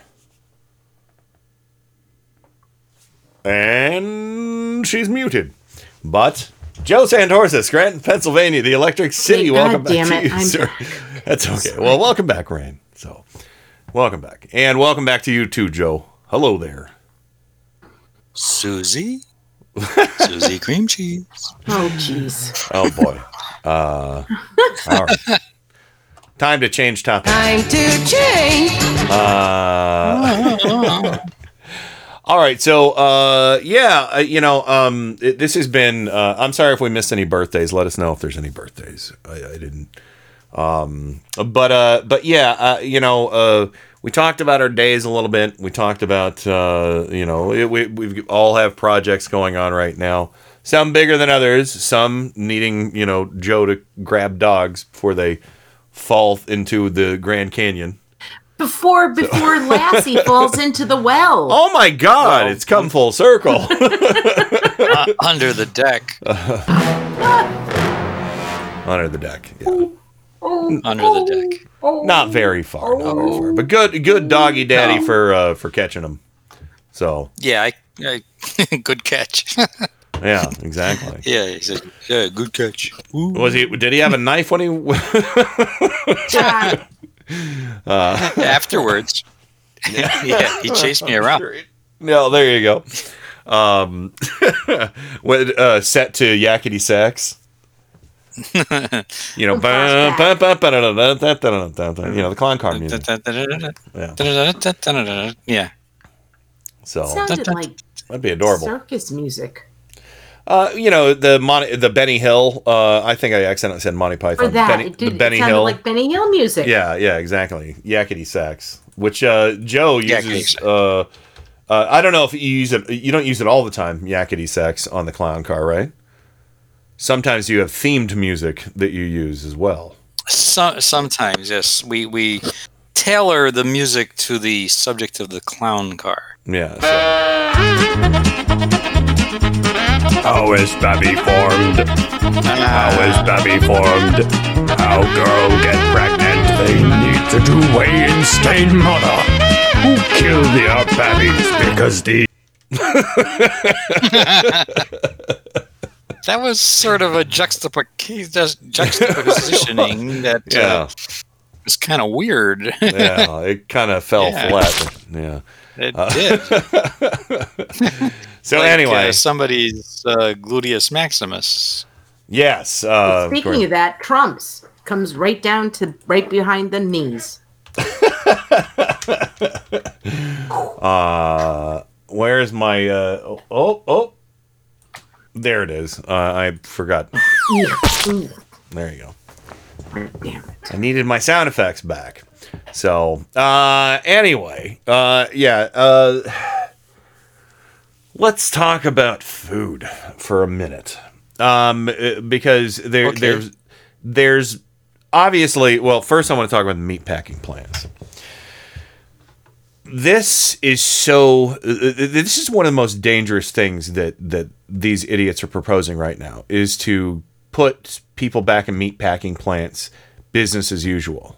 And she's muted. But Joe Santorosa, Scranton, Pennsylvania, the Electric City. God welcome back damn to you, I'm sir. <laughs> That's okay. Well, welcome back, Rain. So Welcome back. And welcome back to you too, Joe. Hello there. Susie? <laughs> Susie cream cheese. Oh, jeez. Oh boy. Uh, all right. <laughs> Time to change topic. Time to change. Uh, <laughs> all right. So, uh, yeah, uh, you know, um, it, this has been. Uh, I'm sorry if we missed any birthdays. Let us know if there's any birthdays. I, I didn't. Um, but uh, but yeah, uh, you know, uh, we talked about our days a little bit. We talked about uh, you know, it, we we all have projects going on right now. Some bigger than others. Some needing you know Joe to grab dogs before they fall into the Grand Canyon. Before before Lassie <laughs> falls into the well. Oh my God! it's come full circle. <laughs> Uh, under the deck. <laughs> Under the deck. Yeah. Under the deck. Not very far, not very far, but good, good doggy daddy No. for uh, for catching them. So Yeah, I, I good catch. Yeah, exactly. yeah, he said, yeah, good catch. Was he? Did he have a knife when he? uh, Afterwards. yeah, he chased me around. No, there you go. Um, with, uh, set to yakety sax. you know, you know the clown car music. Yeah. Yeah. So Sounded like that'd be adorable. circus music. Uh, you know the Mon- the Benny Hill. Uh, I think I accidentally said Monty Python. Or that. Benny, it, did, the Benny it Hill. like Benny Hill music. Yeah, yeah, exactly. Yakety sax, which uh, Joe Yakety uses. Uh, uh, I don't know if you use it. You don't use it all the time. Yakety sax on the clown car, right? Sometimes you have themed music that you use as well. So, sometimes, yes, we we tailor the music to the subject of the clown car. Yeah. How is Babby formed? How is Babby formed? How girl get pregnant? They need to do weigh in stain mother. Who killed the our babbies because the <laughs> That was sort of a juxtap- juxtapositioning <laughs> that uh, was kind of weird. yeah, it kind of fell <laughs> Yeah. flat. Yeah. It Uh, did. <laughs> So Like, anyway, uh, somebody's uh, gluteus maximus. yes. Uh, Speaking correct. of that, Trump's comes right down to right behind the knees. <laughs> Uh, where's my uh? Oh, oh, oh. There it is. Uh, I forgot. <laughs> There you go. I needed my sound effects back. So, uh, anyway, uh, yeah, uh, let's talk about food for a minute. Um, uh, because there, Okay. there's, there's obviously, well, first I want to talk about the meat packing plants. This is so. Uh, uh, this is one of the most dangerous things that that these idiots are proposing right now is to put people back in meat packing plants, business as usual.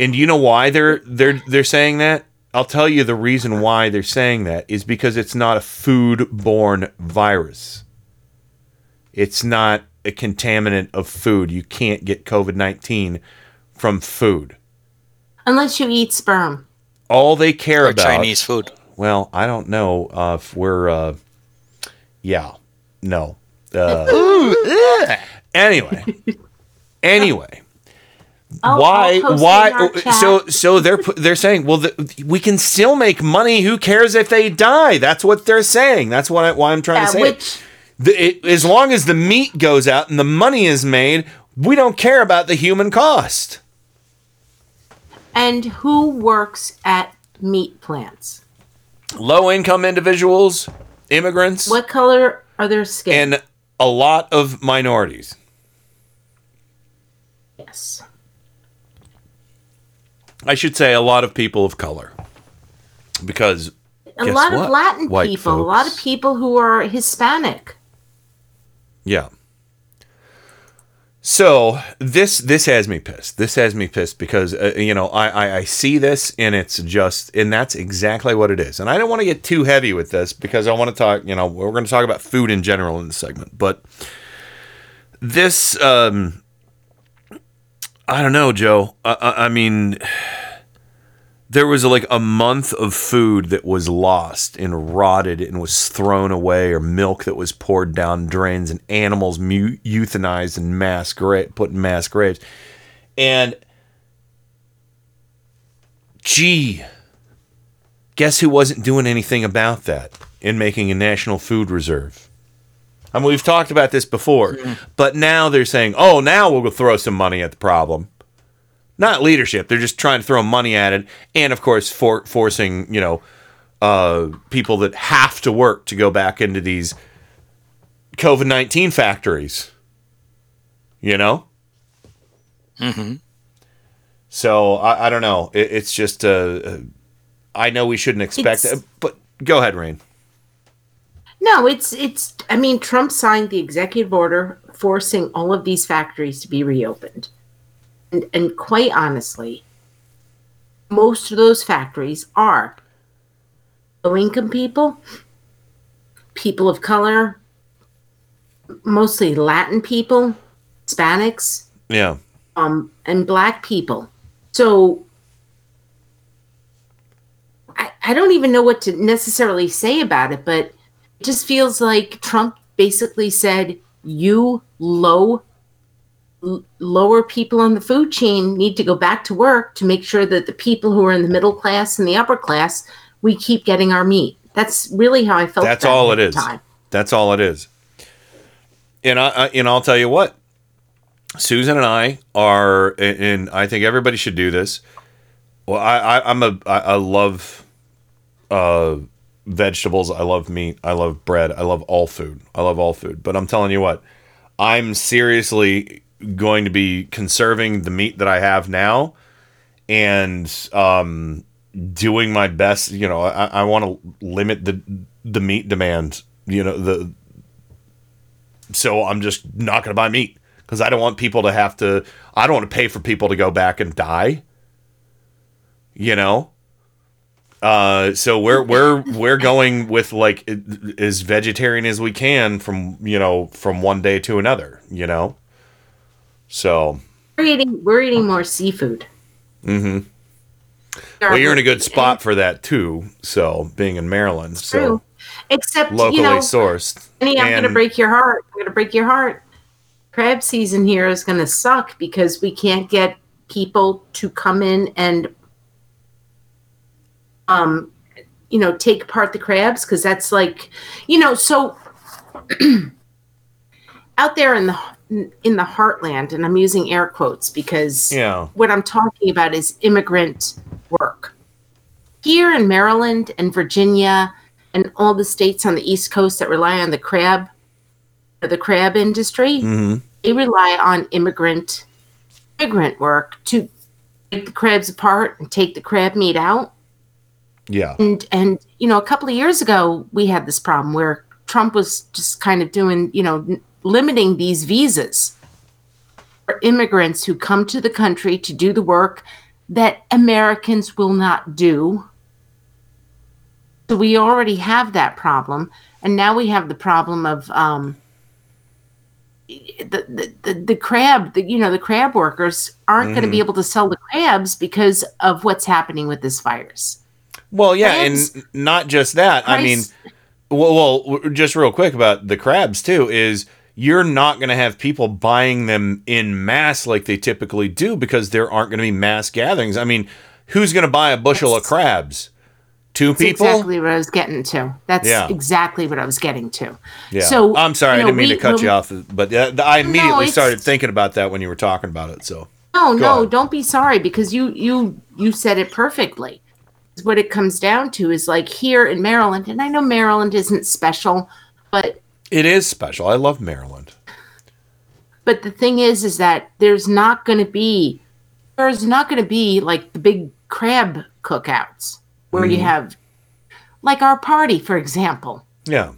And you know why they're they're they're saying that? I'll tell you the reason why they're saying that is because it's not a food-borne virus. It's not a contaminant of food. You can't get COVID-19 from food. Unless you eat sperm. All they care Or about Chinese food. Well, I don't know uh, if we're uh, yeah. No. Uh, <laughs> anyway. <laughs> Anyway. I'll- why why in our chat. so so they're they're saying well the, we can still make money who cares if they die that's what they're saying that's what I, why I'm trying to say which- the, it, as long as the meat goes out and the money is made we don't care about the human cost And who works at meat plants? low income individuals immigrants What color are their skin? and a lot of minorities yes. I should say a lot of people of color because A lot what, of Latin white people, a lot of people who are Hispanic. Yeah. So this this has me pissed. This has me pissed because uh, you know I, I I see this and it's just and that's exactly what it is. And I don't want to get too heavy with this because I want to talk. You know we're going to talk about food in general in this segment, but this um I don't know, Joe. I, I, I mean, there was like a month of food that was lost and rotted and was thrown away, or milk that was poured down drains, and animals mu- euthanized and mass gra- put in mass graves. And gee, guess who wasn't doing anything about that in making a national food reserve? I mean, we've talked about this before, mm-hmm. but now they're saying, oh, now we'll throw some money at the problem. Not leadership. They're just trying to throw money at it. And of course, for, forcing, you know, uh, people that have to work to go back into these COVID 19 factories. You know? Mm-hmm. So I, I don't know. It, it's just, uh, uh, I know we shouldn't expect It's- it, but go ahead, Rain. No, it's it's. I mean, Trump signed the executive order forcing all of these factories to be reopened, and and quite honestly, most of those factories are low income people, people of color, mostly Latin people, Hispanics, Yeah. um, and black people. So I, I don't even know what to necessarily say about it, but it just feels like Trump basically said, "You low, l- lower people on the food chain need to go back to work to make sure that the people who are in the middle class and the upper class we keep getting our meat." That's really how I felt. That's all it is. time. That's all it is. And I, I and I'll tell you what, Susan and I are, and I think everybody should do this. Well, I, I I'm a I, I love uh vegetables. I love meat. I love bread. I love all food. I love all food. But I'm telling you what, I'm seriously going to be conserving the meat that I have now, and um doing my best. You know, I, I want to limit the the meat demand. You know the. So I'm just not going to buy meat because I don't want people to have to. I don't want to pay for people to go back and die. You know. Uh, so we're we're we're going with like as vegetarian as we can from you know from one day to another. You know. So. We're eating. We're eating more seafood. Mm-hmm. Well, you're in a good spot for that too. So being in Maryland, so True. Except locally you know, sourced. Penny, I'm going to break your heart. I'm going to break your heart. Crab season here is going to suck because we can't get people to come in and, um, you know, take apart the crabs because that's like, you know, so <clears throat> out there in the in the heartland, and I'm using air quotes because Yeah. what I'm talking about is immigrant work. Here in Maryland and Virginia and all the states on the East Coast that rely on the crab the crab industry, Mhm. they rely on immigrant immigrant work to take the crabs apart and take the crab meat out. Yeah. And and you know, a couple of years ago we had this problem where Trump was just kind of doing, you know, limiting these visas for immigrants who come to the country to do the work that Americans will not do. So we already have that problem, and now we have the problem of um, the, the, the the crab. The, you know, the crab workers aren't going to be Mhm. able to sell the crabs because of what's happening with this virus. Well, yeah, Crabs- and not just that. I mean, well, well, just real quick about the crabs too is you're not going to have people buying them in mass like they typically do because there aren't going to be mass gatherings. I mean, who's going to buy a bushel of crabs? Two That's people? exactly what I was getting to. That's Yeah. exactly what I was getting to. Yeah. So I'm sorry, you I didn't mean we- to cut when- you off, but uh, I immediately it's- started thinking about that when you were talking about it. So No, Go no, don't be sorry because you you you said it perfectly. What it comes down to is like here in Maryland, and I know Maryland isn't special, but it is special. I love Maryland. but the thing is is that there's not going to be there's not going to be like the big crab cookouts where you Mhm. have like our party for example. Yeah.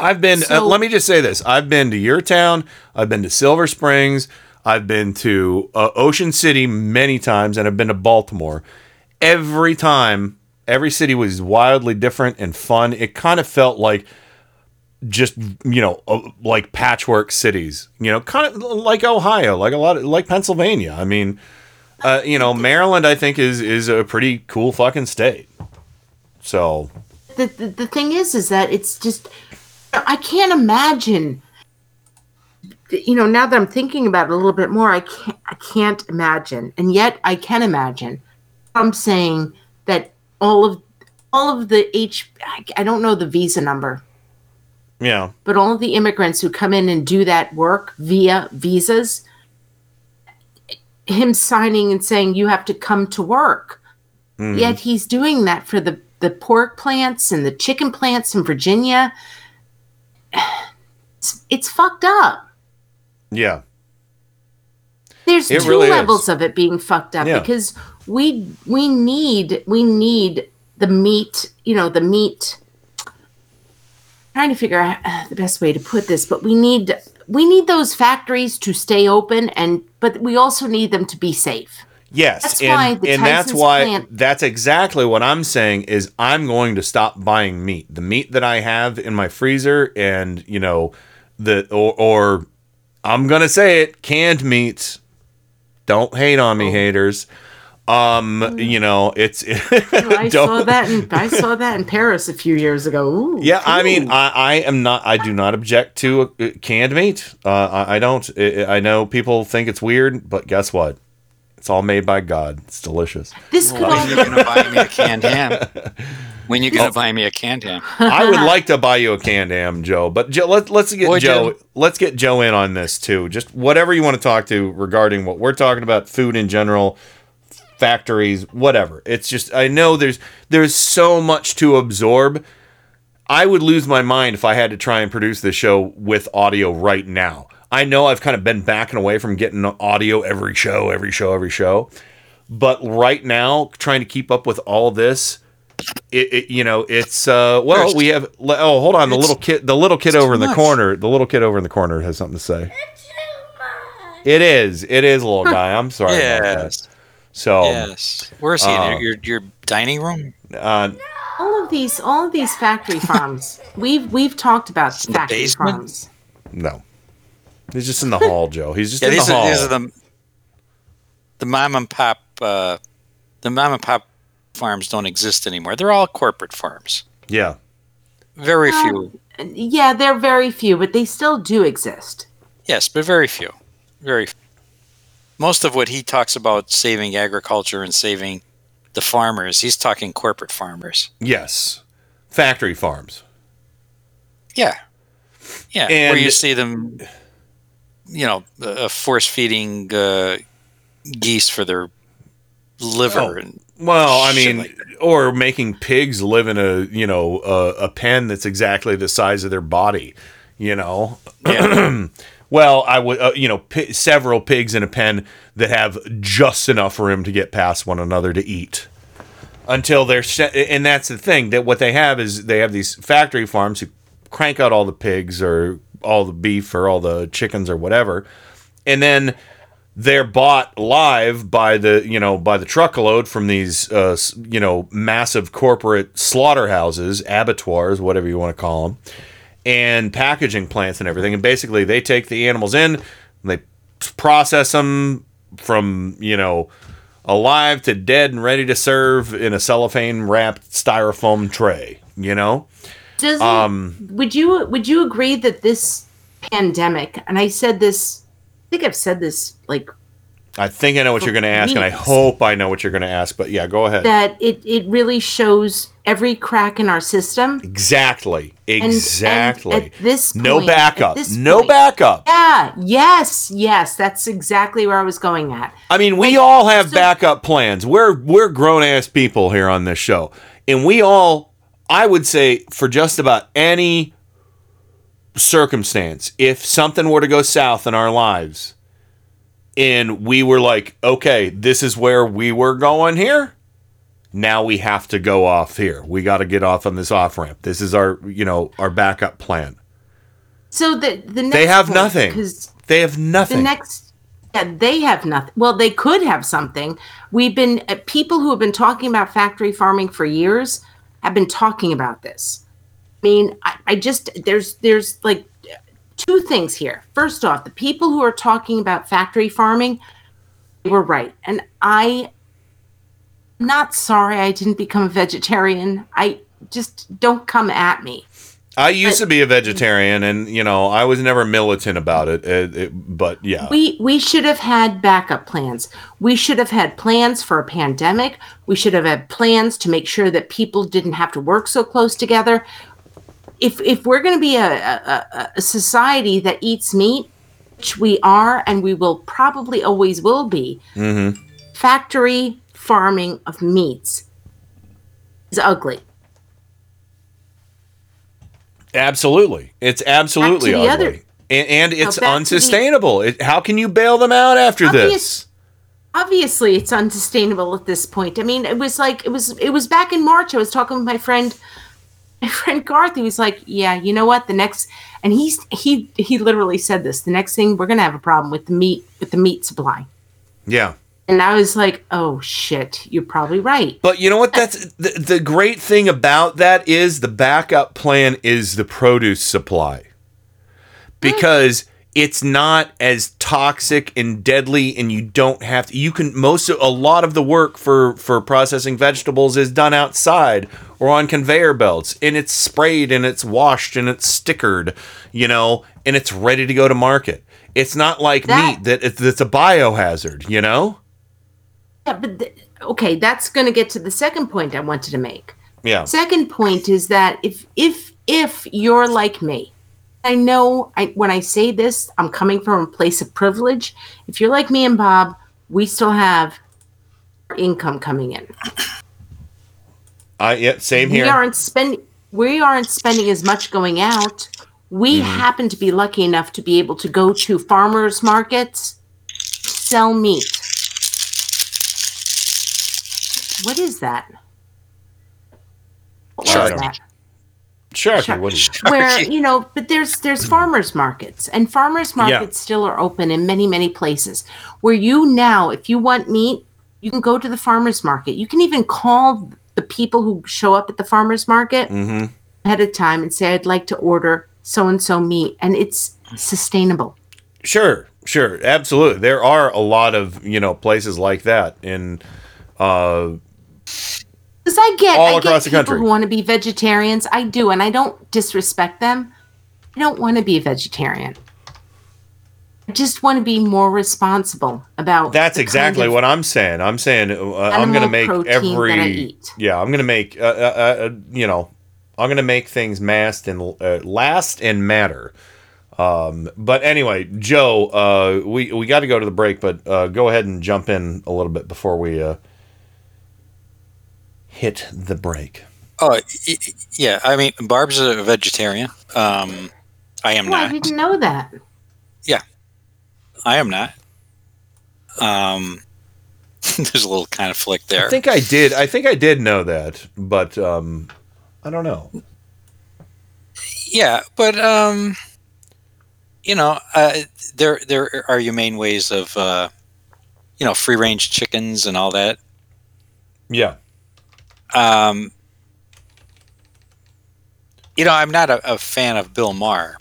I've been, uh, let me just say this I've been to your town, I've been to Silver Springs, I've been to uh, Ocean City many times, and I've been to Baltimore. Every time, every city was wildly different and fun. It kind of felt like just, you know, uh, like patchwork cities, you know, kind of like Ohio, like a lot of, like Pennsylvania. I mean, uh, you know, Maryland, I think is is a pretty cool fucking state. So the, the the thing is is that it's just I can't imagine you know now that I'm thinking about it a little bit more I can't I can't imagine and yet I can imagine I'm saying that all of all of the h i don't know the visa number yeah, but all the immigrants who come in and do that work via visas him signing and saying you have to come to work Mhm. yet he's doing that for the the pork plants and the chicken plants in Virginia <sighs> it's, it's fucked up yeah, there's It two really is. levels of it being fucked up Yeah. because we we need we need the meat you know the meat trying to figure out uh, the best way to put this but we need we need those factories to stay open and but we also need them to be safe yes, That's and and that's why plant- that's exactly what I'm saying is I'm going to stop buying meat. The meat that I have in my freezer, and you know, the or, or I'm gonna say it, canned meats. Don't hate on Oh. me, haters. Um, you know, it's <laughs> I saw that in I saw that in Paris a few years ago Ooh, Yeah, I mean. I, I am not. I do not object to uh, canned meat. Uh, I, I don't. I, I know people think it's weird, but guess what? It's all made by God. It's delicious. this could When all you gonna buy me a canned ham? <laughs> When you're gonna buy me a canned ham? I would like to buy you a canned ham, Joe. But Joe, let, let's get Would Joe. you? Let's get Joe in on this too. Just whatever you want to talk to regarding what we're talking about, food in general, factories, whatever. It's just I know there's there's so much to absorb. I would lose my mind if I had to try and produce this show with audio right now. I know I've kind of been backing away from getting audio every show, every show, every show. But right now, trying to keep up with all this, it, it you know, it's uh well, First. we have oh, hold on, the little kid the little kid over in the much. corner, the little kid over in the corner has something to say. It is. It is, little guy. I'm sorry. about that. Yes. So, Yes. Where's he? uh, your your dining room? uh, all of these all of these factory farms <laughs> we've we've talked about in factory basement? farms no. He's just in the hall, Joe. He's just Yeah, in these the are hall. these are the the mom and pop uh, the mom and pop farms don't exist anymore. They're all corporate farms. yeah. Very Uh, few. yeah they're very few but they still do exist Yes, but very few. Very few. Most of what he talks about saving agriculture and saving the farmers, he's talking corporate farmers. Yes. Factory farms. Yeah. Yeah. where you see them, you know, uh, force feeding uh, geese for their liver. Oh, And Well, I mean, like or making pigs live in a you know a, a pen that's exactly the size of their body. You know. <clears throat> well, I would uh, you know pi- several pigs in a pen that have just enough room to get past one another to eat. Until they're sh- and that's the thing that what they have is they have these factory farms who crank out all the pigs or all the beef or all the chickens or whatever, and then they're bought live by the you know by the truckload from these uh, you know massive corporate slaughterhouses, abattoirs, whatever you want to call them, and packaging plants and everything. And basically, they take the animals in, they process them from you know alive to dead and ready to serve in a cellophane wrapped styrofoam tray. You know, Does Um, it, would you would you agree that this pandemic and I said this I think I've said this like I think I know what you're going to ask, and I hope I know what you're going to ask. But yeah, go ahead. that it it really shows every crack in our system. Exactly. and Exactly. at this no backup. this No point- backup. Yeah, yes, yes, that's exactly where I was going at. I mean, we all have backup plans. We're we're grown ass people here on this show, and we all, I would say, for just about any circumstance, if something were to go south in our lives, and we were like, okay, this is where we were going here. Now we have to go off here. We got to get off on this off ramp. This is our, you know, our backup plan. So the the next They have point, nothing. They have nothing. the next yeah, they have nothing. Well, they could have something. We've been uh, people who have been talking about factory farming for years have been talking about this. I mean, I, I just there's there's like two things here. First off, the people who are talking about factory farming, were right. And I I'm not sorry I didn't become a vegetarian. I just don't come at me. I used to be a vegetarian, and you know, I was never militant about it. it, it but yeah, We we should have had backup plans. We should have had plans for a pandemic. We should have had plans to make sure that people didn't have to work so close together. If if we're going to be a, a, a- society that eats meat, which we are and we will probably always will be, mm-hmm. factory farming of meats is ugly. absolutely, it's absolutely ugly, other- and, and it's the- unsustainable. It, how can you bail them out after Obvious- this? obviously it's unsustainable at this point i mean it was like it was it was back in march i was talking with my friend my friend garth he was like yeah you know what the next and he's he he literally said this the next thing we're gonna have a problem with the meat with the meat supply Yeah. and i was like oh shit you're probably right But you know what? That's the, the great thing about that is the backup plan is the produce supply. Mm. Because it's not as toxic and deadly and you don't have to you can most a lot of the work for for processing vegetables is done outside or on conveyor belts and it's sprayed and it's washed and it's stickered, you know, and it's ready to go to market. It's not like That- meat that it's, it's a biohazard, you know? yeah, but th- okay that's gonna get to the second point i wanted to make Yeah. Second point is that if if if you're like me, I know I when I say this, I'm coming from a place of privilege. If you're like me and Bob, we still have income coming in. I yeah, same here. We aren't spending we aren't spending as much going out. We Mhm. happen to be lucky enough to be able to go to farmers markets, sell meat. What is that? What was Sharky. that? Sharky, what is where you know but there's there's farmers markets and farmers Yeah. markets still are open in many many places. Where you now if you want meat you can go to the farmers market. You can even call the people who show up at the farmers market Mm-hmm. ahead of time and say i'd like to order so and so meat and it's sustainable. Sure, sure, absolutely. There are a lot of you know places like that in uh, because i get All i across get the people country. who want to be vegetarians i do and i don't disrespect them i don't want to be a vegetarian i just want to be more responsible about That's the kind exactly of- what I'm saying. I'm saying uh, I'm going to make every that I eat. yeah. I'm going to make uh, uh, uh, you know I'm going to make things last and uh, last and matter. Um, but anyway, Joe, uh, we we got to go to the break, but uh, go ahead and jump in a little bit before we uh, hit the break. Oh, y- y- yeah. I mean, Barb's a vegetarian. Um, I am not. I didn't know that. Yeah, I am not. Um, <laughs> there's a little kind of conflict there. I think I did. I think I did know that, but um, I don't know. Yeah, but um, you know, uh, there there are your main ways of uh, you know free range chickens and all that. Yeah. Um, you know, I'm not a, a fan of Bill Maher,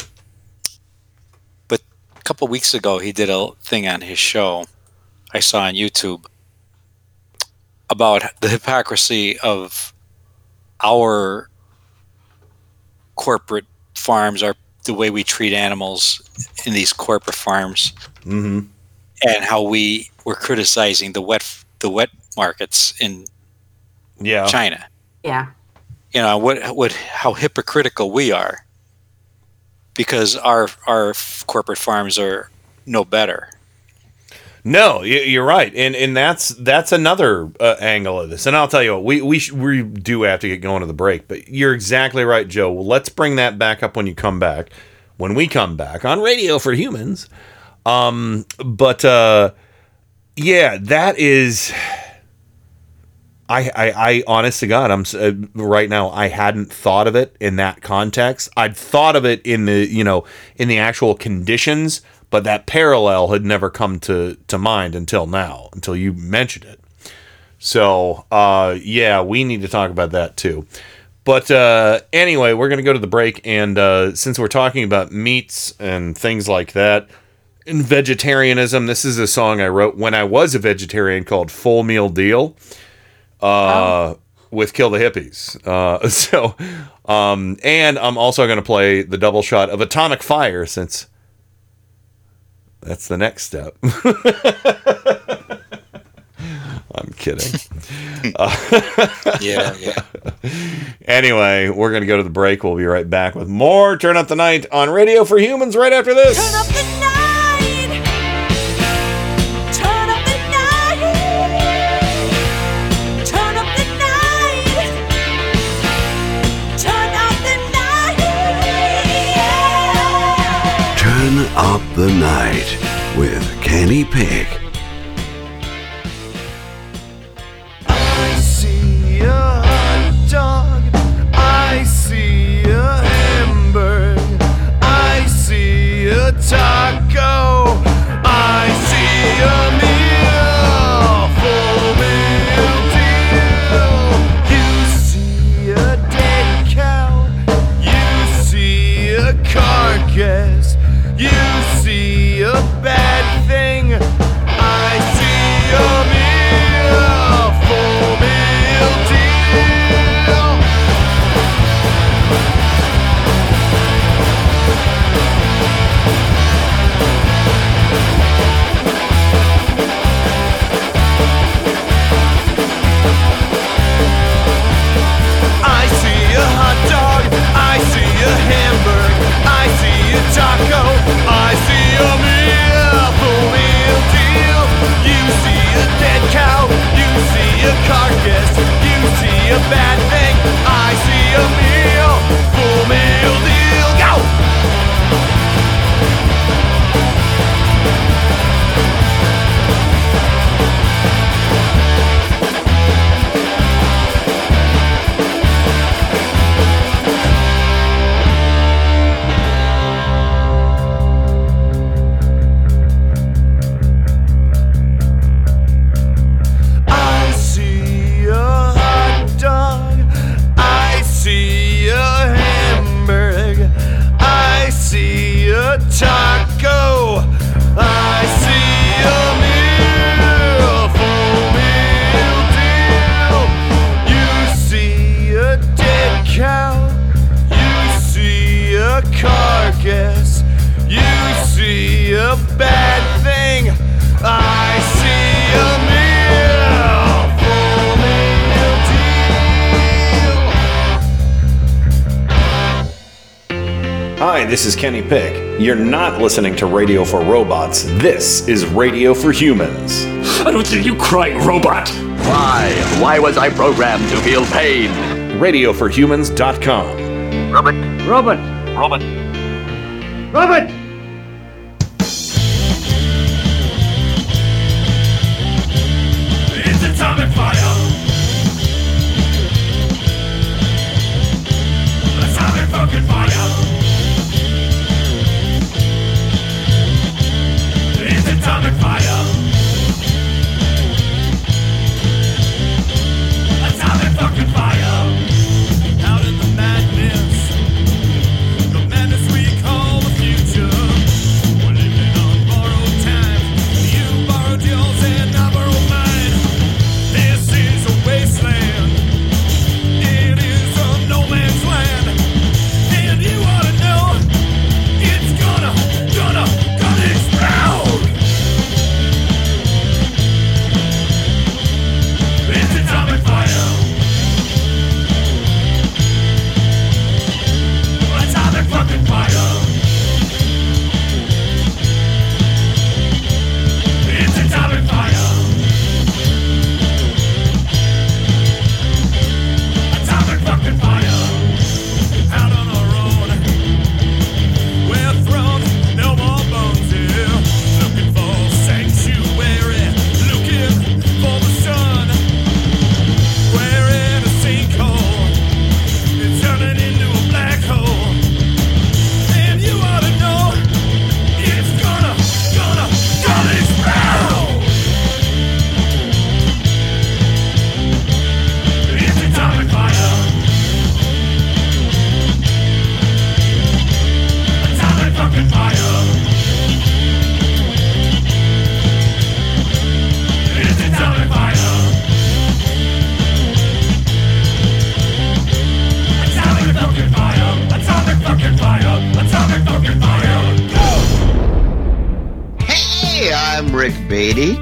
but a couple weeks ago he did a thing on his show I saw on YouTube about the hypocrisy of our corporate farms, our the way we treat animals in these corporate farms, Mm-hmm. and how we were criticizing the wet the wet markets in Yeah. China Yeah. you know what what how hypocritical we are because our our corporate farms are no better No, you're right, and and that's that's another uh, angle of this. And I'll tell you what, we we sh- we do have to get going to the break, but you're exactly right, Joe. Well, let's bring that back up when you come back. When we come back on Radio for Humans, um, but uh, yeah, that is. I, I, I, honest to God, I'm uh, right now. I hadn't thought of it in that context. I'd thought of it in the, you know, in the actual conditions, but that parallel had never come to to mind until now, until you mentioned it. So, uh, yeah, we need to talk about that too. But uh, anyway, we're gonna go to the break, and uh, since we're talking about meats and things like that, in vegetarianism. This is a song I wrote when I was a vegetarian called Full Meal Deal uh, with Kill the Hippies. Uh, <laughs> so, um, and I'm also going to play the double shot of Atomic Fire since that's the next step. <laughs> I'm kidding. <laughs> Uh, Yeah, yeah. Anyway, we're going to go to the break. We'll be right back with more Turn Up the Night on Radio for Humans right after this. Up the night with Kenny Pick. I bad Hi, this is Kenny Pick. You're not listening to Radio for Robots. This is Radio for Humans. I don't think you cry, robot. Why? Why was I programmed to feel pain? RadioForHumans.com. Robert. Robot. Robot. Robert!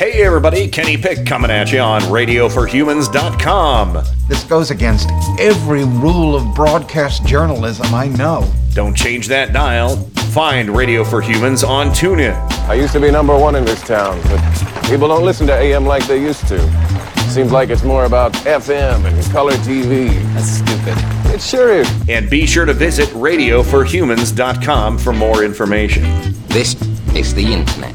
Hey everybody, Kenny Pick coming at you on RadioForHumans.com. This goes against every rule of broadcast journalism I know. Don't change that dial. Find Radio for Humans on TuneIn. I used to be number one in this town, but people don't listen to AM like they used to. Seems like it's more about FM and color TV. That's stupid. It sure is. And be sure to visit RadioForHumans.com for more information. This is the internet.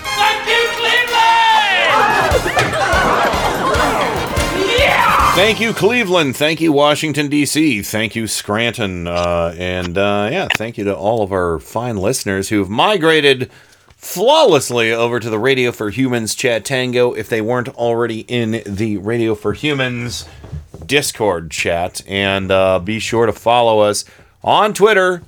Thank you, Cleveland. Thank you, Washington, D.C. Thank you, Scranton. Uh, and uh, yeah, thank you to all of our fine listeners who've migrated flawlessly over to the Radio for Humans Chatango if they weren't already in the Radio for Humans Discord chat. And uh, be sure to follow us on Twitter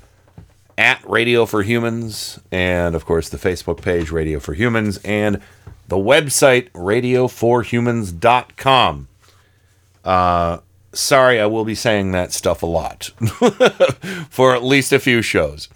at Radio for Humans, and of course the Facebook page Radio for Humans, and the website radioforhumans.com. Uh, sorry, I will be saying that stuff a lot <laughs> for at least a few shows.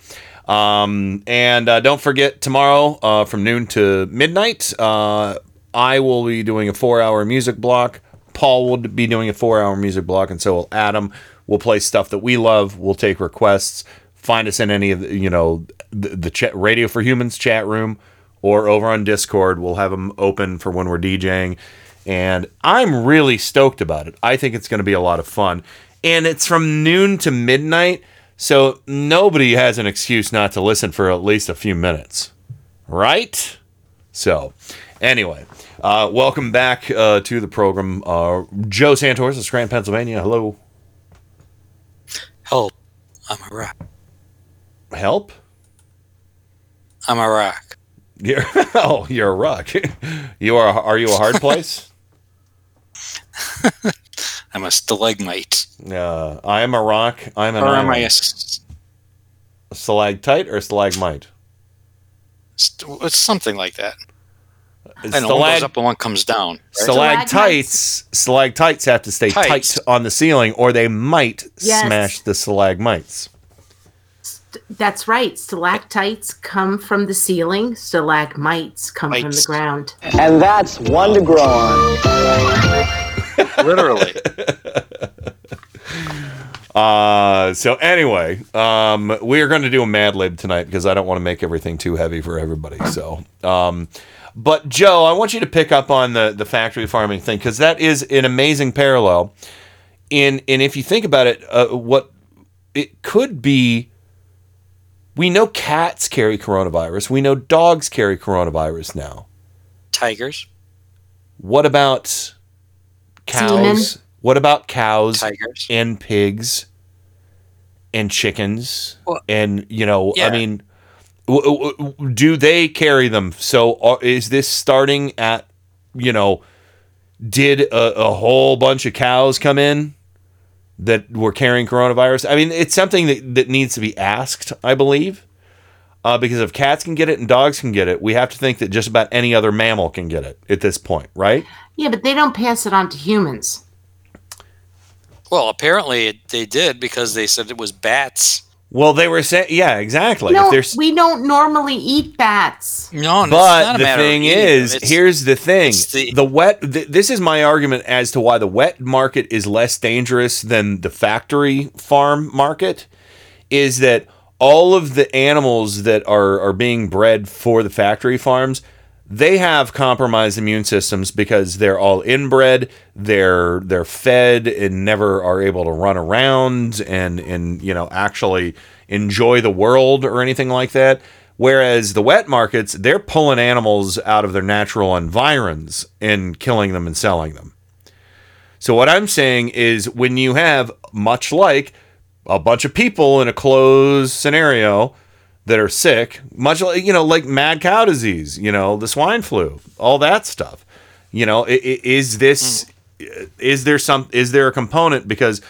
Um, and uh, don't forget tomorrow uh, from noon to midnight, uh, I will be doing a four-hour music block. Paul will be doing a four-hour music block, and so will Adam. We'll play stuff that we love. We'll take requests. Find us in any of the, you know the, the chat, Radio for Humans chat room or over on Discord. We'll have them open for when we're DJing and I'm really stoked about it. I think it's going to be a lot of fun. And it's from noon to midnight, so nobody has an excuse not to listen for at least a few minutes. Right? So, anyway, uh, welcome back uh, to the program. Uh, Joe Santos of Scranton, Pennsylvania. Hello. Help. I'm a rock. Help? I'm a rock. You're, <laughs> oh, you're a rock. <laughs> you are. Are you a hard place? <laughs> <laughs> I'm a stalagmite. Uh, I am a rock. I'm an Or am I island. stalactite or stalagmite? st- it's something like that. And know, one goes up and one comes down. right? Stalactites, stalactites have to stay Tights. tight on the ceiling, or they might Yes. smash the stalagmites. That's right. Stalactites come from the ceiling. Stalagmites come from the ground. And that's one to grow on. <laughs> Literally. Uh, so anyway, um, we are going to do a Mad Lib tonight because I don't want to make everything too heavy for everybody. So, um, but Joe, I want you to pick up on the the factory farming thing because that is an amazing parallel. In and if you think about it, uh, what it could be We know cats carry coronavirus. We know dogs carry coronavirus now. Tigers. What about cows? Semen. What about cows Tigers. and pigs and chickens? Well, and you know, I yeah. mean, w- w- do they carry them? So are, is this starting at you know? Did a, a whole bunch of cows come in that were carrying coronavirus? I mean, it's something that, that needs to be asked, I believe. Uh, because if cats can get it and dogs can get it, we have to think that just about any other mammal can get it at this point, right? Yeah, but they don't pass it on to humans. Well, apparently it, they did because they said it was bats. Well, they were saying, yeah, exactly. no, if we don't normally eat bats. No, it's not but a the matter thing eating is, here's the thing: the, the- wet. Th- this is my argument as to why the wet market is less dangerous than the factory farm market. Is that all of the animals that are are being bred for the factory farms? They have compromised immune systems because they're all inbred. They're they're fed and never are able to run around and and you know actually enjoy the world or anything like that. Whereas the wet markets, they're pulling animals out of their natural environs and killing them and selling them. So what I'm saying is when you have much like a bunch of people in a closed scenario that are sick, much like you know, like mad cow disease, you know, the swine flu, all that stuff. You know, is this mm. is there some is there a component? Because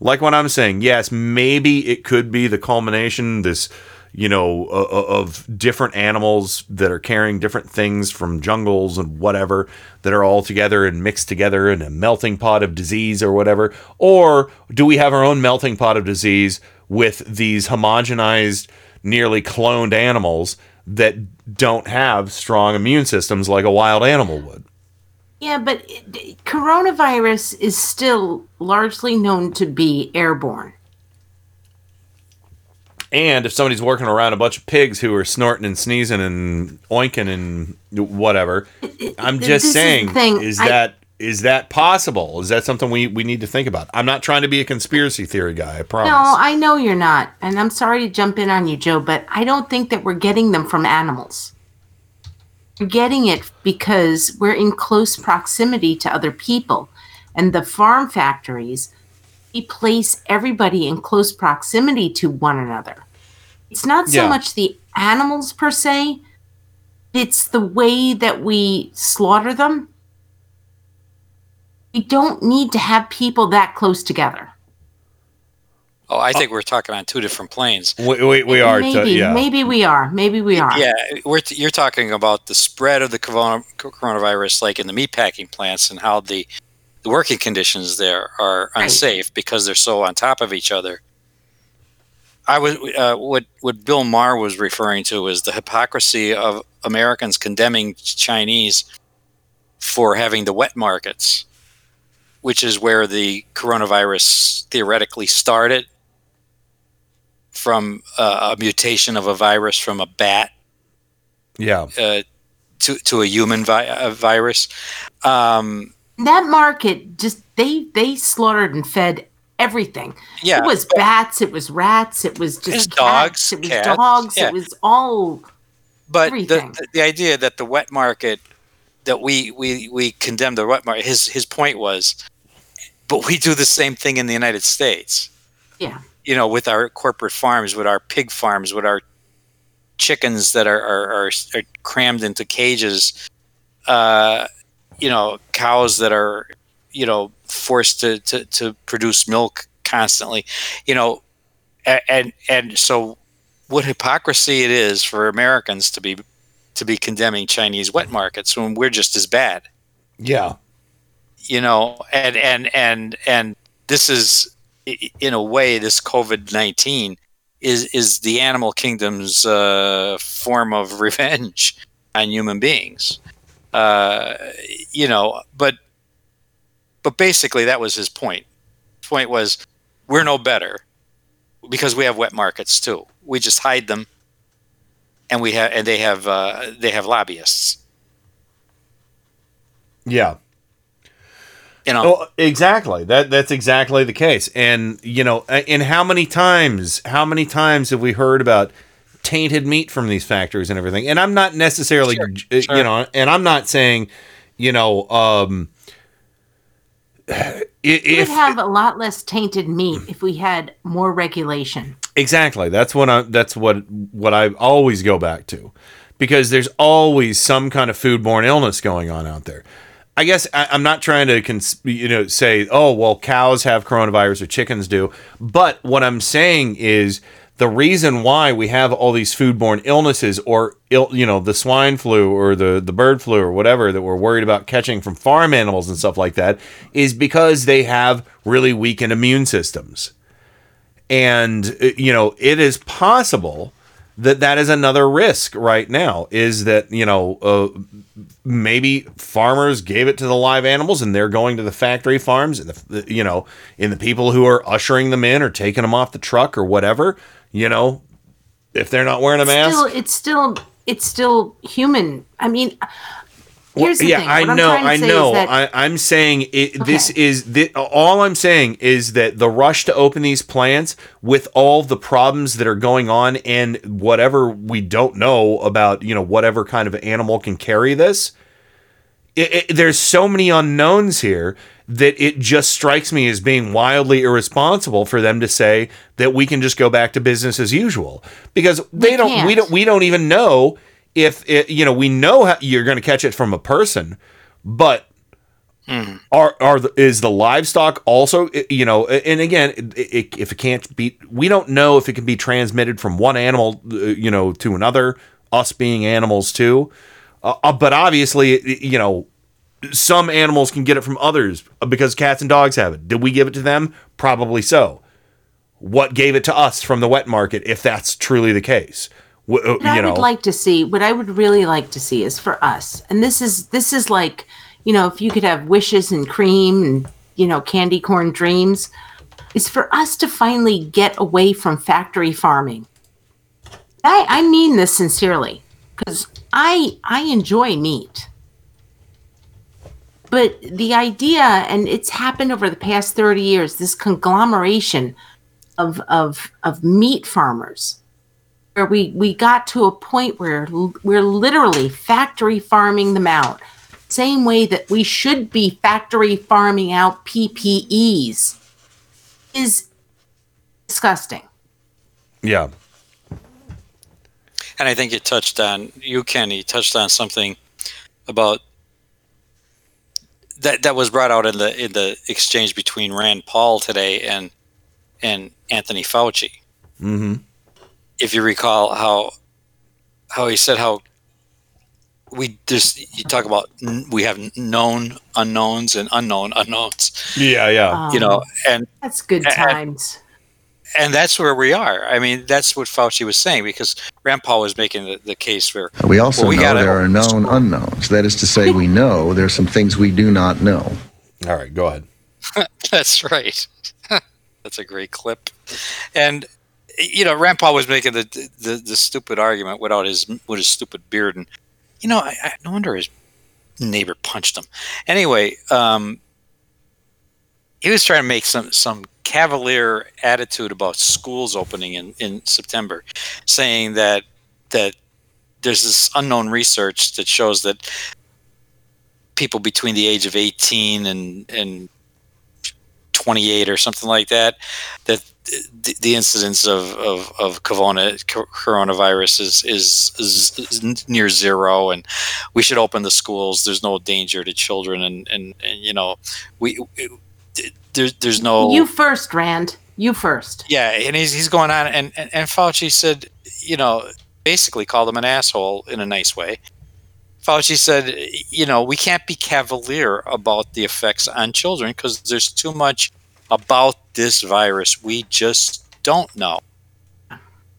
like what I'm saying, yes, maybe it could be the culmination this you know of different animals that are carrying different things from jungles and whatever that are all together and mixed together in a melting pot of disease or whatever. Or do we have our own melting pot of disease with these homogenized nearly cloned animals that don't have strong immune systems like a wild animal would Yeah, but it- coronavirus is still largely known to be airborne. And if somebody's working around a bunch of pigs who are snorting and sneezing and oinking and whatever, I'm just is saying, is I- that is that possible? Is that something we, we need to think about? I'm not trying to be a conspiracy theory guy, I promise. No, I know you're not. And I'm sorry to jump in on you, Joe, but I don't think that we're getting them from animals. We're getting it because we're in close proximity to other people. And the farm factories, we place everybody in close proximity to one another. It's not so Yeah. much the animals per se, it's the way that we slaughter them. We don't need to have people that close together. Oh, I think we're talking on two different planes. we, we, we are, maybe, to, yeah. maybe we are. Maybe we are. Yeah, we're t- you're talking about the spread of the corona- coronavirus, like in the meatpacking plants, and how the the working conditions there are Right. unsafe because they're so on top of each other. I was uh, what what Bill Maher was referring to was the hypocrisy of Americans condemning Chinese for having the wet markets, which is where the coronavirus theoretically started from uh, a mutation of a virus from a bat yeah. uh, to to a human vi- uh, virus. Um, That market just they they slaughtered and fed everything. Yeah. It was bats, it was rats, it was just It's cats, dogs, it was cats, dogs, yeah. it was all but the, the the idea that the wet market that we we we condemn the wet market. His his point was, but we do the same thing in the United States. yeah. You know, with our corporate farms, with our pig farms, with our chickens that are are, are, are crammed into cages. Uh, you know, cows that are you know forced to to, to produce milk constantly. You know, a- and and so what hypocrisy it is for Americans to be to be condemning Chinese wet markets when we're just as bad. Yeah. You know, and and and and this is in a way this COVID nineteen is is the animal kingdom's uh, form of <laughs> revenge on human beings. Uh, you know, but but basically that was his point. Point was we're no better because we have wet markets too. We just hide them, and we have and they have uh, they have lobbyists. Yeah. You know, Oh, exactly. That that's exactly the case. And you know, and how many times, how many times have we heard about tainted meat from these factories and everything. And I'm not necessarily, uh, you know, and I'm not saying, you know, um, we would have a lot less tainted meat if we had more regulation. Exactly. That's what I that's what what I always go back to. Because there's always some kind of foodborne illness going on out there. I guess I, I'm not trying to cons- you know say, oh well, cows have coronavirus or chickens do. But what I'm saying is the reason why we have all these foodborne illnesses or ill, you know the swine flu or the the bird flu or whatever that we're worried about catching from farm animals and stuff like that is because they have really weakened immune systems and uh, you know it is possible that that is another risk right now is that you know uh, maybe farmers gave it to the live animals and they're going to the factory farms and the, the you know and the people who are ushering them in or taking them off the truck or whatever you know if they're not wearing a mask Still, it's still it's still human. I mean, here's yeah. I know, I know. that- I, I'm saying it, this is the, all I'm saying is that the rush to open these plants with all the problems that are going on and whatever we don't know about, you know, whatever kind of animal can carry this. It, it, there's so many unknowns here that it just strikes me as being wildly irresponsible for them to say that we can just go back to business as usual because they don't we can't. don't we don't even know if it, you know we know you're going to catch it from a person but are are the, is the livestock also you know and again it, it, if it can't be we don't know if it can be transmitted from one animal uh, you know to another us being animals too. Uh, uh, but obviously you know some animals can get it from others uh, because cats and dogs have it. Did we give it to them? Probably so. What gave it to us from the wet market if that's truly the case W- uh, What I know would like to see, what I would really like to see is for us, and this is this is like, you know, if you could have wishes and cream and you know candy corn dreams, is for us to finally get away from factory farming. I I mean this sincerely because I I enjoy meat, but the idea, and it's happened over the past thirty years, this conglomeration of of of meat farmers where we we got to a point where we're literally factory farming them out. Same way that we should be factory farming out PPEs is disgusting. Yeah. And I think you touched on you, Kenny, touched on something about that that was brought out in the in the exchange between Rand Paul today and and Anthony Fauci. mm-hmm If you recall how how he said how we just you talk about we have known unknowns and unknown unknowns. yeah yeah um, you know, and that's good and- times and that's where we are. I mean, that's what Fauci was saying because Rand Paul was making the, the case where We also well, we know gotta there are known unknowns. That is to say, we <laughs> know there's some things we do not know. all right go ahead <laughs> That's right. <laughs> That's a great clip. And you know, Rand Paul was making the, the the stupid argument without his with his stupid beard, and you know, I, I no wonder his neighbor punched him. Anyway, um, he was trying to make some some cavalier attitude about schools opening in in September, saying that that there's this unknown research that shows that people between the age of 18 and and 28 or something like that that the, the incidence of of, of corona, coronavirus is, is is near zero and we should open the schools. There's no danger to children and and, and you know we, we there's there's no you first rand. You first. Yeah, and he's he's going on, and, and and Fauci said, you know, basically called him an asshole in a nice way. Fauci said, you know, we can't be cavalier about the effects on children because there's too much about this virus we just don't know.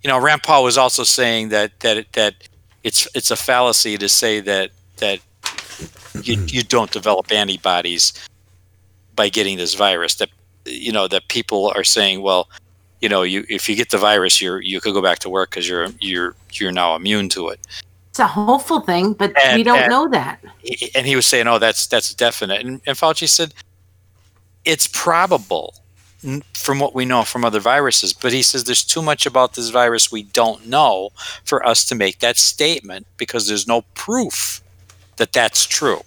You know, Rand Paul was also saying that that that it's it's a fallacy to say that that you <clears throat> you don't develop antibodies by getting this virus that you know that people are saying well you know you if you get the virus you're you could go back to work because you're you're you're now immune to it. It's a hopeful thing but we don't and- know that. and he was saying oh that's that's definite. And, and fauci said it's probable from what we know from other viruses. But he says there's too much about this virus we don't know for us to make that statement because there's no proof that that's true.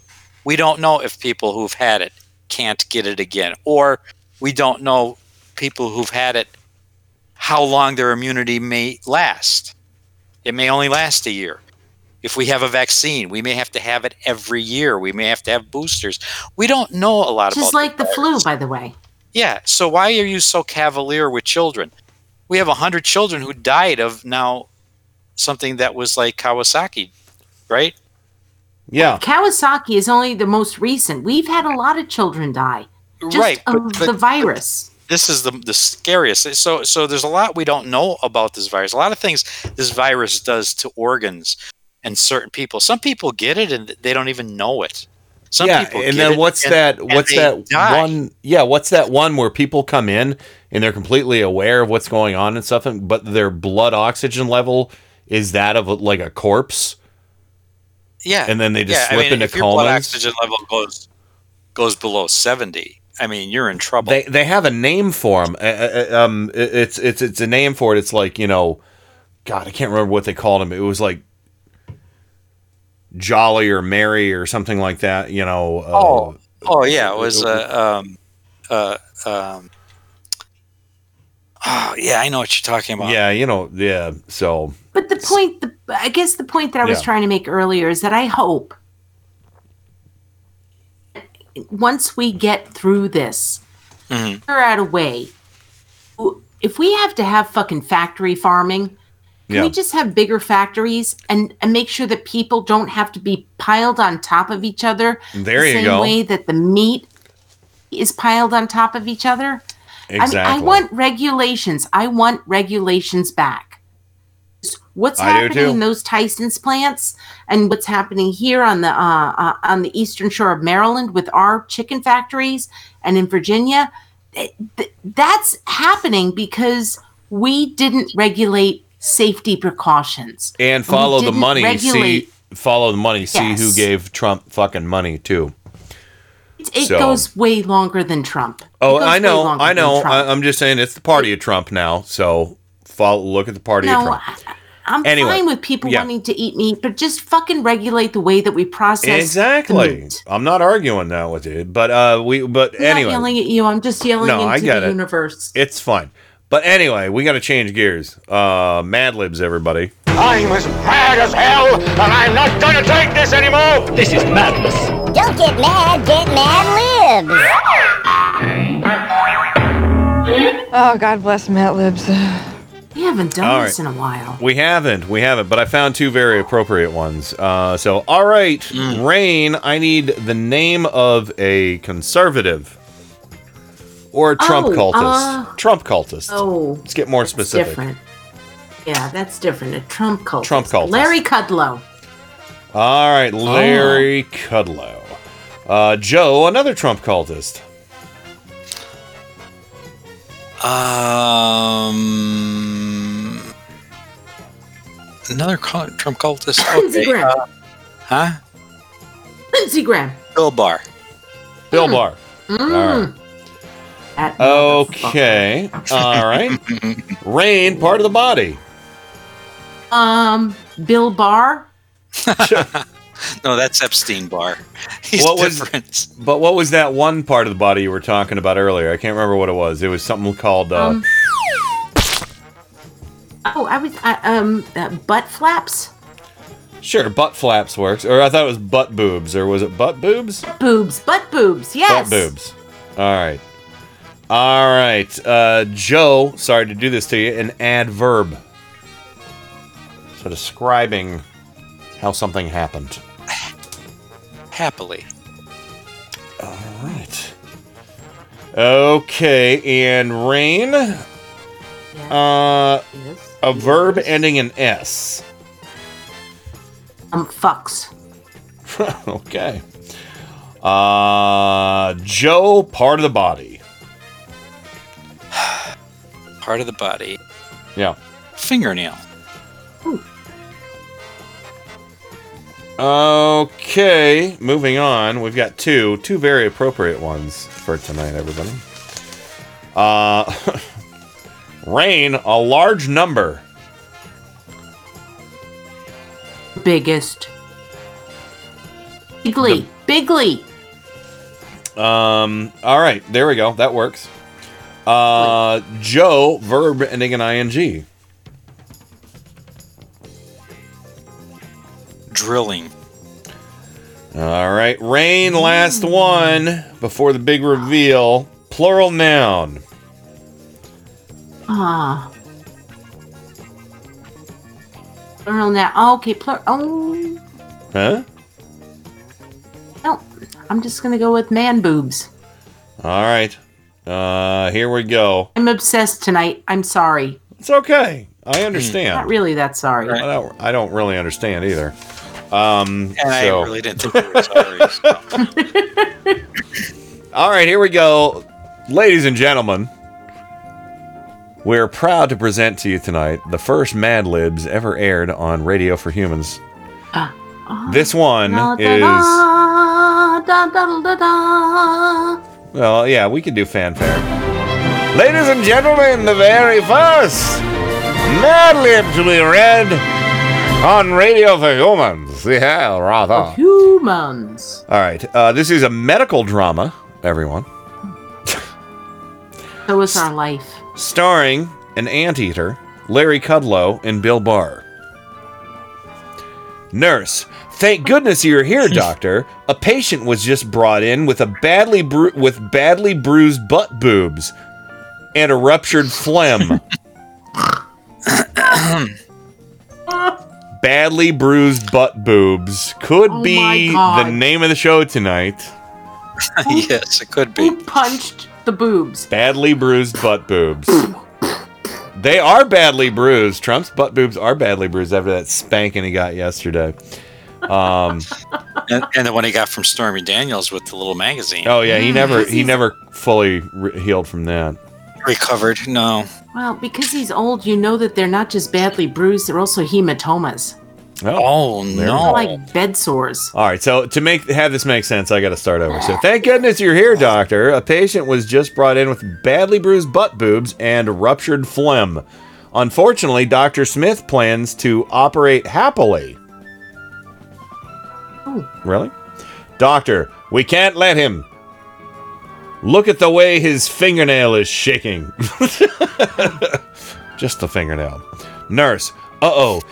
We don't know if people who've had it can't get it again, or we don't know people who've had it how long their immunity may last. It may only last a year. If we have a vaccine, we may have to have it every year. We may have to have boosters. We don't know a lot Just about like the flu, by the way. yeah. So why are you so cavalier with children? We have a hundred children who died of now something that was like Kawasaki, right? Yeah. Kawasaki is only the most recent. We've had a lot of children die just Right, but- of but- the virus. This is the the scariest. So so there's a lot we don't know about this virus. A lot of things this virus does to organs and certain people. Some people get it and they don't even know it. Some yeah, people and then what's and- that? What's that die. one? Yeah, what's that one where people come in and they're completely aware of what's going on and stuff, and, but their blood oxygen level is that of like a corpse. Yeah, and then they just yeah, slip I mean, into if your blood oxygen level goes goes below seventy, I mean, you're in trouble. They they have a name for them. Uh, uh, uh, um, it's it's it's a name for it. It's like you know, God, I can't remember what they called him. It was like Jolly or merry or something like that. You know. Uh, Oh, oh yeah, it was uh, <laughs> um, uh, um, oh yeah, I know what you're talking about. Yeah, you know, yeah. So But the point, the, I guess the point that I was Yeah. trying to make earlier is that I hope once we get through this, Mhm. figure out a way. If we have to have fucking factory farming, can Yeah. we just have bigger factories and, and make sure that people don't have to be piled on top of each other There the you same go. way that the meat is piled on top of each other? I, mean, I want regulations. I want regulations back. What's I happening in those Tyson's plants and what's happening here on the uh, uh, on the eastern shore of Maryland with our chicken factories and in Virginia, th- th- that's happening because we didn't regulate safety precautions. and follow the money. regulate- See, follow the money. See who gave Trump fucking money too. It, it So- goes way longer than Trump. Oh, I know, I know. I, I'm just saying it's the party of Trump now. So follow, look at the party of Trump. I- I'm Anyway, fine with people yeah. wanting to eat meat, but just fucking regulate the way that we process. Exactly. I'm not arguing that with you, but uh, we. But I'm anyway, not yelling at you. I'm just yelling No, into the it. universe. it's fine. But anyway, we got to change gears. Uh, Mad Libs, everybody. I'm as mad as hell, and I'm not gonna take this anymore! This is madness. Don't get mad, get mad libs. Oh, God bless Mad Libs. We haven't done All this in a while. We haven't, we haven't, but I found two very appropriate ones. Uh, so, all right, Rain, I need the name of a conservative or a Trump Oh, cultist. uh, Trump cultist. Oh, Let's get more specific. different. Yeah, that's different. A Trump cultist. Trump cultist. Larry Kudlow. All right, Larry Kudlow. Uh, Joe, another Trump cultist. Um, another Trump cultist. <laughs> Lindsey Graham. uh, huh? Lindsey Graham. Bill Barr. Bill Barr. Mm. All right. That Okay. All right. <laughs> Rain, part of the body. Um, Bill Barr. <laughs> No, that's Epstein Barr. <laughs> He's What was- different. But what was that one part of the body you were talking about earlier? I can't remember what it was. It was something called. Uh, Um, oh, I was uh, um uh, butt flaps, sure, butt flaps works. Or I thought it was butt boobs. Or was it butt boobs? boobs, butt boobs. Yes. Butt boobs. All right. All right. Uh, Joe, sorry to do this to you. An adverb. So describing how something happened. Happily. All right. Okay, and Rain. Uh, a verb ending in S. Um, fucks. <laughs> okay. Uh, Joe, part of the body. Part of the body. Yeah. Fingernail. Okay, moving on. We've got two, two very appropriate ones for tonight, everybody. Uh, <laughs> rain, a large number. Biggest. Bigly. Bigly. Um, all right, there we go. That works. Uh, Joe, verb ending in ing. Drilling. All right, rain, last one before the big reveal. Plural noun. Ah. Plural now. Oh, okay, plural. Oh, Huh? no. I'm just going to go with man boobs. All right. Uh, here we go. I'm obsessed tonight. I'm sorry. It's okay. I understand. Not really that sorry. I don't. I don't really understand either. Um, And I so- really didn't think you were sorry. so. <laughs> All right, here we go. Ladies and gentlemen, we're proud to present to you tonight the first Mad Libs ever aired on Radio for Humans. This one Da, da, is. da, da, da, da, da. Well, yeah, we can do fanfare. Ladies and gentlemen, the very first Mad Libs to be read on Radio for Humans. Yeah, rather. Humans. All right, uh, this is a medical drama, everyone. So is our life. starring an anteater, Larry Kudlow, and Bill Barr. Nurse, thank goodness you're here, <laughs> doctor. A patient was just brought in with a badly bru- with badly bruised butt boobs and a ruptured phlegm. <laughs> badly bruised butt boobs could Oh be my God. the name of the show tonight. <laughs> yes, it could be. Who punched the boobs? Badly bruised butt boobs. they are badly bruised. Trump's butt boobs are badly bruised after that spanking he got yesterday. Um, And, and the one he got from Stormy Daniels with the little magazine. oh yeah, he never he never fully re- healed from that. Recovered. No. Well, because he's old, you know that they're not just badly bruised, they're also hematomas. Oh, there we like bed sores. All right, so to make have this make sense, I got to start over. So, <laughs> thank goodness you're here, doctor. A patient was just brought in with badly bruised butt boobs and ruptured phlegm. Unfortunately, Dr. Smith plans to operate happily. Really? Doctor, we can't let him. Look at the way his fingernail is shaking. <laughs> Just the fingernail. Nurse, uh oh.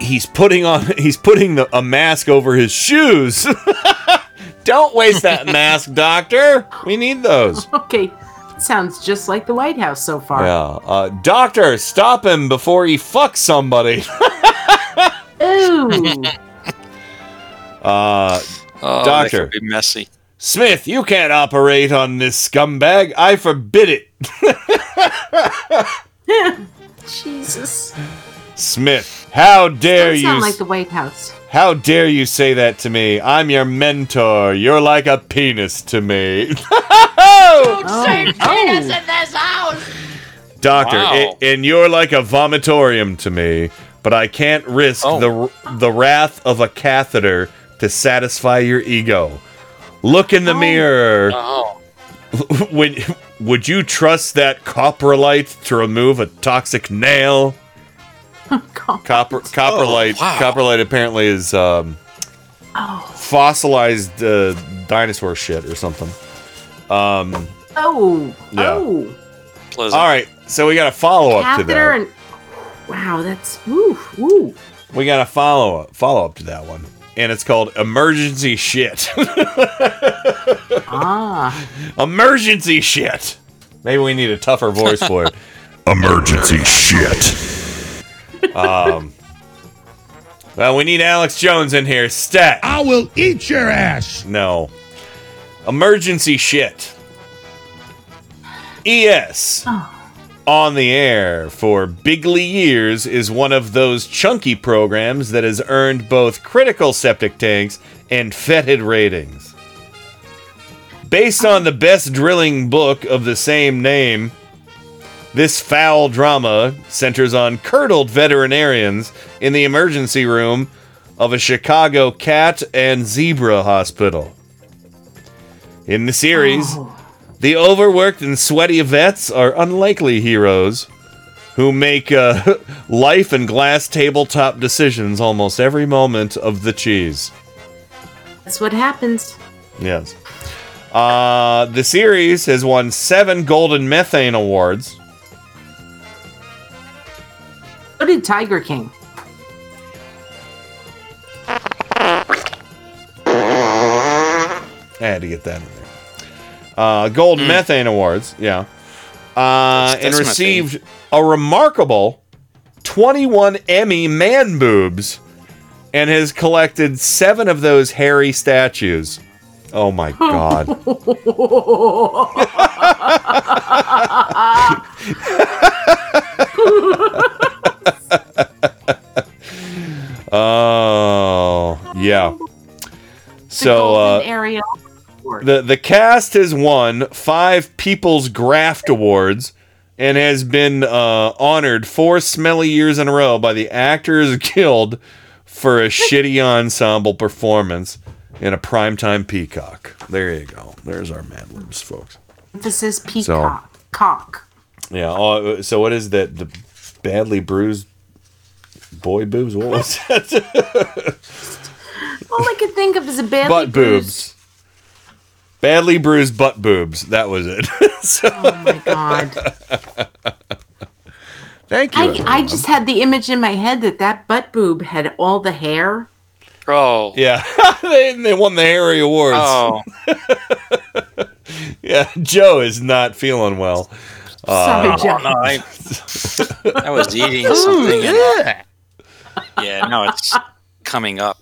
He's putting on <laughs> he's putting the, a mask over his shoes. <laughs> Don't waste that mask, doctor. We need those. Okay, sounds just like the White House so far. Yeah. Uh, doctor, stop him before he fucks somebody. Ooh. Uh, Oh, doctor. Be messy. Smith, you can't operate on this scumbag. I forbid it. <laughs> Jesus. Smith, how dare you? sound like the White House. how dare you say that to me? I'm your mentor. You're like a penis to me. Don't Oh, in this house! Doctor, Wow. a- and you're like a vomitorium to me, but I can't risk the the wrath of a catheter to satisfy your ego. Look in the mirror. <laughs> Oh. <laughs> would would you trust that coprolite to remove a toxic nail? <laughs> Copper coprolite Oh, wow. coprolite apparently is um, fossilized uh, dinosaur shit or something. Um, Oh. Yeah. Oh. Pleasant. all right, so we got a follow up to that. and. Wow, that's. Woo, woo. We got a follow up follow up to that one, and it's called emergency shit. <laughs> Ah. emergency shit. Maybe we need a tougher voice for it. <laughs> emergency shit. Um. Well, we need Alex Jones in here. Stat. I will eat your ass. No. Emergency shit. ES. On the air for bigly years is one of those chunky programs that has earned both critical septic tanks and fetid ratings. Based on the best drilling book of the same name, this foul drama centers on curdled veterinarians in the emergency room of a Chicago cat and zebra hospital. In the series, oh. The overworked and sweaty vets are unlikely heroes who make uh, <laughs> life and glass tabletop decisions almost every moment of the cheese. That's what happens. Yes. Uh, the series has won seven Golden Methane Awards. So did Tiger King. I had to get that in there. Uh, Gold Methane Awards, yeah. Uh, That's- and that's received a remarkable 21 Emmy man boobs and has collected seven of those hairy statues. Oh my <laughs> god. <laughs> <laughs> oh, yeah. So, uh, Ariel. The the cast has won five People's Graft Awards and has been uh, honored four smelly years in a row by the Actors Guild for a shitty ensemble performance in a primetime Peacock. There you go. There's our Mad Libs, folks. Emphasis peacock. Cock. Yeah. Oh, so what is that? The badly bruised boy boobs? What was that? All I could think of is a badly butt bruised- boobs. Badly bruised butt boobs. That was it. <laughs> So- Oh my god. Thank you. I, I just had the image in my head that that butt boob had all the hair. Oh. Yeah, <laughs> they, they won the Harry Awards. Oh. <laughs> yeah, Joe is not feeling well. Sorry, Uh, Joe. No, I, I was eating something. And, yeah, no, it's coming up.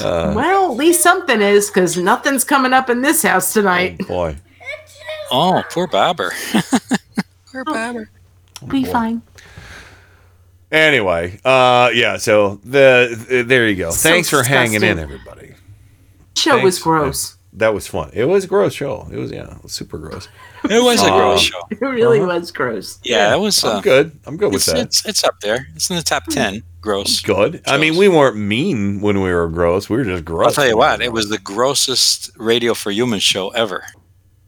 Uh, well, at least something is, because nothing's coming up in this house tonight. boy. Oh, poor Bobber. <laughs> poor Bobber. Be fine. Anyway, uh, yeah. So the there you go. So Thanks for hanging in, disgusting. everybody. Show was Thanks. gross. That was fun. It was a gross show. It was yeah, it was super gross. It was a gross show. <laughs> It really Uh-huh. was gross. Yeah, it was. I'm Uh, good. I'm good with it's, that. It's, it's up there. It's in the top ten. Gross. good. I mean, we weren't mean when we were gross. We were just gross. I'll tell you what. It was the grossest Radio for Humans show ever.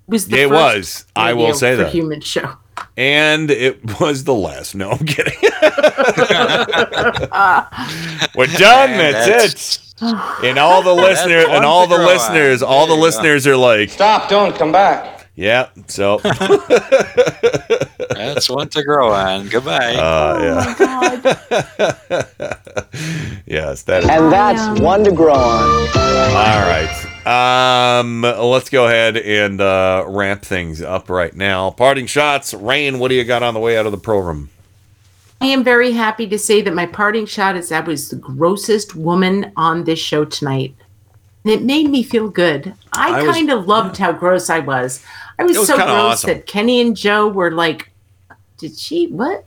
was the It first was. I will say for that. Human show. And it was the last. No, I'm kidding. <laughs> We're done. And That's, it. And all the <sighs> That's listeners and all the listeners, on. all the There you go. listeners are like, Stop, don't come back. Yeah. So, <laughs> That's one to grow on. Goodbye. uh, yeah. <laughs> yes, that is. And that's one to grow on. All right. Um, let's go ahead and uh, ramp things up right now. Parting shots. Rain, what do you got on the way out of the program? I am very happy to say that my parting shot is I was the grossest woman on this show tonight. And it made me feel good. I, I kind of loved how gross I was. I was, It was so gross awesome. that Kenny and Joe were like, Did she what?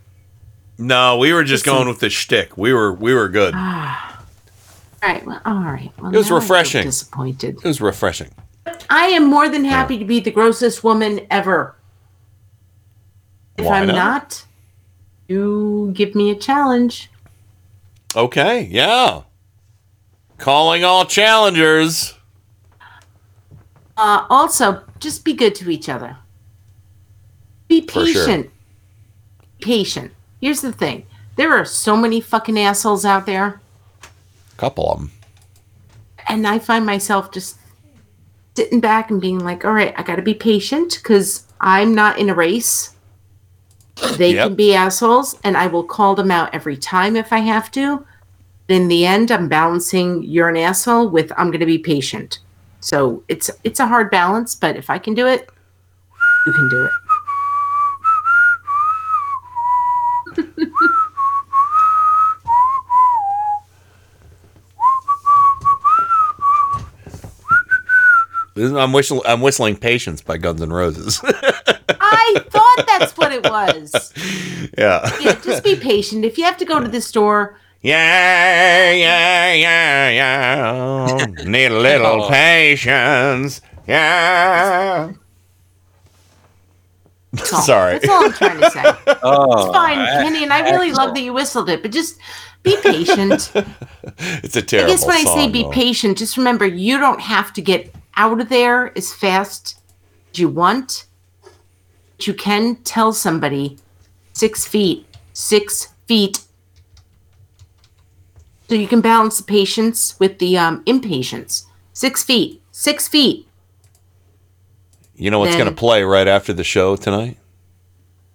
No, we were just Listen. going with the shtick. We were we were good. Ah. All right, well, all right. Well, It was now I feel refreshing. disappointed. It was refreshing. I am more than happy to be the grossest woman ever. If Why I'm not? not, you give me a challenge. Okay, yeah. Calling all challengers. Uh, also, just be good to each other. Be For sure. patient. Patient. Here's the thing there are so many fucking assholes out there, A Couple of them. and I find myself just sitting back and being like, all right, I got to be patient because I'm not in a race. They Yep. can be assholes, and I will call them out every time if I have to. In the end, I'm balancing you're an asshole with I'm going to be patient. So it's it's a hard balance, but if I can do it, you can do it. This is- I'm whistling. I'm whistling "Patience" by Guns N' Roses. <laughs> I thought that's what it was. <laughs> yeah. Yeah, just be patient. If you have to go to the store, Yeah, yeah, yeah, yeah. Need a little <laughs> Oh. patience. Yeah. that's all. Sorry. That's all I'm trying to say. <laughs> oh, It's fine, Kenny, and I really love that you whistled it, but just be patient. <laughs> It's a I terrible I guess when I say be though. patient, just remember you don't have to get out of there as fast as you want. But you can tell somebody six feet, six feet. So you can balance the patience with the um, impatience. Six feet, six feet. You know what's going to play right after the show tonight?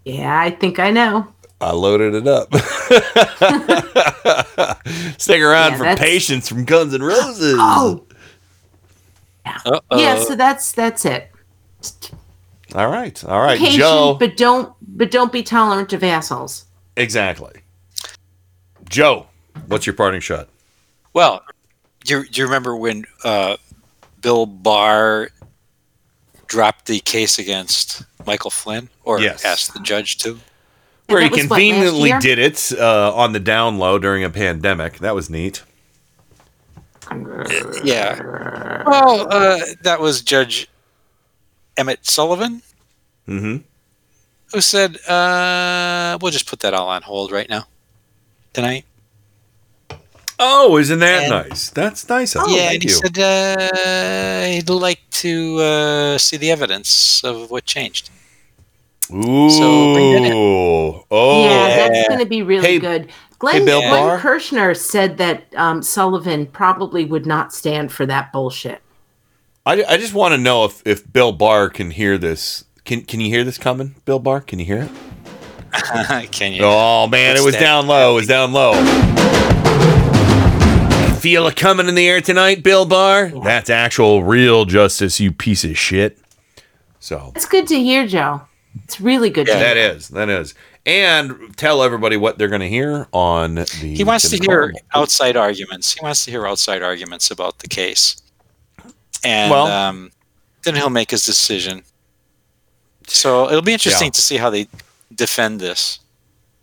Yeah, I think I know. I loaded it up. <laughs> Stick around Yeah, for that's- Patience from Guns N' Roses. <gasps> Oh, Uh-oh. yeah. So that's that's it. All right. All right. Patient, Joe. but don't but don't be tolerant of assholes. Exactly. Joe, what's your parting shot? Well, do you, do you remember when uh, Bill Barr dropped the case against Michael Flynn, or Yes. asked the judge to? Where he that was what, conveniently did it uh, on the down low during a pandemic. That was neat. Yeah. Well, uh, that was Judge Emmett Sullivan Mm-hmm. who said, uh, "We'll just put that all on hold right now, tonight." Oh, isn't that And- nice? That's nice. of him. yeah, Thank and he you. said uh, he'd like to uh, see the evidence of what changed. Ooh. So bring that in. Oh. yeah, that's going to be really Hey- good. Glenn, Bill Glenn Barr? Kirschner said that um, Sullivan probably would not stand for that bullshit. I, I just want to know if, if Bill Barr can hear this. Can Can you hear this coming, Bill Barr? Can you hear it? <laughs> Can you? Oh man, it was that? down low. It was down low. Feel it coming in the air tonight, Bill Barr. That's actual real justice, you piece of shit. So It's good to hear, Joe. It's really good to hear. that is that is, and tell everybody what they're going to hear on the. He wants to hear Carmel. outside arguments. He wants to hear outside arguments about the case, and Well- um, then he'll make his decision. So it'll be interesting Yeah. to see how they defend this.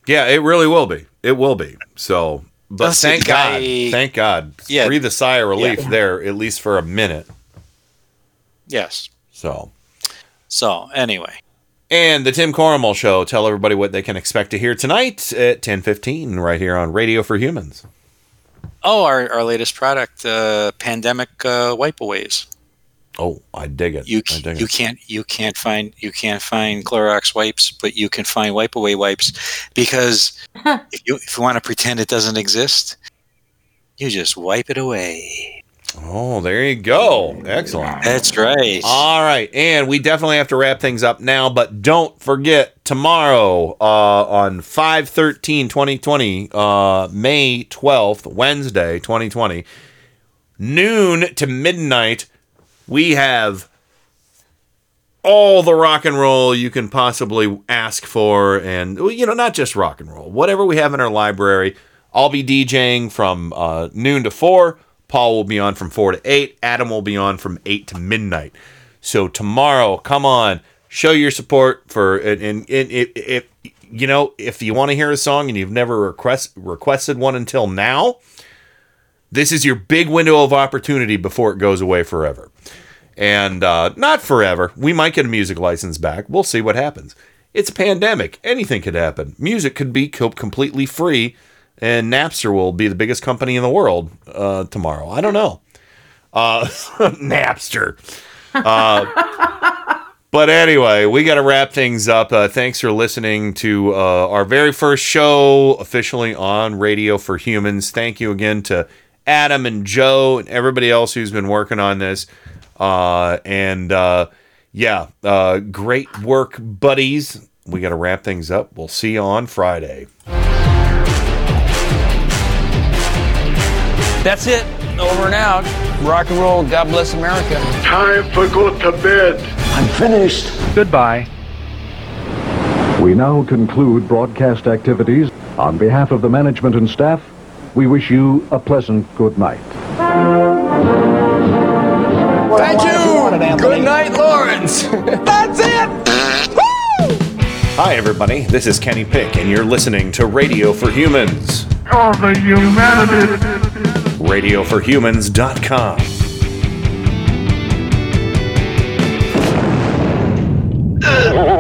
Yeah, it really will be. It will be. So, but Let's thank guy- God, thank God, Yeah. breathe a sigh of relief Yeah. there, at least for a minute. Yes. So, So anyway, and the Tim Corrimal Show. Tell everybody what they can expect to hear tonight at ten fifteen, right here on Radio for Humans. oh, our, our latest product, uh, pandemic uh, wipeaways. Oh, I dig it. You I dig you it. can't you can't find you can't find Clorox wipes, but you can find wipeaway wipes because if you if you want to pretend it doesn't exist, you just wipe it away. Oh, there you go. Excellent. That's right. All right, and we definitely have to wrap things up now, but don't forget tomorrow uh, on 5 13 2020, uh, May 12th, Wednesday 2020, noon to midnight, we have all the rock and roll you can possibly ask for, and, you know, not just rock and roll, whatever we have in our library. I'll be DJing from uh, noon to 4. Paul will be on from 4 to 8. Adam will be on from 8 to midnight. So tomorrow, come on, show your support for and, and, and if you know if you want to hear a song and you've never request requested one until now, this is your big window of opportunity before it goes away forever. And uh, not forever. We might get a music license back. We'll see what happens. It's a pandemic. Anything could happen. Music could be co- completely free, and Napster will be the biggest company in the world uh, tomorrow. I don't know. Uh, <laughs> Napster. Uh, but anyway, we got to wrap things up. Uh, thanks for listening to uh, our very first show officially on Radio for Humans. Thank you again to Adam and Joe and everybody else who's been working on this. Uh, and uh, yeah, uh, great work, buddies. We got to wrap things up. We'll see you on Friday. That's it. Over and out. Rock and roll. God bless America. Time for go to bed. I'm finished. Goodbye. We now conclude broadcast activities. On behalf of the management and staff, we wish you a pleasant good night. Thank you. Good night, Lawrence. <laughs> That's it. Hi, everybody. This is Kenny Pick, and you're listening to Radio for Humans. All the humanity. RadioforHumans.com. <laughs>